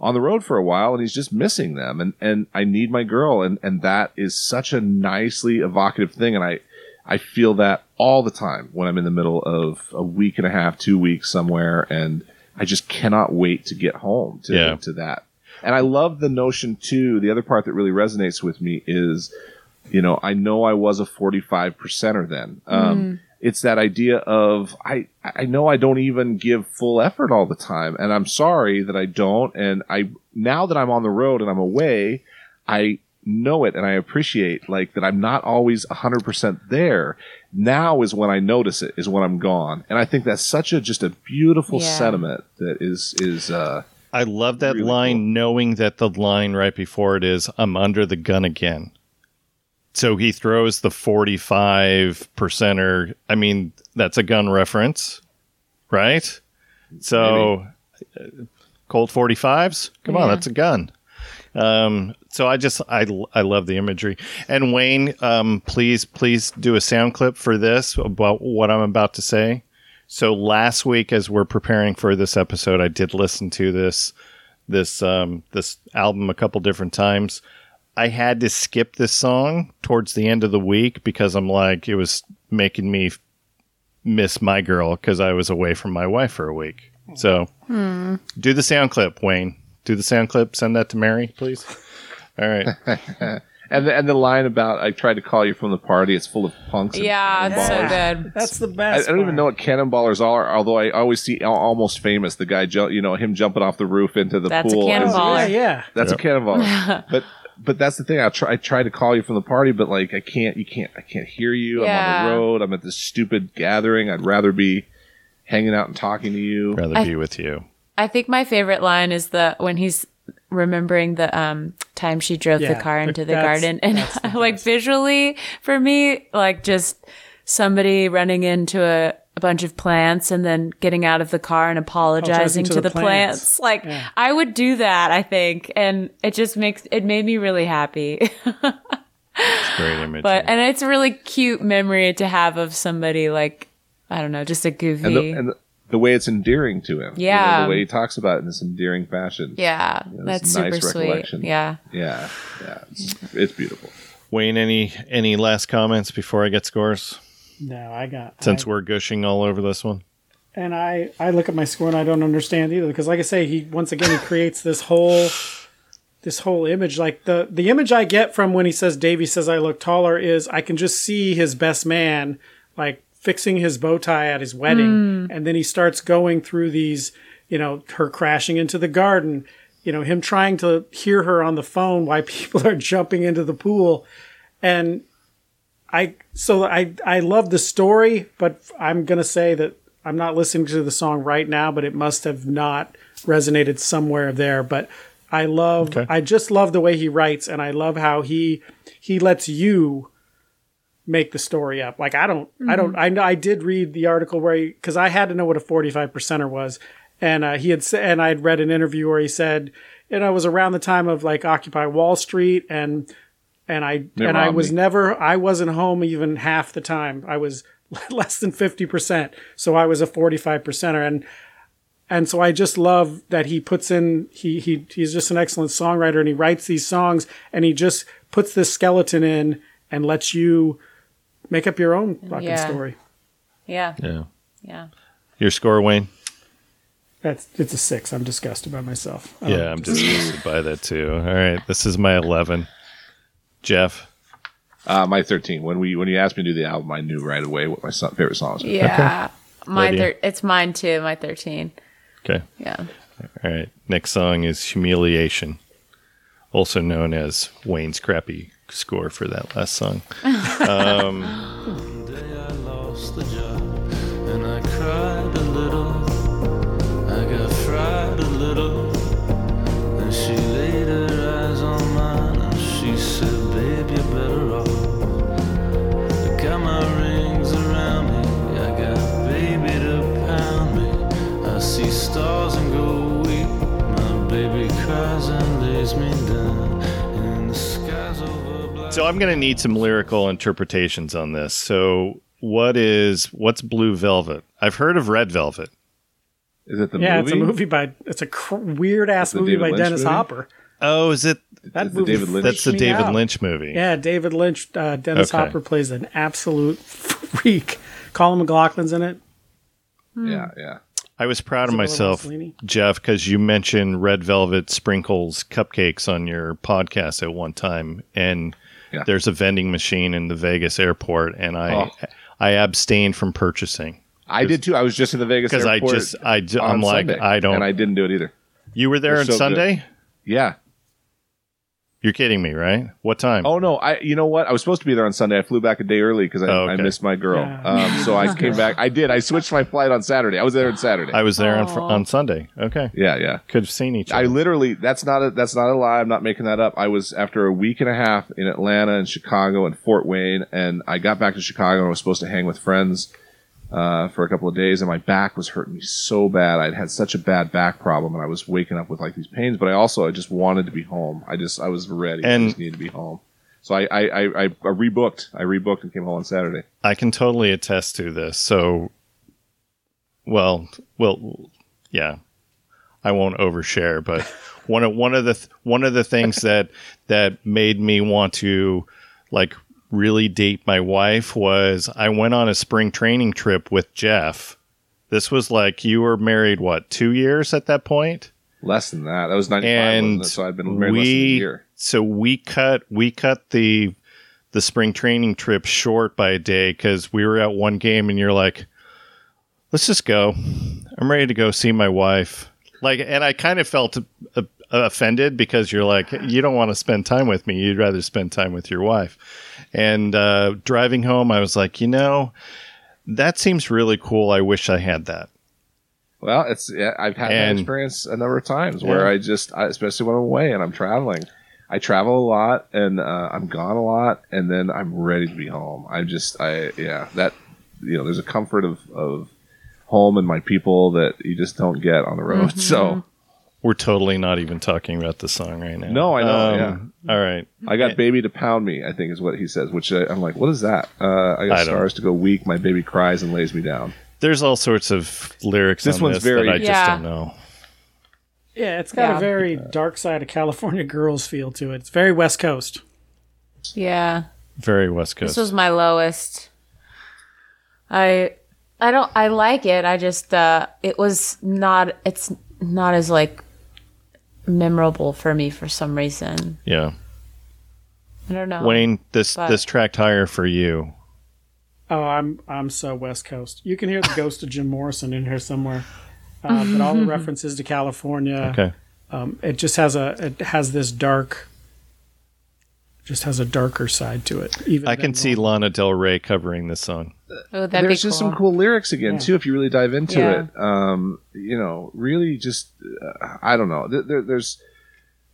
D: on the road for a while and he's just missing them and and I need my girl and and that is such a nicely evocative thing and I I feel that all the time when I'm in the middle of a week and a half, two weeks somewhere and I just cannot wait to get home to
A: Yeah.
D: to that. And I love the notion too. The other part that really resonates with me is, you know, I know I was a 45 percenter then. Um, It's that idea of I I know I don't even give full effort all the time, and I'm sorry that I don't. And I now that I'm on the road and I'm away, I know it and I appreciate like that I'm not always 100% there. Now is when I notice it is when I'm gone. And I think that's such a just a beautiful
C: Yeah.
D: sentiment that is is uh
A: I love that
D: Really
A: line,
D: cool.
A: knowing that the line right before it is, I'm under the gun again. So he throws the 45 percenter. I mean, that's a gun reference, right? So, uh, Colt 45s? Come on, that's a gun. Um, so I just, I, I love the imagery. And Wayne, um, please, please do a sound clip for this about what I'm about to say. So last week, as we're preparing for this episode, I did listen to this this um, this album a couple different times. I had to skip this song towards the end of the week because I'm like it was making me miss my girl because I was away from my wife for a week. So do the sound clip, Wayne. Do the sound clip. Send that to Mary, please. [LAUGHS] All right. [LAUGHS]
D: and the, and the line about I tried to call you from the party, it's full of punks. and
C: Yeah, it's so good. [LAUGHS]
B: That's the
D: I, I don't even know what cannonballers are, although I always see Al- almost famous the guy, ju- you know, him jumping off the roof into the pool.
C: That's a
D: pool.
C: cannonball.
B: Oh, yeah, yeah.
D: That's a cannonballer. [LAUGHS] but but that's the thing. I try I try to call you from the party, but like I can't. You can't. I can't hear you. I'm on the road. I'm at this stupid gathering. I'd rather be hanging out and talking to you.
A: Rather
C: I-
A: be with you.
C: I think my favorite line is the when he's remembering the um time she drove
B: Yeah,
C: the car into the garden and
B: that's [LAUGHS] the
C: like visually for me like just somebody running into a, a bunch of plants and then getting out of the car and apologizing
B: Apologizing
C: to,
B: to
C: the,
B: the
C: plants.
B: plants.
C: Like I would do that, I think, and it just makes it made me really happy.
A: It's great [LAUGHS] image.
C: but and it's a really cute memory to have of somebody like I don't know, just a goofy.
D: And the, and the, the way it's endearing to him. you know,
C: Yeah.
D: the way he talks about it in this endearing fashion.
C: yeah,
D: it's
C: that's
D: a nice
C: super sweet.
D: recollection.
C: Yeah.
D: Yeah. Yeah. It's, it's beautiful.
A: Wayne, any any last comments before I get scores?
B: No, I got
A: Since
B: I-
A: we're gushing all over this one.
B: and I I look at my score and I don't understand either because like I say he once again he creates this whole this whole image like the the image I get from when he says Davey says I look taller is I can just see his best man like fixing his bow tie at his wedding hmm. and then he starts going through these you know her crashing into the garden you know him trying to hear her on the phone why [LAUGHS] people are jumping into the pool and I so I I love the story, but I'm gonna say that I'm not listening to the song right now, but it must have not resonated somewhere there. But I love
A: Okay.
B: I just love the way he writes, and I love how he he lets you make the story up. Like I don't I don't I know I did read the article where because I had to know what a 45 percenter was, and uh, he had said and I had read an interview where he said. And it was around the time of like Occupy Wall Street and and I
D: Mitt
B: and I was never I wasn't home even half the time. I was [LAUGHS] less than 50%. So I was a 45 percenter and and so I just love that he puts in he he he's just an excellent songwriter and he writes these songs and he just puts this skeleton in and lets you make up your own fucking
C: Yeah.
B: story.
C: Yeah.
A: Yeah.
C: Yeah.
A: Your score, Wayne?
B: That's it's a 6. I'm disgusted by myself. I
A: Yeah, I'm disgusted by that too. All right, this is my 11. Jeff.
D: Uh, my 13. When we when you asked me to do the album, I knew right away what my son, favorite songs. were.
C: Yeah. My
A: Lydia.
C: thir- it's mine too, my 13.
A: Okay.
C: Yeah.
A: All right. Next song is Humiliation, also known as Wayne's crappy score for that last song. [LAUGHS]
E: Um, One day I lost the job and I cried a little. I got fried a little. And she laid her eyes on mine and she said, Babe, you're better off. I got my rings around me. I got baby to pound me. I see stars and go weak. My baby cries
A: So I'm going to need some lyrical interpretations on this. So what is what's Blue Velvet? I've heard of Red Velvet.
D: Is it the
B: yeah,
D: movie?
B: it's a movie by it's a cr- weird ass movie
D: David
B: by
D: Lynch
B: Dennis
D: movie?
B: Hopper.
A: Oh, is it?
B: That
D: It's the
B: movie
D: David Lynch-
A: That's the David
B: out.
A: Lynch movie.
B: Yeah, David Lynch. Uh, Dennis
A: Okay.
B: Hopper plays an absolute freak. Colin McLaughlin's in it.
D: Yeah, yeah.
A: I was proud of myself, Jeff, because you mentioned Red Velvet sprinkles cupcakes on your podcast at one time, and
D: Yeah.
A: there's a vending machine in the Vegas airport, and I
D: Oh.
A: I abstained from purchasing
D: I did too. I was just in the Vegas
A: because I just I I'm like
D: Sunday,
A: I don't.
D: and I didn't do it either.
A: you were there
D: They're
A: on
D: so good.
A: Sunday?
D: Yeah.
A: You're kidding me, right? What time?
D: Oh no, I. You know what? I was supposed to be there on Sunday. I flew back a day early because I,
A: Oh, okay.
D: I missed my girl.
B: Yeah.
D: Um, so I came back. I did. I switched my flight on Saturday. I was there on Saturday.
A: I was there on, on Sunday. Okay,
D: yeah, yeah.
A: could have seen each other.
D: I literally. That's not a. That's not a lie. I'm not making that up. I was after a week and a half in Atlanta and Chicago and Fort Wayne, and I got back to Chicago and I was supposed to hang with friends uh, for a couple of days, and my back was hurting me so bad. I'd had such a bad back problem, and I was waking up with like these pains. But I also I just wanted to be home. I just I was ready.
A: And-
D: I just needed to be home. So I I, I, I rebooked. I rebooked and came home on Saturday.
A: I can totally attest to this. So, well, well, yeah, I won't overshare, but one of one of the th- one of the things that that made me want to like really date my wife was I went on a spring training trip with Jeff. This was like you were married what two years at that point,
D: Less than that. That was ninety five.
A: and
D: So I've been married less than a year.
A: so we cut we cut the the spring training trip short by a day because we were at one game and you're like let's just go i'm ready to go see my wife like and i kind of felt uh, offended because you're like you don't want to spend time with me. You'd rather spend time with your wife. And uh, driving home i was like you know that seems really cool. I wish i had that.
D: Well, it's yeah, I've had that experience a number of times where I just, I, especially when I'm away and I'm traveling, I travel a lot and uh, I'm gone a lot, and then I'm ready to be home. I just, I yeah, that you know, there's a comfort of of home and my people that you just don't get on the road. [LAUGHS] So
A: we're totally not even talking about the song right now
D: No, I know,
A: yeah all right
D: I got baby to pound me. I think is what he says, which I, I'm like, what is that? Uh, I got
A: I don't-
D: stars to go weak. My baby cries and lays me down.
A: There's all sorts of lyrics.
D: This
A: on
D: one's
A: this
D: very-
A: that I just don't know.
B: Yeah, it's got
C: Yeah.
B: a very dark side of California girls feel to it. It's very West Coast.
C: Yeah.
A: Very West Coast.
C: This was my lowest. I I don't I like it. I just uh it was not it's not as like memorable for me for some reason.
A: yeah.
C: I don't know.
A: Wayne, this
C: but-
A: this tracked higher for you.
B: Oh, I'm I'm so West Coast. You can hear the ghost of Jim Morrison in here somewhere, uh, but all the [LAUGHS] references to California.
A: Okay.
B: Um, it just has a it has this dark, just has a darker side to it. Even
A: I can see. Lana Del Rey covering this song.
C: Oh, that'd
D: There's
C: be
D: just
C: cool.
D: some cool lyrics again too if you really dive into
C: Yeah.
D: it. Um, you know, really just uh, I don't know. There, there, there's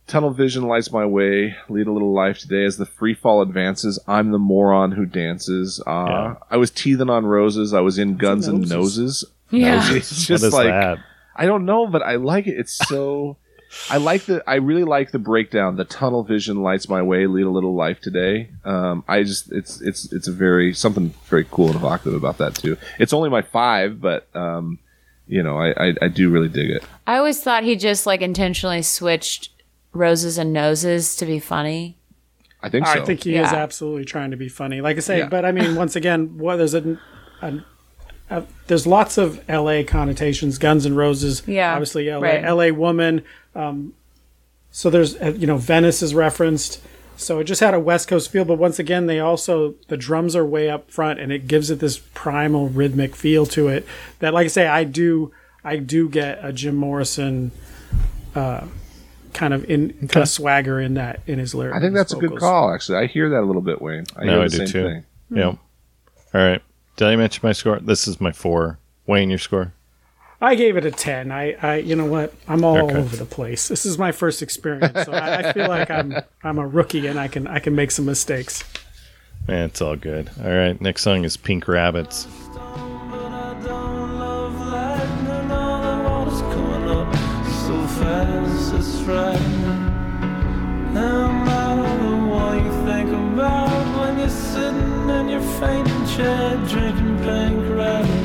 D: tunnel vision lights my way. Lead a little life today as the free fall advances. I'm the moron who dances. Uh,
A: Yeah.
D: I was teething on roses. I was in guns and
B: noses?
D: noses.
C: Yeah. [LAUGHS]
D: It's just
A: is
D: like
A: that?
D: I don't know, but I like it. It's so. [LAUGHS] I like the. I really like the breakdown. The tunnel vision lights my way. Lead a little life today. Um, I just. It's. It's. It's a very something very cool and evocative about that too. It's only my five, but um, you know, I, I I do really dig it.
C: I always thought he just like intentionally switched roses and noses to be funny.
D: I think so.
B: I think he is absolutely trying to be funny. Like I say,
D: Yeah.
B: but I mean, once again, what there's a, a, a there's lots of L.A. connotations. Guns N' Roses,
C: Yeah,
B: obviously L.A.
C: right.
B: L.A. woman. Um, so there's uh, you know Venice is referenced. So it just had a West Coast feel, but once again, they also the drums are way up front, and it gives it this primal rhythmic feel to it. That, like I say, I do I do get a Jim Morrison. Uh, kind of in kind of swagger in that in his lyrics.
D: I think that's a good call. Actually, I hear that a little bit, Wayne. I
A: No,
D: hear
A: I
D: the
A: do
D: same
A: too.
D: thing.
A: Yep. All right. Did I mention my score? This is my four. Wayne, your score?
B: I gave it a ten. I, I, you know what? I'm all
A: Okay.
B: over the place. This is my first experience, so I, I feel like I'm, [LAUGHS] I'm a rookie and I can, I can make some mistakes.
A: Man, it's all good. All right. Next song is Pink Rabbits.
E: But I don't love lightning. All the water's coming up so fast, it's frightening. Am I the one you think about when you're sitting in your fainting chair drinking pink rabbits?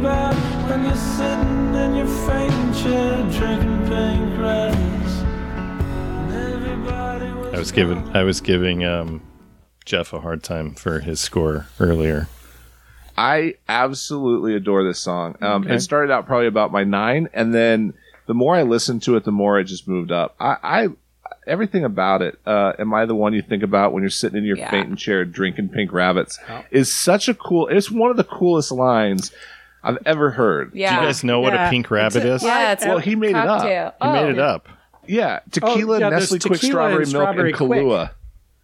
E: About when you're sitting in your fainting chair drinking pink rabbits? And everybody
A: I was giving I was giving um, Jeff a hard time for his score earlier.
D: I absolutely adore this song. Um,
A: Okay.
D: It started out probably about my nine, and then the more I listened to it, the more it just moved up. I, I everything about it. Uh, Am I the one you think about when you're sitting in your
C: Yeah.
D: fainting chair drinking pink rabbits? Is such a cool. It's one of the coolest lines I've ever heard.
C: Yeah.
A: Do you guys know what
B: Yeah,
A: a pink rabbit
B: it's
A: is?
B: a-
C: yeah, it's
D: Well,
C: a
D: he made it up.
C: cocktail.
A: he made
C: Oh.
A: it up.
D: Yeah, tequila,
B: Oh, yeah, there's
D: Nestle Quik
B: tequila
D: Strawberry
B: and
D: Milk,
B: Strawberry
D: and
B: Quick.
D: Kahlua.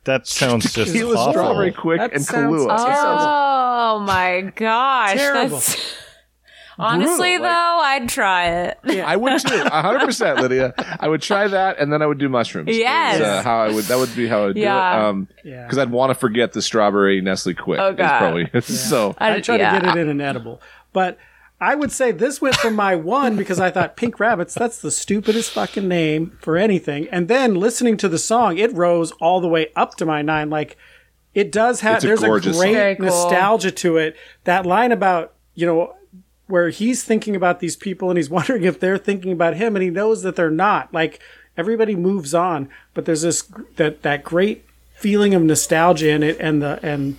A: That sounds [LAUGHS] just
D: Tequila,
A: awful.
D: Strawberry Quick,
B: That
D: and
B: sounds
D: Kahlua.
B: awful.
C: Oh my gosh.
B: Terrible.
C: That's [LAUGHS] honestly
D: Brutal, like-
C: though, I'd try it.
D: I would too, hundred percent, Lydia. I would try that, and then I would do mushrooms. is,
C: Yes.
D: uh, how I would. That would be how I would
C: Yeah.
D: do it. Um,
B: Yeah.
D: because I'd want to forget the strawberry Nestle Quik.
C: Oh,
D: is
C: God.
D: probably [LAUGHS] so.
B: I'd try
C: yeah.
B: to get it in an edible, but I would say this went from my one because I thought Pink Rabbits, that's the stupidest fucking name for anything. And then listening to the song, it rose all the way up to my nine. Like it does have,
D: a
B: there's a, great
D: song.
C: Cool.
B: nostalgia to it. That line about, you know, where he's thinking about these people and he's [LAUGHS] wondering if they're thinking about him and he knows that they're not. Like everybody moves on, but there's this, that, that great feeling of nostalgia in it and the, and,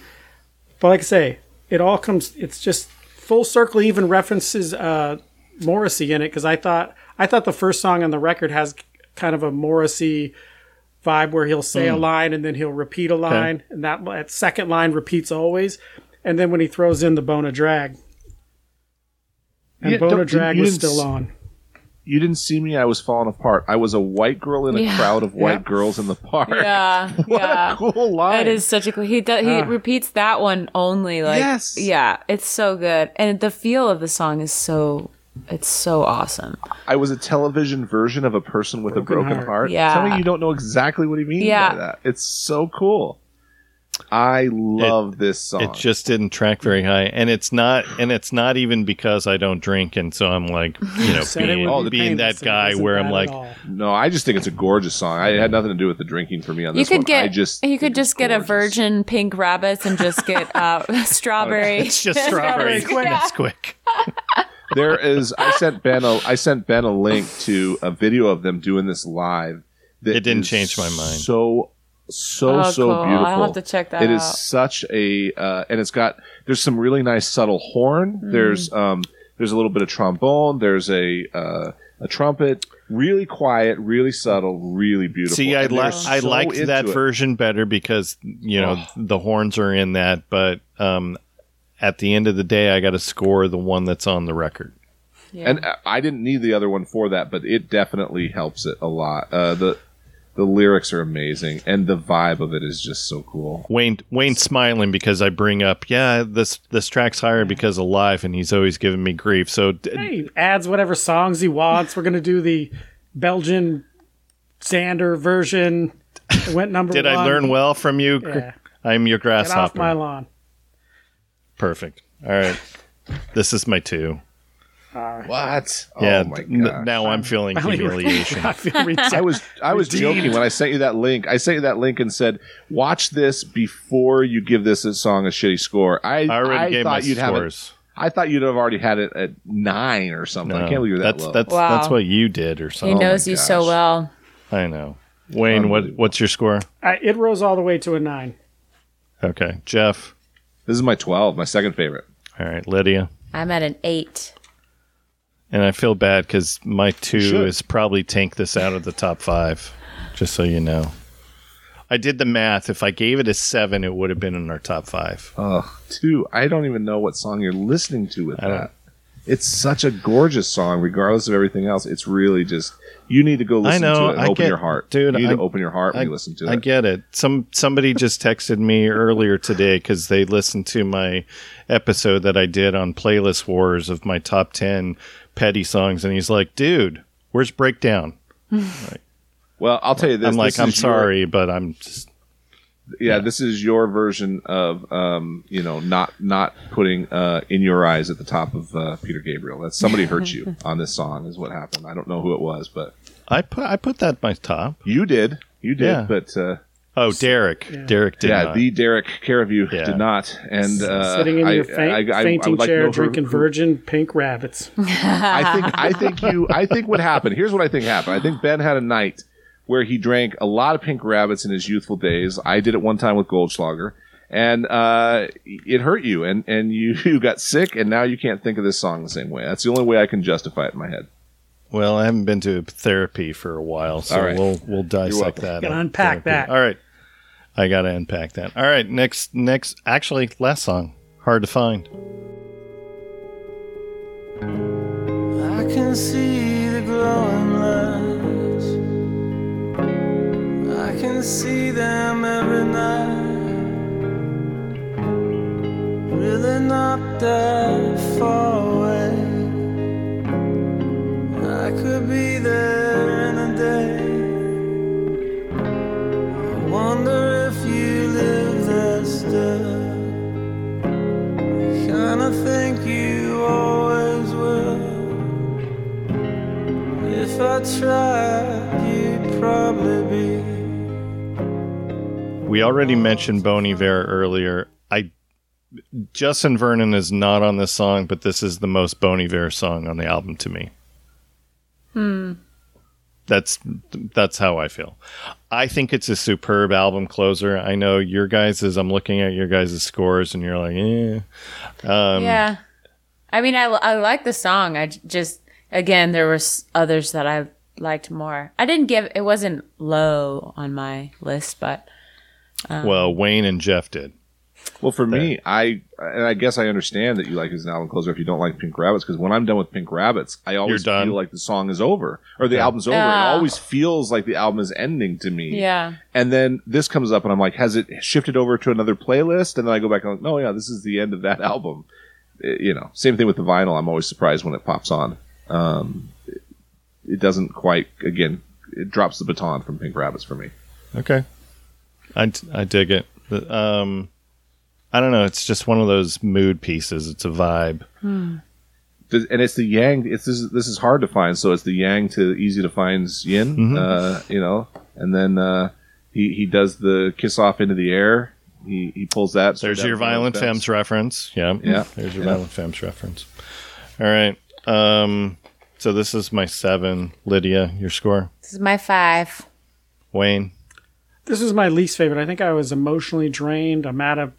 B: but like I say, it all comes. It's just full circle. Even references uh, Morrissey in it because I thought I thought the first song on the record has kind of a Morrissey vibe where he'll say a
A: Hmm.
B: line and then he'll repeat a line, and that, that second line repeats always. And then when he throws in the Bona Drag, and
D: Yeah,
B: Bona Drag was still on.
D: You didn't see me. I was falling apart. I was a white girl in a
C: Yeah.
D: crowd of white
B: Yeah.
D: girls in the park.
C: Yeah. [LAUGHS]
D: what
C: yeah.
D: a cool line!
C: It is such a cool. He does, he ah. repeats that one only. Like
D: Yes.
C: yeah, it's so good, and the feel of the song is so. It's so awesome.
D: I was a television version of a person with a
B: Broken
D: broken
B: heart.
D: heart.
C: Yeah.
D: Tell me you don't know exactly what he means
C: Yeah.
D: by that. It's so cool. I love this song.
A: It just didn't track very high, and it's not, and it's not even because I don't drink, and so I'm like, you know, [LAUGHS] being,
B: would be
A: being that guy where I'm like,
D: no, I just think it's a gorgeous song. I it had nothing to do with the drinking for me on
C: You
D: this
C: could
D: one.
C: get
D: I just
C: you could
D: think it's
C: just get a virgin pink rabbits and just get uh, [LAUGHS] [LAUGHS] strawberry.
A: it's just strawberry. quick. It's quick.
D: there is i sent ben a i sent ben a link to a video of them doing this live that
A: It didn't change my mind.
D: So so
C: Oh,
D: so
C: cool. I'll have to check that out.
D: It is such a uh, and it's got there's some really nice subtle horn.
C: Mm.
D: There's um there's a little bit of trombone. There's a uh, a trumpet. Really quiet, really subtle, really beautiful.
A: See, I
D: And they're
A: like I
D: so
A: liked that
D: it.
A: version better because you know
D: Oh.
A: the horns are in that, but um, at the end of the day, I got to score the one that's on the record.
C: Yeah.
D: And I didn't need the other one for that, but it definitely helps it a lot. Uh, the the lyrics are amazing, and the vibe of it is just so cool.
A: Wayne Wayne's smiling because I bring up, yeah, this this track's higher because of live, and he's always giving me grief. So d-
B: He adds whatever songs he wants. We're gonna do the Belgian Sander version. It went number
A: did
B: one.
A: I learn well from you?
B: Yeah.
A: I'm your
B: Get off
A: grasshopper.
B: my lawn.
A: Perfect. All right, this is my two.
D: Uh, what?
A: Oh yeah,
D: oh my
A: n-
D: god!
A: now I'm feeling humiliation. [LAUGHS]
B: I feel [LAUGHS] rejected.
D: I was I was
B: Redeemed.
D: joking when I sent you that link. I sent you that link and said, "Watch this before you give this song a shitty score." I,
A: I already gave my
D: thought you'd have it.
A: scores.
D: I thought you'd have already had it at nine or something. I can't believe you're that
A: that's
D: low.
A: that's
C: Wow.
A: that's what you did or something.
C: he
A: something.
C: knows you so
D: oh
C: well.
A: I know. Wayne, what what's your score?
B: I, it rose all the way to a nine.
A: Okay, Jeff.
D: this is my twelve, my second favorite.
A: All right, Lydia.
C: I'm at an eight.
A: And I feel bad because my two is probably tank this out of the top five, just so you know. I did the math. If I gave it a seven, it would have been in our top five.
D: Oh, two. I don't even know what song you're listening to with
A: I don't-
D: that. It's such a gorgeous song, regardless of everything else. It's really just you need to go listen
A: know,
D: to it and
A: I
D: open
A: get-
D: your heart,
A: dude,
D: You need
A: I-
D: to open your heart when
A: I,
D: you listen to it.
A: I get it. Some somebody [LAUGHS] just texted me earlier today because they listened to my episode that I did on playlist wars of my top ten petty songs, and he's like, "Dude, where's breakdown?" [LAUGHS]
D: well, I'll tell you this.
A: I'm like,
D: this
A: "I'm
D: is your-
A: sorry, but I'm just."
D: yeah, this is your version of um, you know not not putting uh, in your eyes at the top of uh, Peter Gabriel. That somebody hurt you [LAUGHS] on this song is what happened. I don't know who it was, but
A: I put I put that in my top.
D: you did, you did.
A: Yeah.
D: But uh,
A: Oh, Derek. Derek did
D: yeah,
A: not.
D: the Derek Caraview
A: Yeah.
D: did not. And uh,
B: Sitting in
D: I-
B: your faint,
D: I- I- I
B: fainting
D: would like
B: chair, drinking
D: who-
B: virgin pink rabbits. [LAUGHS]
D: I think I think you I think what happened. Here's what I think happened. I think Ben had a night where he drank a lot of pink rabbits in his youthful days. I did it one time with Goldschlager. And uh, it hurt you, and, and you, [LAUGHS] you got sick, and now you can't think of this song the same way. That's the only way I can justify it in my head.
A: Well, I haven't been to therapy for a while, so
D: All right.
A: we'll we'll dissect that.
B: Gotta unpack
A: therapy.
B: that.
A: All right, I gotta unpack that. All right, next next actually last song, hard to find.
E: I can see the glowing lights. I can see them every night. Really not that far away. I could be there in a day. I wonder
A: We already mentioned Bon Iver earlier. I Justin Vernon is not on this song, but this is the most Bon Iver song on the album to me. Hmm. That's that's how I feel. I think it's a superb album closer. I know your guys' is I'm looking at your guys' scores and you're like, eh. Um,
C: yeah. I mean, I, I like the song. I just, again, there was others that I liked more. I didn't give, it wasn't low on my list, but
A: Well, Wayne and Jeff did.
D: Well, for me, I and I guess I understand that you like his album closer if you don't like Pink Rabbits because when I'm done with Pink Rabbits, I always
A: You're done?
D: feel like the song is over or the
A: Yeah.
D: album's over. It
C: Ah.
D: always feels like the album is ending to me.
C: yeah.
D: And then this comes up, and I'm like, has it shifted over to another playlist? And then I go back and I'm like, no, yeah, this is the end of that [LAUGHS] album. It- you know, same thing with the vinyl. I'm always surprised when it pops on. Um, it, it doesn't quite. Again, it drops the baton from Pink Rabbits for me.
A: Okay. I, I dig it. The- Um, I don't know. It's just one of those mood pieces. It's a vibe.
D: Does- and it's the yang. It's this, is- this is hard to find, so it's the yang to easy to find yin.
A: Mm-hmm.
D: Uh, you know, and then uh, he he does the kiss off into the air. He he pulls that.
A: There's your Violent Femmes reference. Yeah.
D: Yeah.
A: There's your
D: Yeah.
A: Violent Femmes reference. All right. Um, so this is my seven. Lydia, your score?
C: This is my five.
A: Wayne.
B: This is my least favorite. I think I was emotionally drained. I'm out of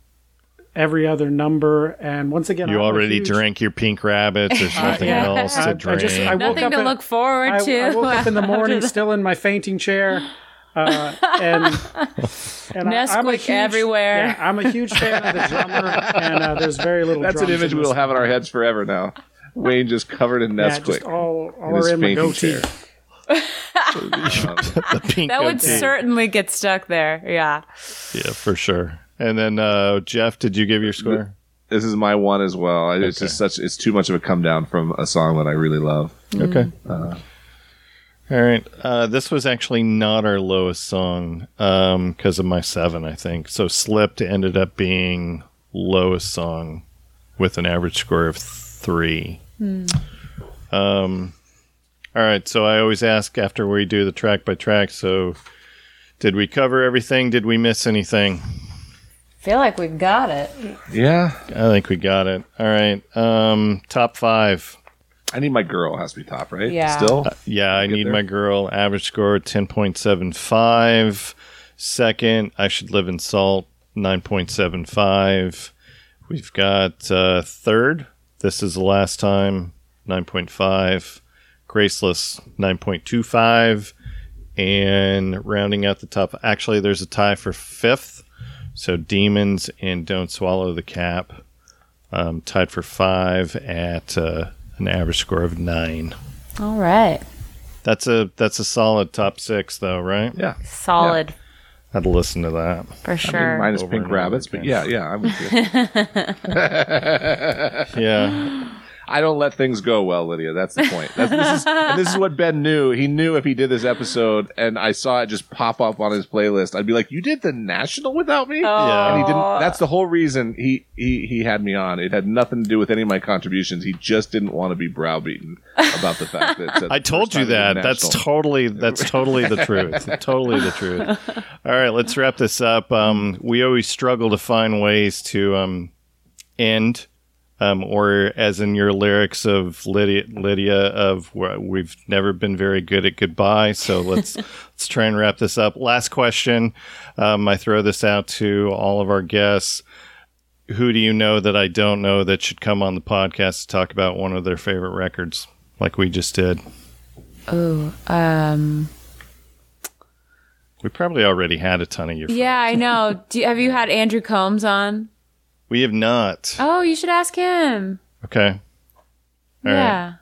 B: every other number, and once again,
A: You
B: I'm
A: already
B: huge-
A: drank your pink rabbits. or [LAUGHS] something
B: yeah.
A: else
B: I-
A: to
B: I
A: drink.
B: just- I woke
C: Nothing
B: up
C: to
B: at-
C: look forward
B: I,
C: to.
B: I woke up in the [LAUGHS] morning still in my fainting chair. Uh, and [LAUGHS] and I- I'm a
C: Nesquik everywhere.
B: Yeah, I'm a huge fan of the drummer, and uh, there's very little.
D: That's an image we'll have in our heads forever now. Wayne just covered in
B: Yeah,
D: Nesquik.
B: just all, all
D: in his
B: around
D: fainting
B: goatee.
D: chair.
A: the pink
C: that would certainly get stuck there. Yeah.
A: Yeah, for sure. And then uh, Jeff, did you give your score?
D: This is my one as well. I- It's just such. It's too much of a come down from a song that I really love.
A: Okay. All right. Uh, this was actually not our lowest song because of my seven, I think. So Slipped ended up being lowest song with an average score of three. Um, all right. So I always ask after we do the track by track. So did we cover everything? Did we miss anything?
C: Feel like we've got it.
D: Yeah,
A: I think we got it. All right. Um, top five.
D: I need my girl. Has to be top, right?
C: Yeah.
D: Still.
A: Yeah, I need
D: there?
A: my girl. Average score 10.75. Second, I should live in salt 9.75. We've got uh, third. This is the last time 9.5. Graceless 9.25. And rounding out the top, actually, there's a tie for fifth. So Demons and Don't Swallow the Cap um, tied for five at uh, an average score of nine.
C: All right.
A: That's a that's a solid top six, though, right?
D: Yeah.
C: Solid
A: I'd listen to that.
C: for
D: I
C: sure.
D: mean, minus
A: Over
D: pink rabbits, but yeah, yeah, I'm with you. [LAUGHS] [LAUGHS]
A: Yeah,
D: I don't let things go well, Lydia. That's the point. That's, this, is, and this is what Ben knew. He knew if he did this episode and I saw it just pop up on his playlist, I'd be like, "You did the national without me."
A: Yeah.
D: And he didn't. That's the whole reason he, he he had me on. It had nothing to do with any of my contributions. He just didn't want to be browbeaten about the fact that. [LAUGHS]
A: I told you that. That's totally that's totally the truth. [LAUGHS] totally the truth. All right, let's wrap this up. Um, we always struggle to find ways to um, end, um, or as in your lyrics of Lydia, Lydia of we've never been very good at goodbye. So [LAUGHS] let's let's try and wrap this up. Last question. Um, I throw this out to all of our guests. Who do you know that I don't know that should come on the podcast to talk about one of their favorite records, like we just did?
C: Oh, um,
A: We probably already had a ton of your. friends.
C: yeah, I know. [LAUGHS] Do, have you had Andrew Combs on?
A: We have not.
C: Oh, you should ask him.
A: Okay. All right.
C: yeah.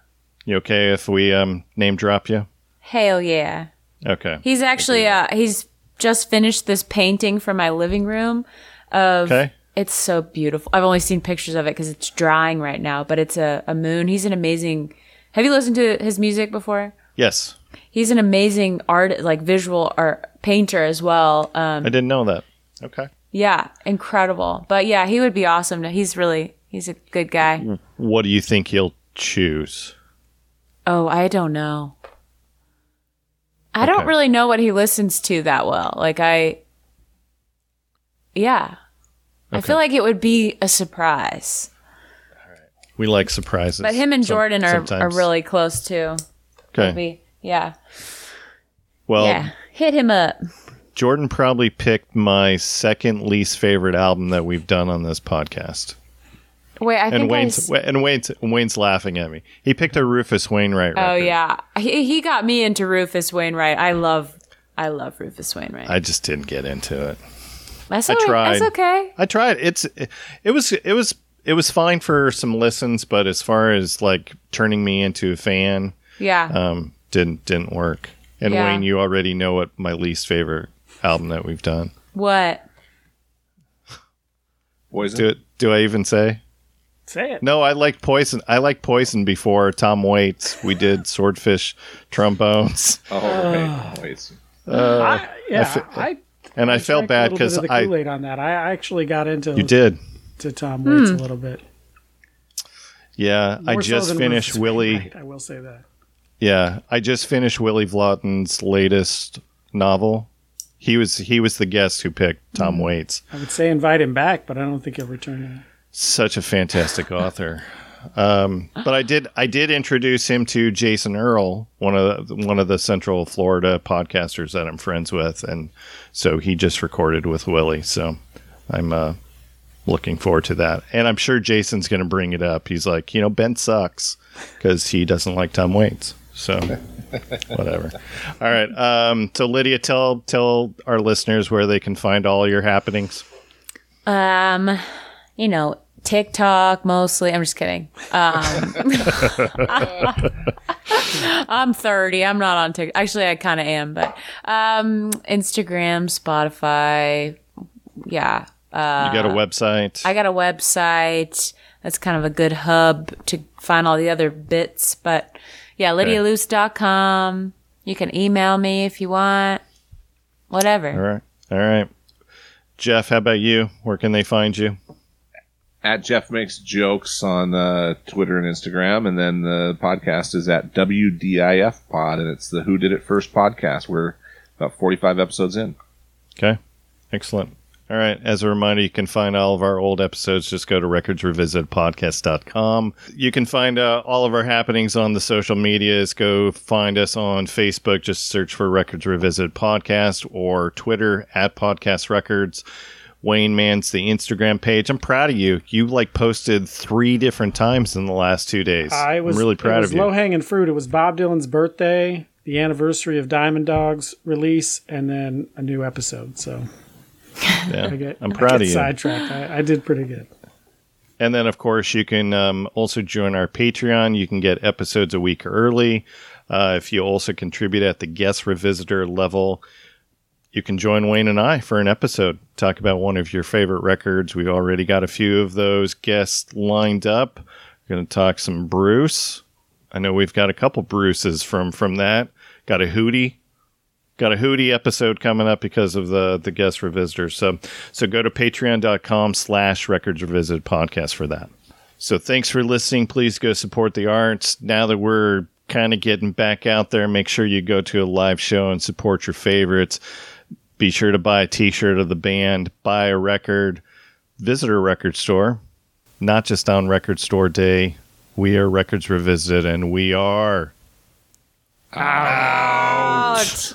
A: You okay if we um name drop you?
C: Hell yeah.
A: Okay.
C: He's actually uh he's just finished this painting for my living room of
A: Okay.
C: it's so beautiful. I've only seen pictures of it because it's drying right now, but it's a, a moon. He's an amazing. Have you listened to his music before?
A: Yes.
C: He's an amazing art, like visual art painter as well. Um,
A: I didn't know that. Okay.
C: Yeah, incredible. But yeah, he would be awesome. To, he's really he's a good guy.
A: What do you think he'll choose?
C: Oh, I don't know. I don't really know what he listens to that well. Like I Yeah. I feel like it would be a surprise.
A: We like surprises.
C: But him and Jordan are, are
A: sometimes.
C: really close too.
A: okay.
C: Be, yeah.
A: Well,
C: yeah. Hit him up.
A: Jordan probably picked my second least favorite album that we've done on this podcast.
C: Wait, I
A: And
C: I
A: Wayne's
C: s-
A: and Wayne's Wayne's laughing at me. He picked a Rufus Wainwright record.
C: Oh yeah. He he got me into Rufus Wainwright. I love I love Rufus Wainwright.
A: I just didn't get into it.
C: that's
A: I
C: right.
A: tried.
C: That's okay.
A: I tried. It's it, it was it was it was fine for some listens, but as far as like turning me into a fan,
C: Yeah.
A: um, didn't didn't work. And
C: Yeah.
A: Wayne, you already know what my least favorite album that we've done.
C: what?
D: Poison.
A: Do it? Do I even say?
B: Say it.
A: No, I like Poison. I like Poison before Tom Waits. We did Swordfish Trombones, [LAUGHS]
D: Oh, right. Wait.
B: I, yeah,
A: fe-
B: I,
A: and I, felt
B: drank
A: bad
B: a little bit
A: because I
B: Kool-Aid on that. I actually got into
A: you did.
B: to Tom Waits
C: Hmm.
B: a little bit.
A: Yeah, I
B: More so
A: just
B: than
A: finished
B: Rufus
A: Willie.
B: Wainwright, I will say that.
A: Yeah, I just finished Willy Vlautin's latest novel. He was he was the guest who picked Tom Waits.
B: I would say invite him back, but I don't think he'll return.
A: Such a fantastic [LAUGHS] author. Um, but I did I did introduce him to Jason Earl, one of the, one of the Central Florida podcasters that I'm friends with, and so he just recorded with Willie. So I'm uh, looking forward to that, and I'm sure Jason's going to bring it up. He's like, you know, Ben sucks because he doesn't like Tom Waits. So whatever. All right. Um, so Lydia, tell tell our listeners where they can find all your happenings.
C: Um, you know, TikTok mostly. I'm just kidding. Um, [LAUGHS] I'm 30. I'm not on TikTok. Actually, I kind of am, but um, Instagram, Spotify. Yeah.
A: you got a website.
C: I got a website. That's kind of a good hub to find all the other bits. But yeah, lydialoose.com. You can email me if you want. Whatever.
A: All right. All right. Jeff, how about you? Where can they find you?
D: At Jeff makes jokes on uh, Twitter and Instagram, and then the podcast is at WDIF Pod, and it's the Who Did It First podcast. We're about forty-five episodes in.
A: Okay. Excellent. All right. As a reminder, you can find all of our old episodes. Just go to recordsrevisitedpodcast.com. You can find uh, all of our happenings on the social medias. Go find us on Facebook. Just search for Records Revisited Podcast or Twitter at Podcast Records. Wayne Man's the Instagram page. I'm proud of you. You like posted three different times in the last two days.
B: I was
A: I'm really proud
B: it was
A: of you.
B: Low hanging fruit. It was Bob Dylan's birthday, the anniversary of Diamond Dog's release, and then a new episode. So
A: Yeah.
B: I get
A: I'm proud of you.
B: Sidetracked. I, I did pretty good.
A: And then, of course, you can um, also join our Patreon. You can get episodes a week early. Uh, if you also contribute at the guest revisitor level, you can join Wayne and I for an episode, talk about one of your favorite records. We've already got a few of those guests lined up. We're going to talk some Bruce. I know we've got a couple Bruces from from that. Got a Hootie got a hootie episode coming up because of the the guest revisitors. So so go to patreon.com slash records revisited podcast for that. So thanks for listening. Please go support the arts. Now that we're kind of getting back out there make sure you go to a live show and support your favorites. Be sure to buy a t-shirt of the band. Buy a record. Visit a record store. Not just on record store day. We are records revisited and we are
C: Out.